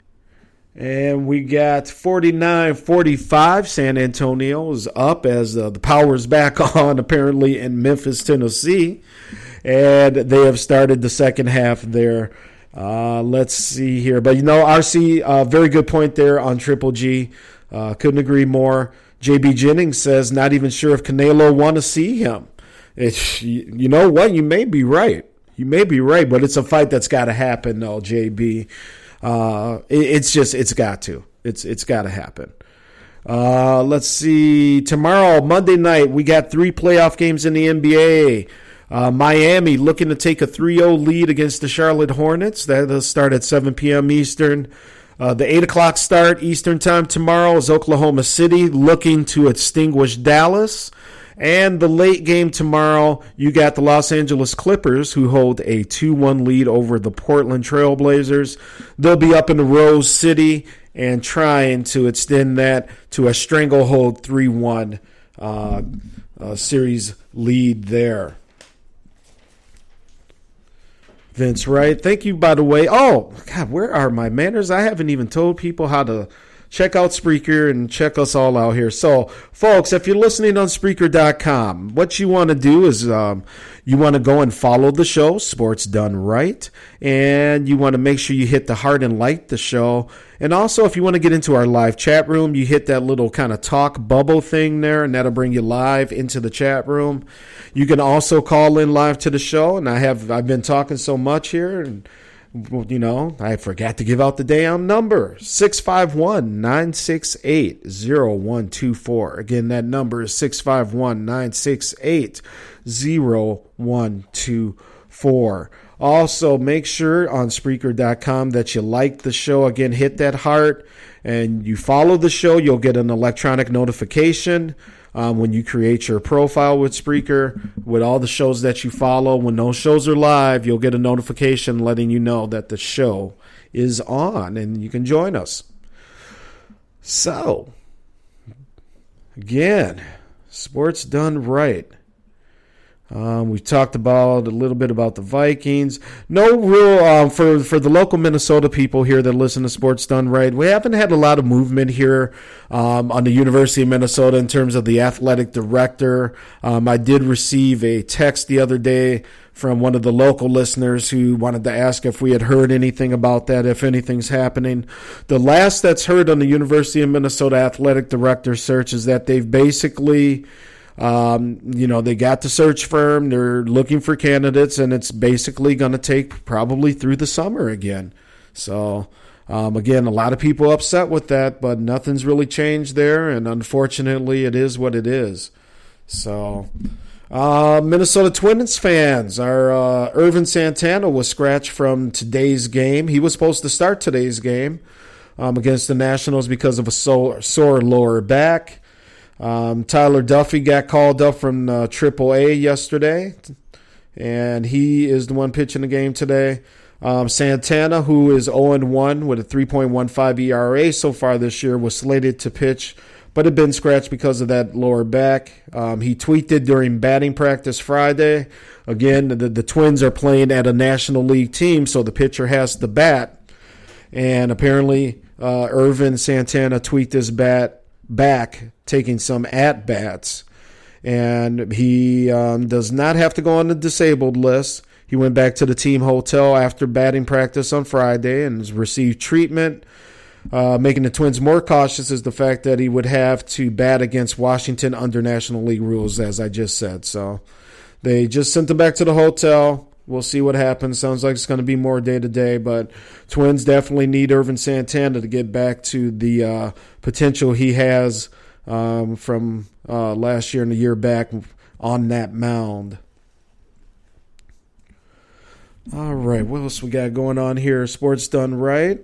And we got 49 45. San Antonio is up as uh, the power's back on, apparently, in Memphis, Tennessee. And they have started the second half there. Uh, let's see here. But you know, RC, uh, very good point there on Triple G. Uh, couldn't agree more. JB Jennings says, not even sure if Canelo want to see him. It's, you know what? You may be right. You may be right, but it's a fight that's got to happen, though, JB. Uh, it, it's just it's got to. It's it's got to happen. Uh, let's see. Tomorrow, Monday night, we got three playoff games in the NBA. Uh, Miami looking to take a 3 0 lead against the Charlotte Hornets. That'll start at 7 p.m. Eastern. Uh, the 8 o'clock start Eastern Time tomorrow is Oklahoma City looking to extinguish Dallas. And the late game tomorrow, you got the Los Angeles Clippers who hold a 2 1 lead over the Portland Trailblazers. They'll be up in the Rose City and trying to extend that to a stranglehold 3 1 uh, uh, series lead there. Vince Wright. Thank you, by the way. Oh, God, where are my manners? I haven't even told people how to check out Spreaker and check us all out here. So, folks, if you're listening on Spreaker.com, what you want to do is um, you want to go and follow the show, Sports Done Right, and you want to make sure you hit the heart and like the show. And also, if you want to get into our live chat room, you hit that little kind of talk bubble thing there, and that'll bring you live into the chat room. You can also call in live to the show, and I have I've been talking so much here, and you know, I forgot to give out the damn number 651 968 0124. Again, that number is 651 968 0124. Also, make sure on Spreaker.com that you like the show. Again, hit that heart and you follow the show. You'll get an electronic notification um, when you create your profile with Spreaker with all the shows that you follow. When those shows are live, you'll get a notification letting you know that the show is on and you can join us. So, again, sports done right. Um, we talked about a little bit about the Vikings. No real um, for for the local Minnesota people here that listen to Sports Done Right. We haven't had a lot of movement here um, on the University of Minnesota in terms of the athletic director. Um, I did receive a text the other day from one of the local listeners who wanted to ask if we had heard anything about that, if anything's happening. The last that's heard on the University of Minnesota athletic director search is that they've basically um, you know, they got the search firm. They're looking for candidates, and it's basically going to take probably through the summer again. So, um, again, a lot of people upset with that, but nothing's really changed there, and unfortunately, it is what it is. So, uh, Minnesota Twins fans, our uh, Ervin Santana was scratched from today's game. He was supposed to start today's game um, against the Nationals because of a sore, sore lower back. Um, Tyler Duffey got called up from uh, AAA yesterday, and he is the one pitching the game today. Um, Santana, who is 0 1 with a 3.15 ERA so far this year, was slated to pitch, but had been scratched because of that lower back. Um, he tweeted during batting practice Friday. Again, the, the Twins are playing at a National League team, so the pitcher has to bat. And apparently, uh, Ervin Santana tweeted his bat back taking some at bats. And he um, does not have to go on the disabled list. He went back to the team hotel after batting practice on Friday and received treatment. Uh, making the Twins more cautious is the fact that he would have to bat against Washington under National League rules, as I just said. So they just sent him back to the hotel. We'll see what happens. Sounds like it's going to be more day to day, but Twins definitely need Ervin Santana to get back to the uh, potential he has um, from uh, last year and the year back on that mound. All right, what else we got going on here? Sports done right.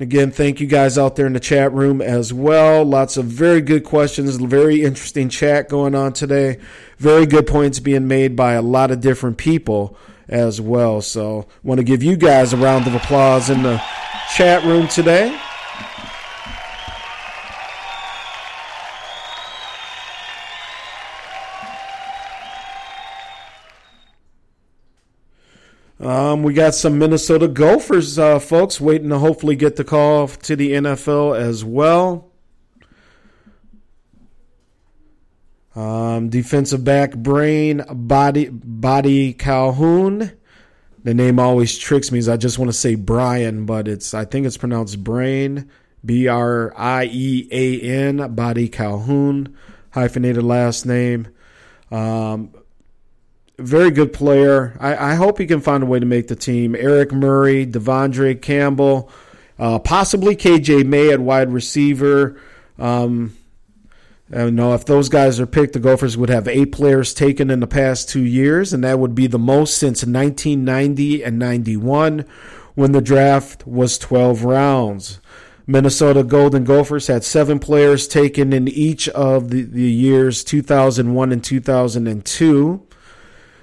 Again, thank you guys out there in the chat room as well. Lots of very good questions, very interesting chat going on today. Very good points being made by a lot of different people as well. So, want to give you guys a round of applause in the chat room today. Um, we got some Minnesota Gophers uh, folks waiting to hopefully get the call to the NFL as well. Um, defensive back Brain Boddy Boddy Calhoun. The name always tricks me. As I just want to say Brian, but it's I think it's pronounced Brain B R I E A N Boddy Calhoun hyphenated last name. Um, very good player. I, I, hope he can find a way to make the team. Eric Murray, Devondre Campbell, uh, possibly KJ Maye at wide receiver. Um, Uh, I know if those guys are picked, the Gophers would have eight players taken in the past two years, and that would be the most since 1990 and 91 when the draft was 12 rounds. Minnesota Golden Gophers had seven players taken in each of the, the years 2001 and 2002.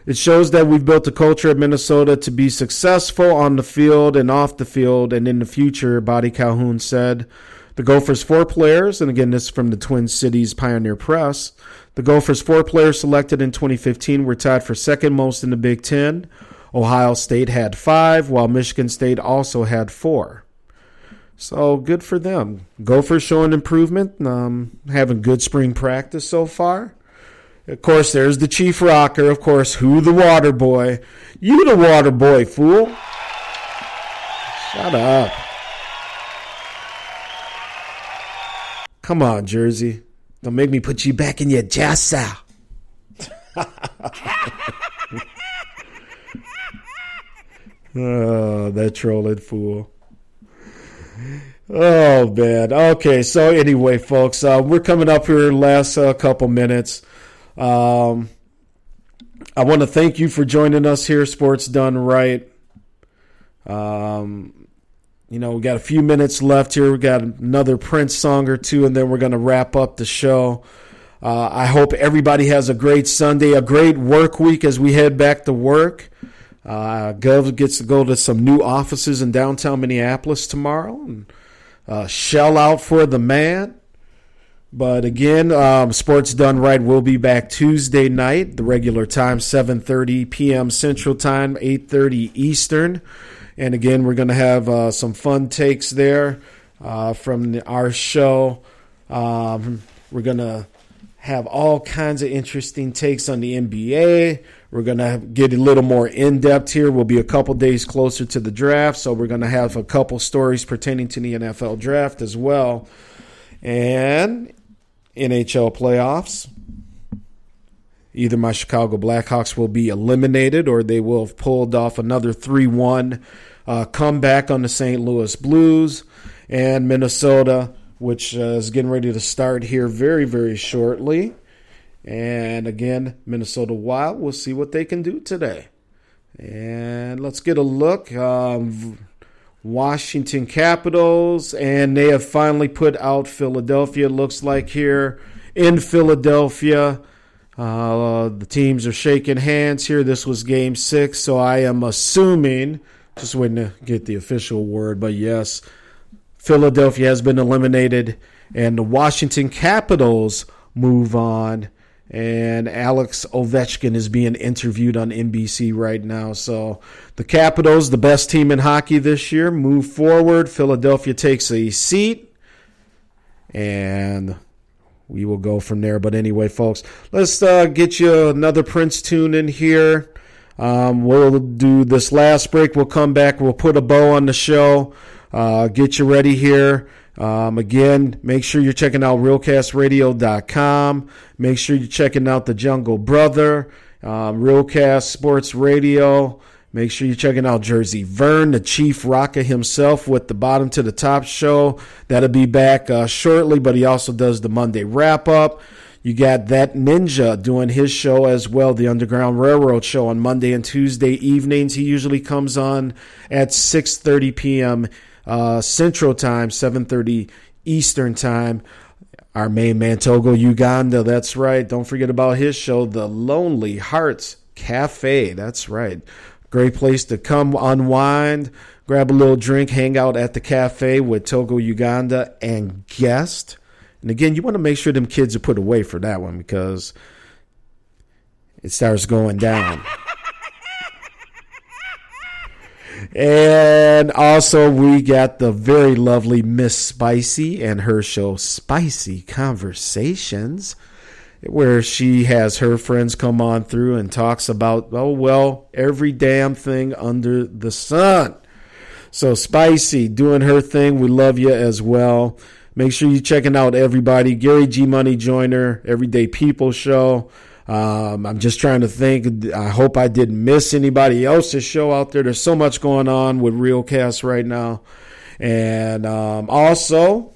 It shows that we've built a culture at Minnesota to be successful on the field and off the field and in the future, Boddy Calhoun said. The Gophers' four players, and again, this is from the Twin Cities Pioneer Press. The Gophers' four players selected in 2015 were tied for second most in the Big Ten. Ohio State had five, while Michigan State also had four. So good for them. Gophers showing improvement, um, having good spring practice so far. Of course, there's the Chief Rocker. Of course, who the water boy? You the water boy, fool. Shut up. Come on, Jersey. Don't make me put you back in your jassa. oh, that trolling fool. Oh man. Okay. So anyway, folks, uh, we're coming up here last uh, couple minutes. Um, I want to thank you for joining us here, Sports Done Right. Um, you know, we got a few minutes left here. We got another Prince song or two, and then we're going to wrap up the show. Uh, I hope everybody has a great Sunday, a great work week as we head back to work. Uh, Gov gets to go to some new offices in downtown Minneapolis tomorrow and uh, shell out for the man. But again, um, Sports Done Right will be back Tuesday night, the regular time, 7.30 p.m. Central Time, 8.30 Eastern. And again, we're going to have uh, some fun takes there uh, from the, our show. Um, we're going to have all kinds of interesting takes on the NBA. We're going to get a little more in depth here. We'll be a couple days closer to the draft, so we're going to have a couple stories pertaining to the NFL draft as well. And NHL playoffs. Either my Chicago Blackhawks will be eliminated or they will have pulled off another 3 1 uh, comeback on the St. Louis Blues. And Minnesota, which uh, is getting ready to start here very, very shortly. And again, Minnesota Wild, we'll see what they can do today. And let's get a look. Um, Washington Capitals, and they have finally put out Philadelphia. Looks like here in Philadelphia, uh, the teams are shaking hands here. This was Game Six, so I am assuming, just waiting to get the official word, but yes, Philadelphia has been eliminated, and the Washington Capitals move on. And Alex Ovechkin is being interviewed on NBC right now. So the Capitals, the best team in hockey this year, move forward. Philadelphia takes a seat. And we will go from there. But anyway, folks, let's uh, get you another Prince tune in here. Um, we'll do this last break. We'll come back. We'll put a bow on the show. Uh, get you ready here. Um, again, make sure you're checking out realcastradio.com. Make sure you're checking out the Jungle Brother, um, Realcast Sports Radio. Make sure you're checking out Jersey Vern, the Chief Rocker himself, with the bottom to the top show. That'll be back uh, shortly, but he also does the Monday wrap up. You got that ninja doing his show as well, the Underground Railroad show on Monday and Tuesday evenings. He usually comes on at 6:30 p.m. Uh, Central Time, 7:30 Eastern Time. Our main man Togo Uganda, that's right. Don't forget about his show, The Lonely Hearts Cafe. That's right. Great place to come unwind, grab a little drink, hang out at the cafe with Togo Uganda and guest. And again, you want to make sure them kids are put away for that one because it starts going down. And also, we got the very lovely Miss Spicy and her show Spicy Conversations, where she has her friends come on through and talks about, oh, well, every damn thing under the sun. So, Spicy doing her thing. We love you as well. Make sure you're checking out everybody. Gary G Money Joiner, Everyday People Show. Um, I'm just trying to think. I hope I didn't miss anybody else's show out there. There's so much going on with Realcast right now. And um, also,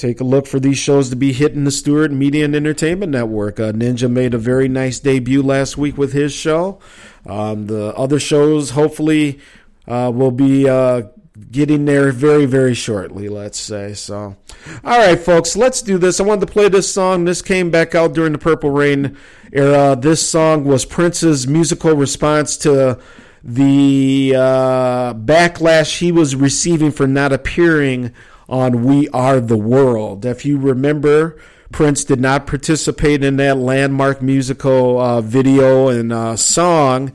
take a look for these shows to be hitting the Stewart Media and Entertainment Network. Uh, Ninja made a very nice debut last week with his show. Um, the other shows, hopefully, uh, will be uh, getting there very, very shortly, let's say. So, all right, folks, let's do this. I wanted to play this song. This came back out during the Purple Rain era. This song was Prince's musical response to the uh, backlash he was receiving for not appearing on We Are the World. If you remember, Prince did not participate in that landmark musical uh, video and uh, song.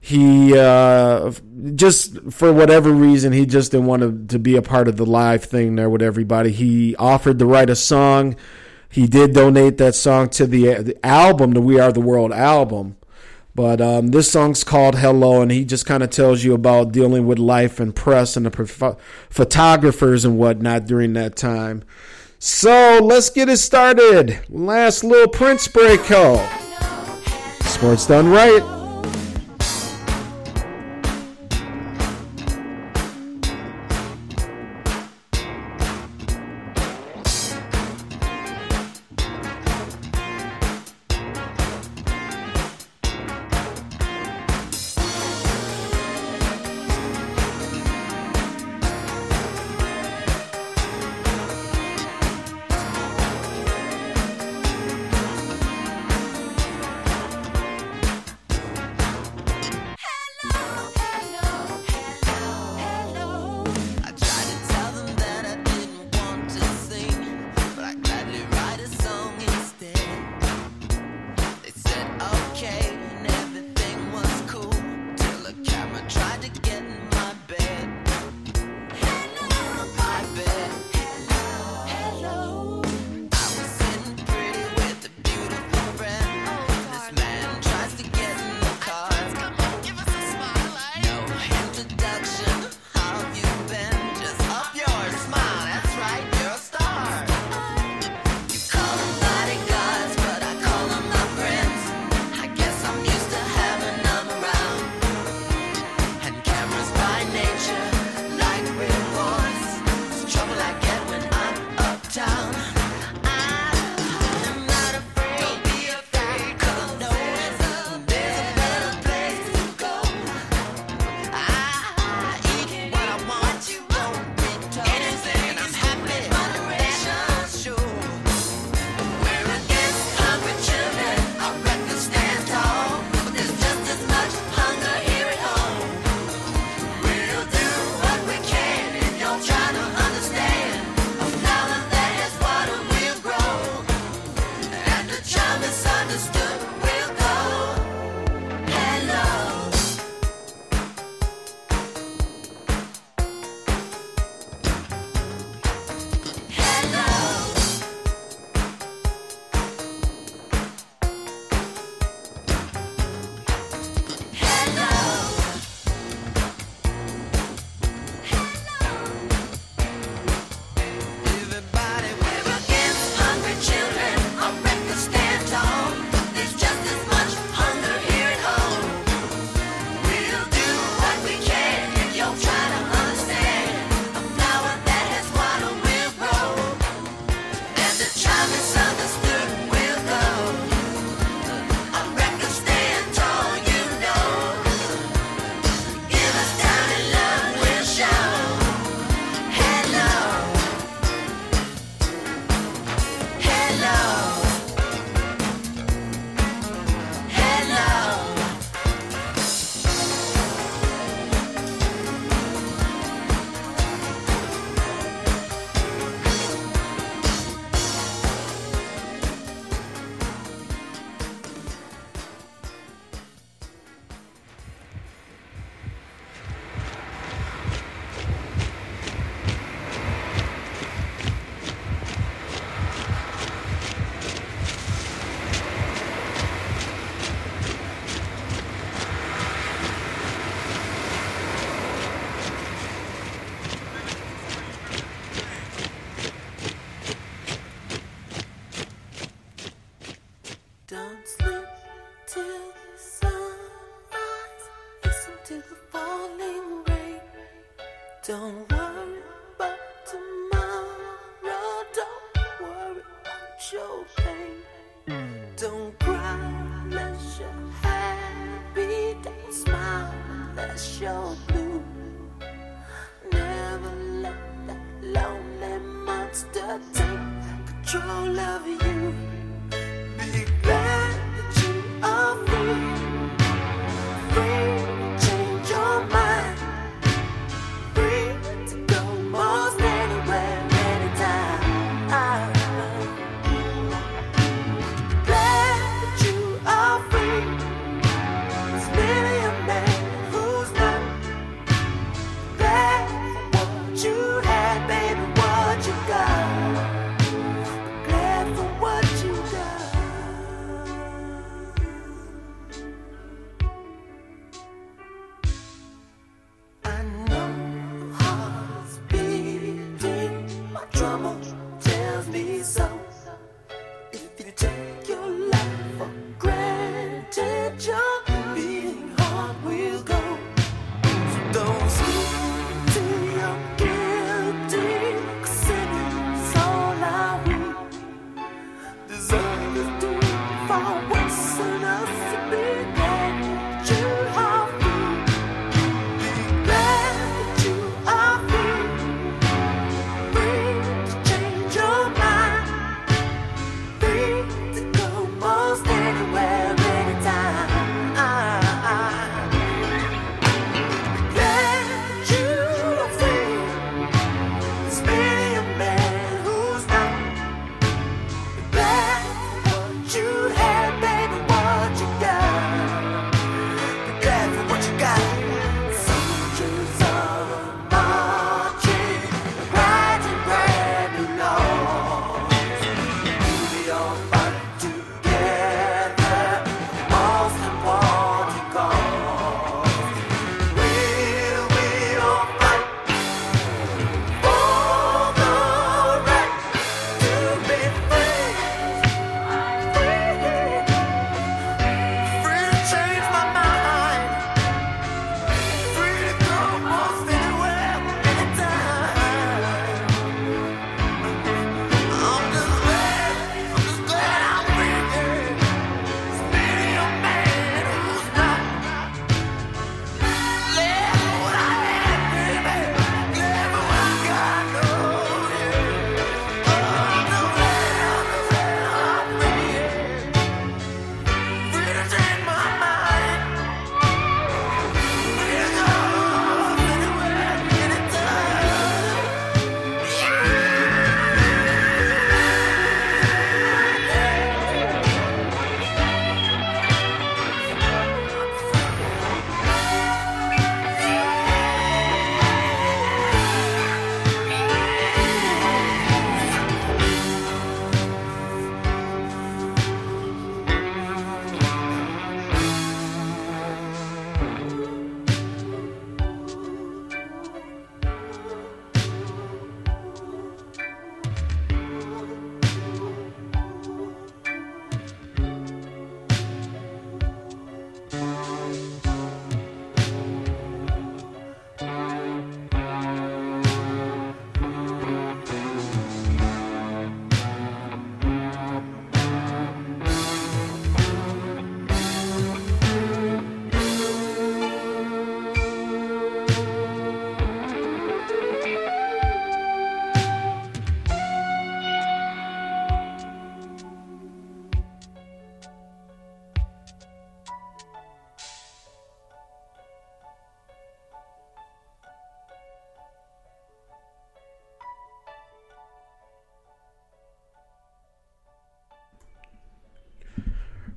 He uh, just, for whatever reason, he just didn't want to, to be a part of the live thing there with everybody. He offered to write a song. He did donate that song to the, the album, the We Are the World album. But um, this song's called Hello, and he just kind of tells you about dealing with life and press and the ph- photographers and whatnot during that time. So let's get it started. Last little Prince break. Sports done right.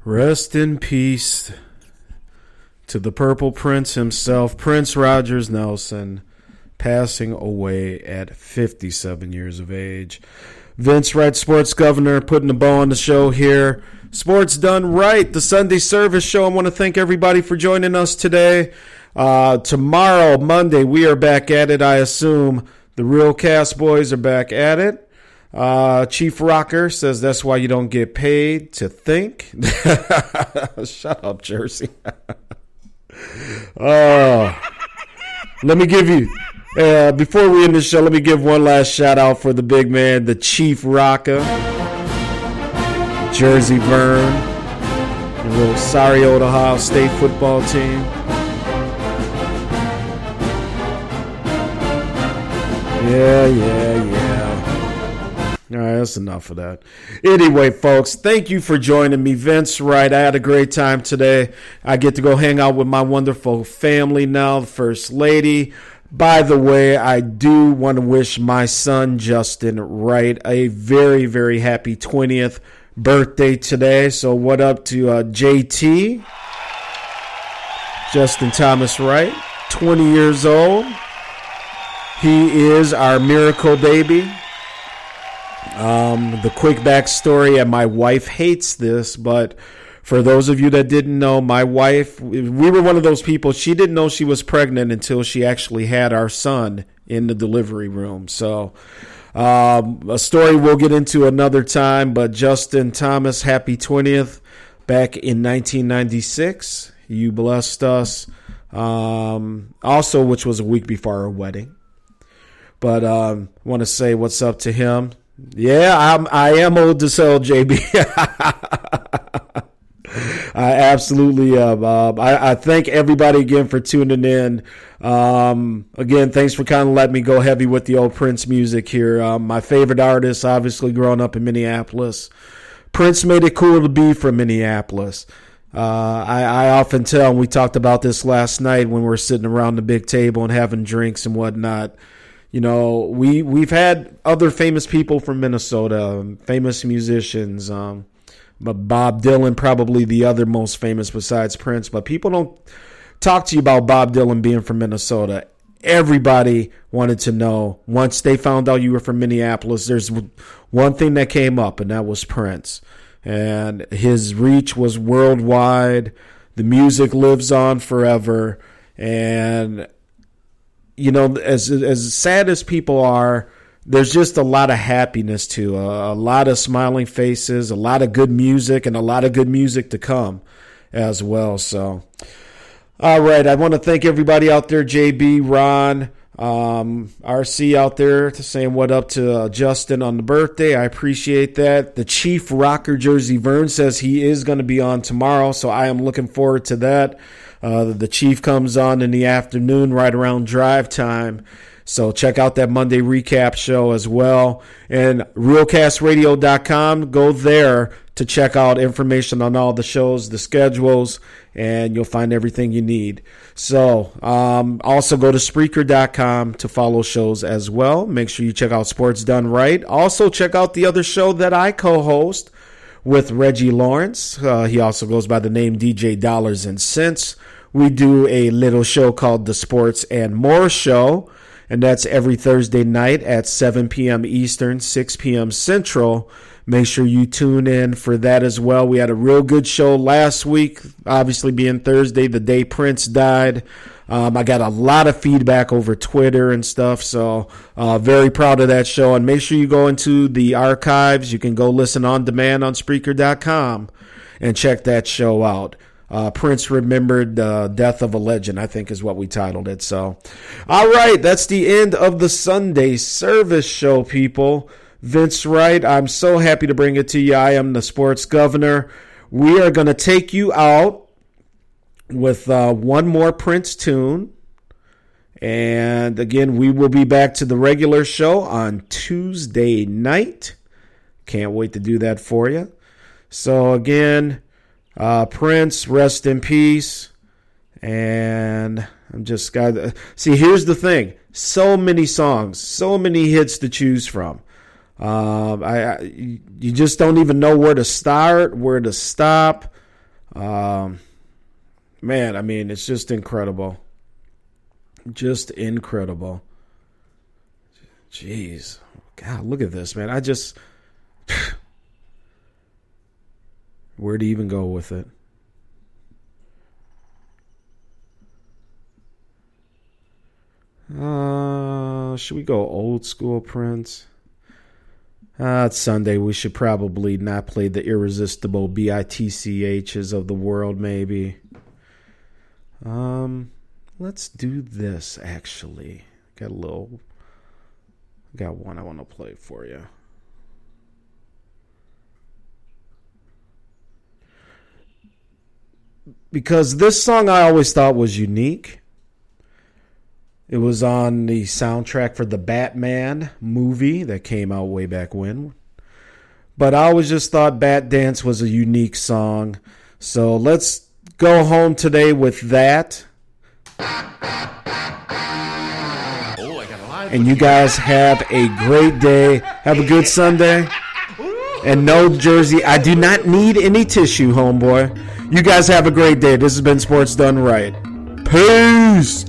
Rest in peace to the Purple Prince himself, Prince Rogers Nelson, passing away at 57 years of age. Vince Wright, sports governor, putting a bow on the show here. Sports Done Right, the Sunday service show. I want to thank everybody for joining us today. Uh, tomorrow, Monday, we are back at it. I assume the real cast boys are back at it. Uh, Chief Rocker says that's why you don't get paid to think. Shut up, Jersey. oh, let me give you. Uh, before we end the show, let me give one last shout out for the big man, the Chief Rocker, Jersey Vern, the old Ohio State football team. Yeah, yeah, yeah. All right, that's enough of that. Anyway, folks, thank you for joining me. Vince Wright, I had a great time today. I get to go hang out with my wonderful family now, the First Lady. By the way, I do want to wish my son, Justin Wright, a very, very happy 20th birthday today. So, what up to uh, JT? Justin Thomas Wright, 20 years old. He is our miracle baby. Um, the quick backstory, and my wife hates this, but for those of you that didn't know, my wife, we were one of those people, she didn't know she was pregnant until she actually had our son in the delivery room. So, um, a story we'll get into another time, but Justin Thomas, happy 20th back in 1996. You blessed us. Um, also, which was a week before our wedding. But um, want to say what's up to him. Yeah, I'm. I am old to sell, JB. I absolutely am. Um, I, I thank everybody again for tuning in. Um, again, thanks for kind of letting me go heavy with the old Prince music here. Um, my favorite artist, obviously, growing up in Minneapolis. Prince made it cool to be from Minneapolis. Uh, I, I often tell, and we talked about this last night when we were sitting around the big table and having drinks and whatnot. You know, we we've had other famous people from Minnesota, famous musicians. Um, but Bob Dylan probably the other most famous besides Prince. But people don't talk to you about Bob Dylan being from Minnesota. Everybody wanted to know once they found out you were from Minneapolis. There's one thing that came up, and that was Prince. And his reach was worldwide. The music lives on forever. And you know, as as sad as people are, there's just a lot of happiness to a, a lot of smiling faces, a lot of good music, and a lot of good music to come as well. So, all right, I want to thank everybody out there, JB, Ron, um, RC out there, saying what up to uh, Justin on the birthday. I appreciate that. The Chief Rocker Jersey Vern says he is going to be on tomorrow, so I am looking forward to that. Uh, the Chief comes on in the afternoon, right around drive time. So check out that Monday recap show as well. And realcastradio.com, go there to check out information on all the shows, the schedules, and you'll find everything you need. So um, also go to Spreaker.com to follow shows as well. Make sure you check out Sports Done Right. Also check out the other show that I co-host with Reggie Lawrence. Uh, he also goes by the name DJ Dollars and Cents. We do a little show called The Sports and More Show, and that's every Thursday night at 7 p.m. Eastern, 6 p.m. Central. Make sure you tune in for that as well. We had a real good show last week, obviously being Thursday, the day Prince died. Um, I got a lot of feedback over Twitter and stuff, so uh, very proud of that show. And make sure you go into the archives. You can go listen on demand on Spreaker.com and check that show out. Uh, Prince remembered the death of a legend, I think is what we titled it. So, all right, that's the end of the Sunday service show, people. Vince Wright, I'm so happy to bring it to you. I am the sports governor. We are going to take you out with uh, one more Prince tune. And again, we will be back to the regular show on Tuesday night. Can't wait to do that for you. So, again, uh, Prince, rest in peace. And I'm just got see. Here's the thing: so many songs, so many hits to choose from. Um, I, I you just don't even know where to start, where to stop. Um, man, I mean, it's just incredible. Just incredible. Jeez, God, look at this, man. I just where to even go with it. Uh, should we go old school Prince? Uh, it's Sunday. We should probably not play the irresistible BITCHs of the world, maybe. Um, let's do this, actually. Got a little. Got one I want to play for you. because this song I always thought was unique. It was on the soundtrack for the Batman movie that came out way back when, but I always just thought Batdance was a unique song. So let's go home today with that. And you guys have a great day. Have a good Sunday. And no jersey. I do not need any tissue, homeboy. You guys have a great day. This has been Sports Done Right. Peace.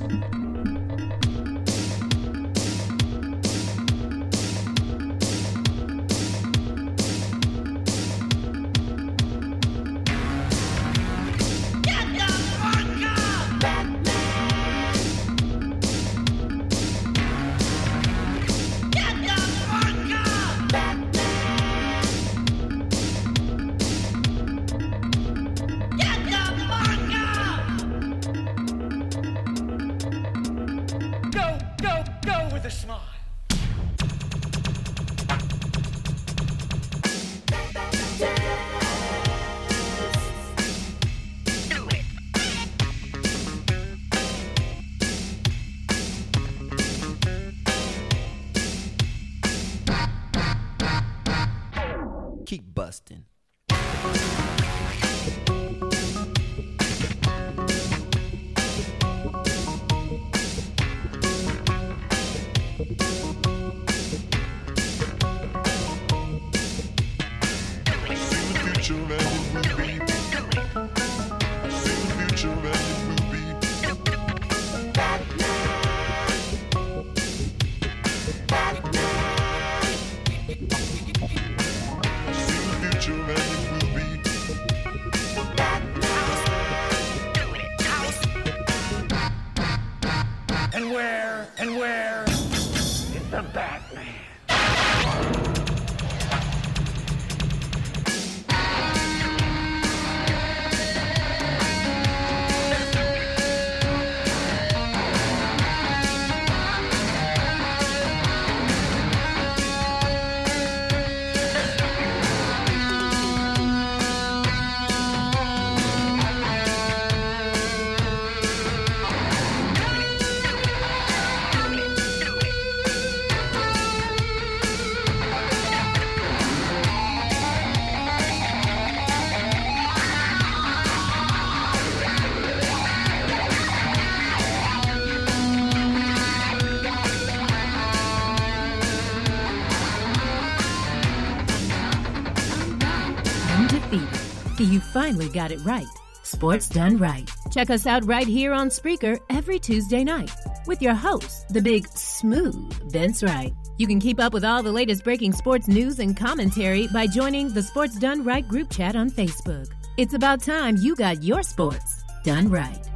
Finally got it right. Sports done right. Check us out right here on Spreaker every Tuesday night with your host, the big smooth Vince Wright. You can keep up with all the latest breaking sports news and commentary by joining the Sports Done Right group chat on Facebook. It's about time you got your sports done right.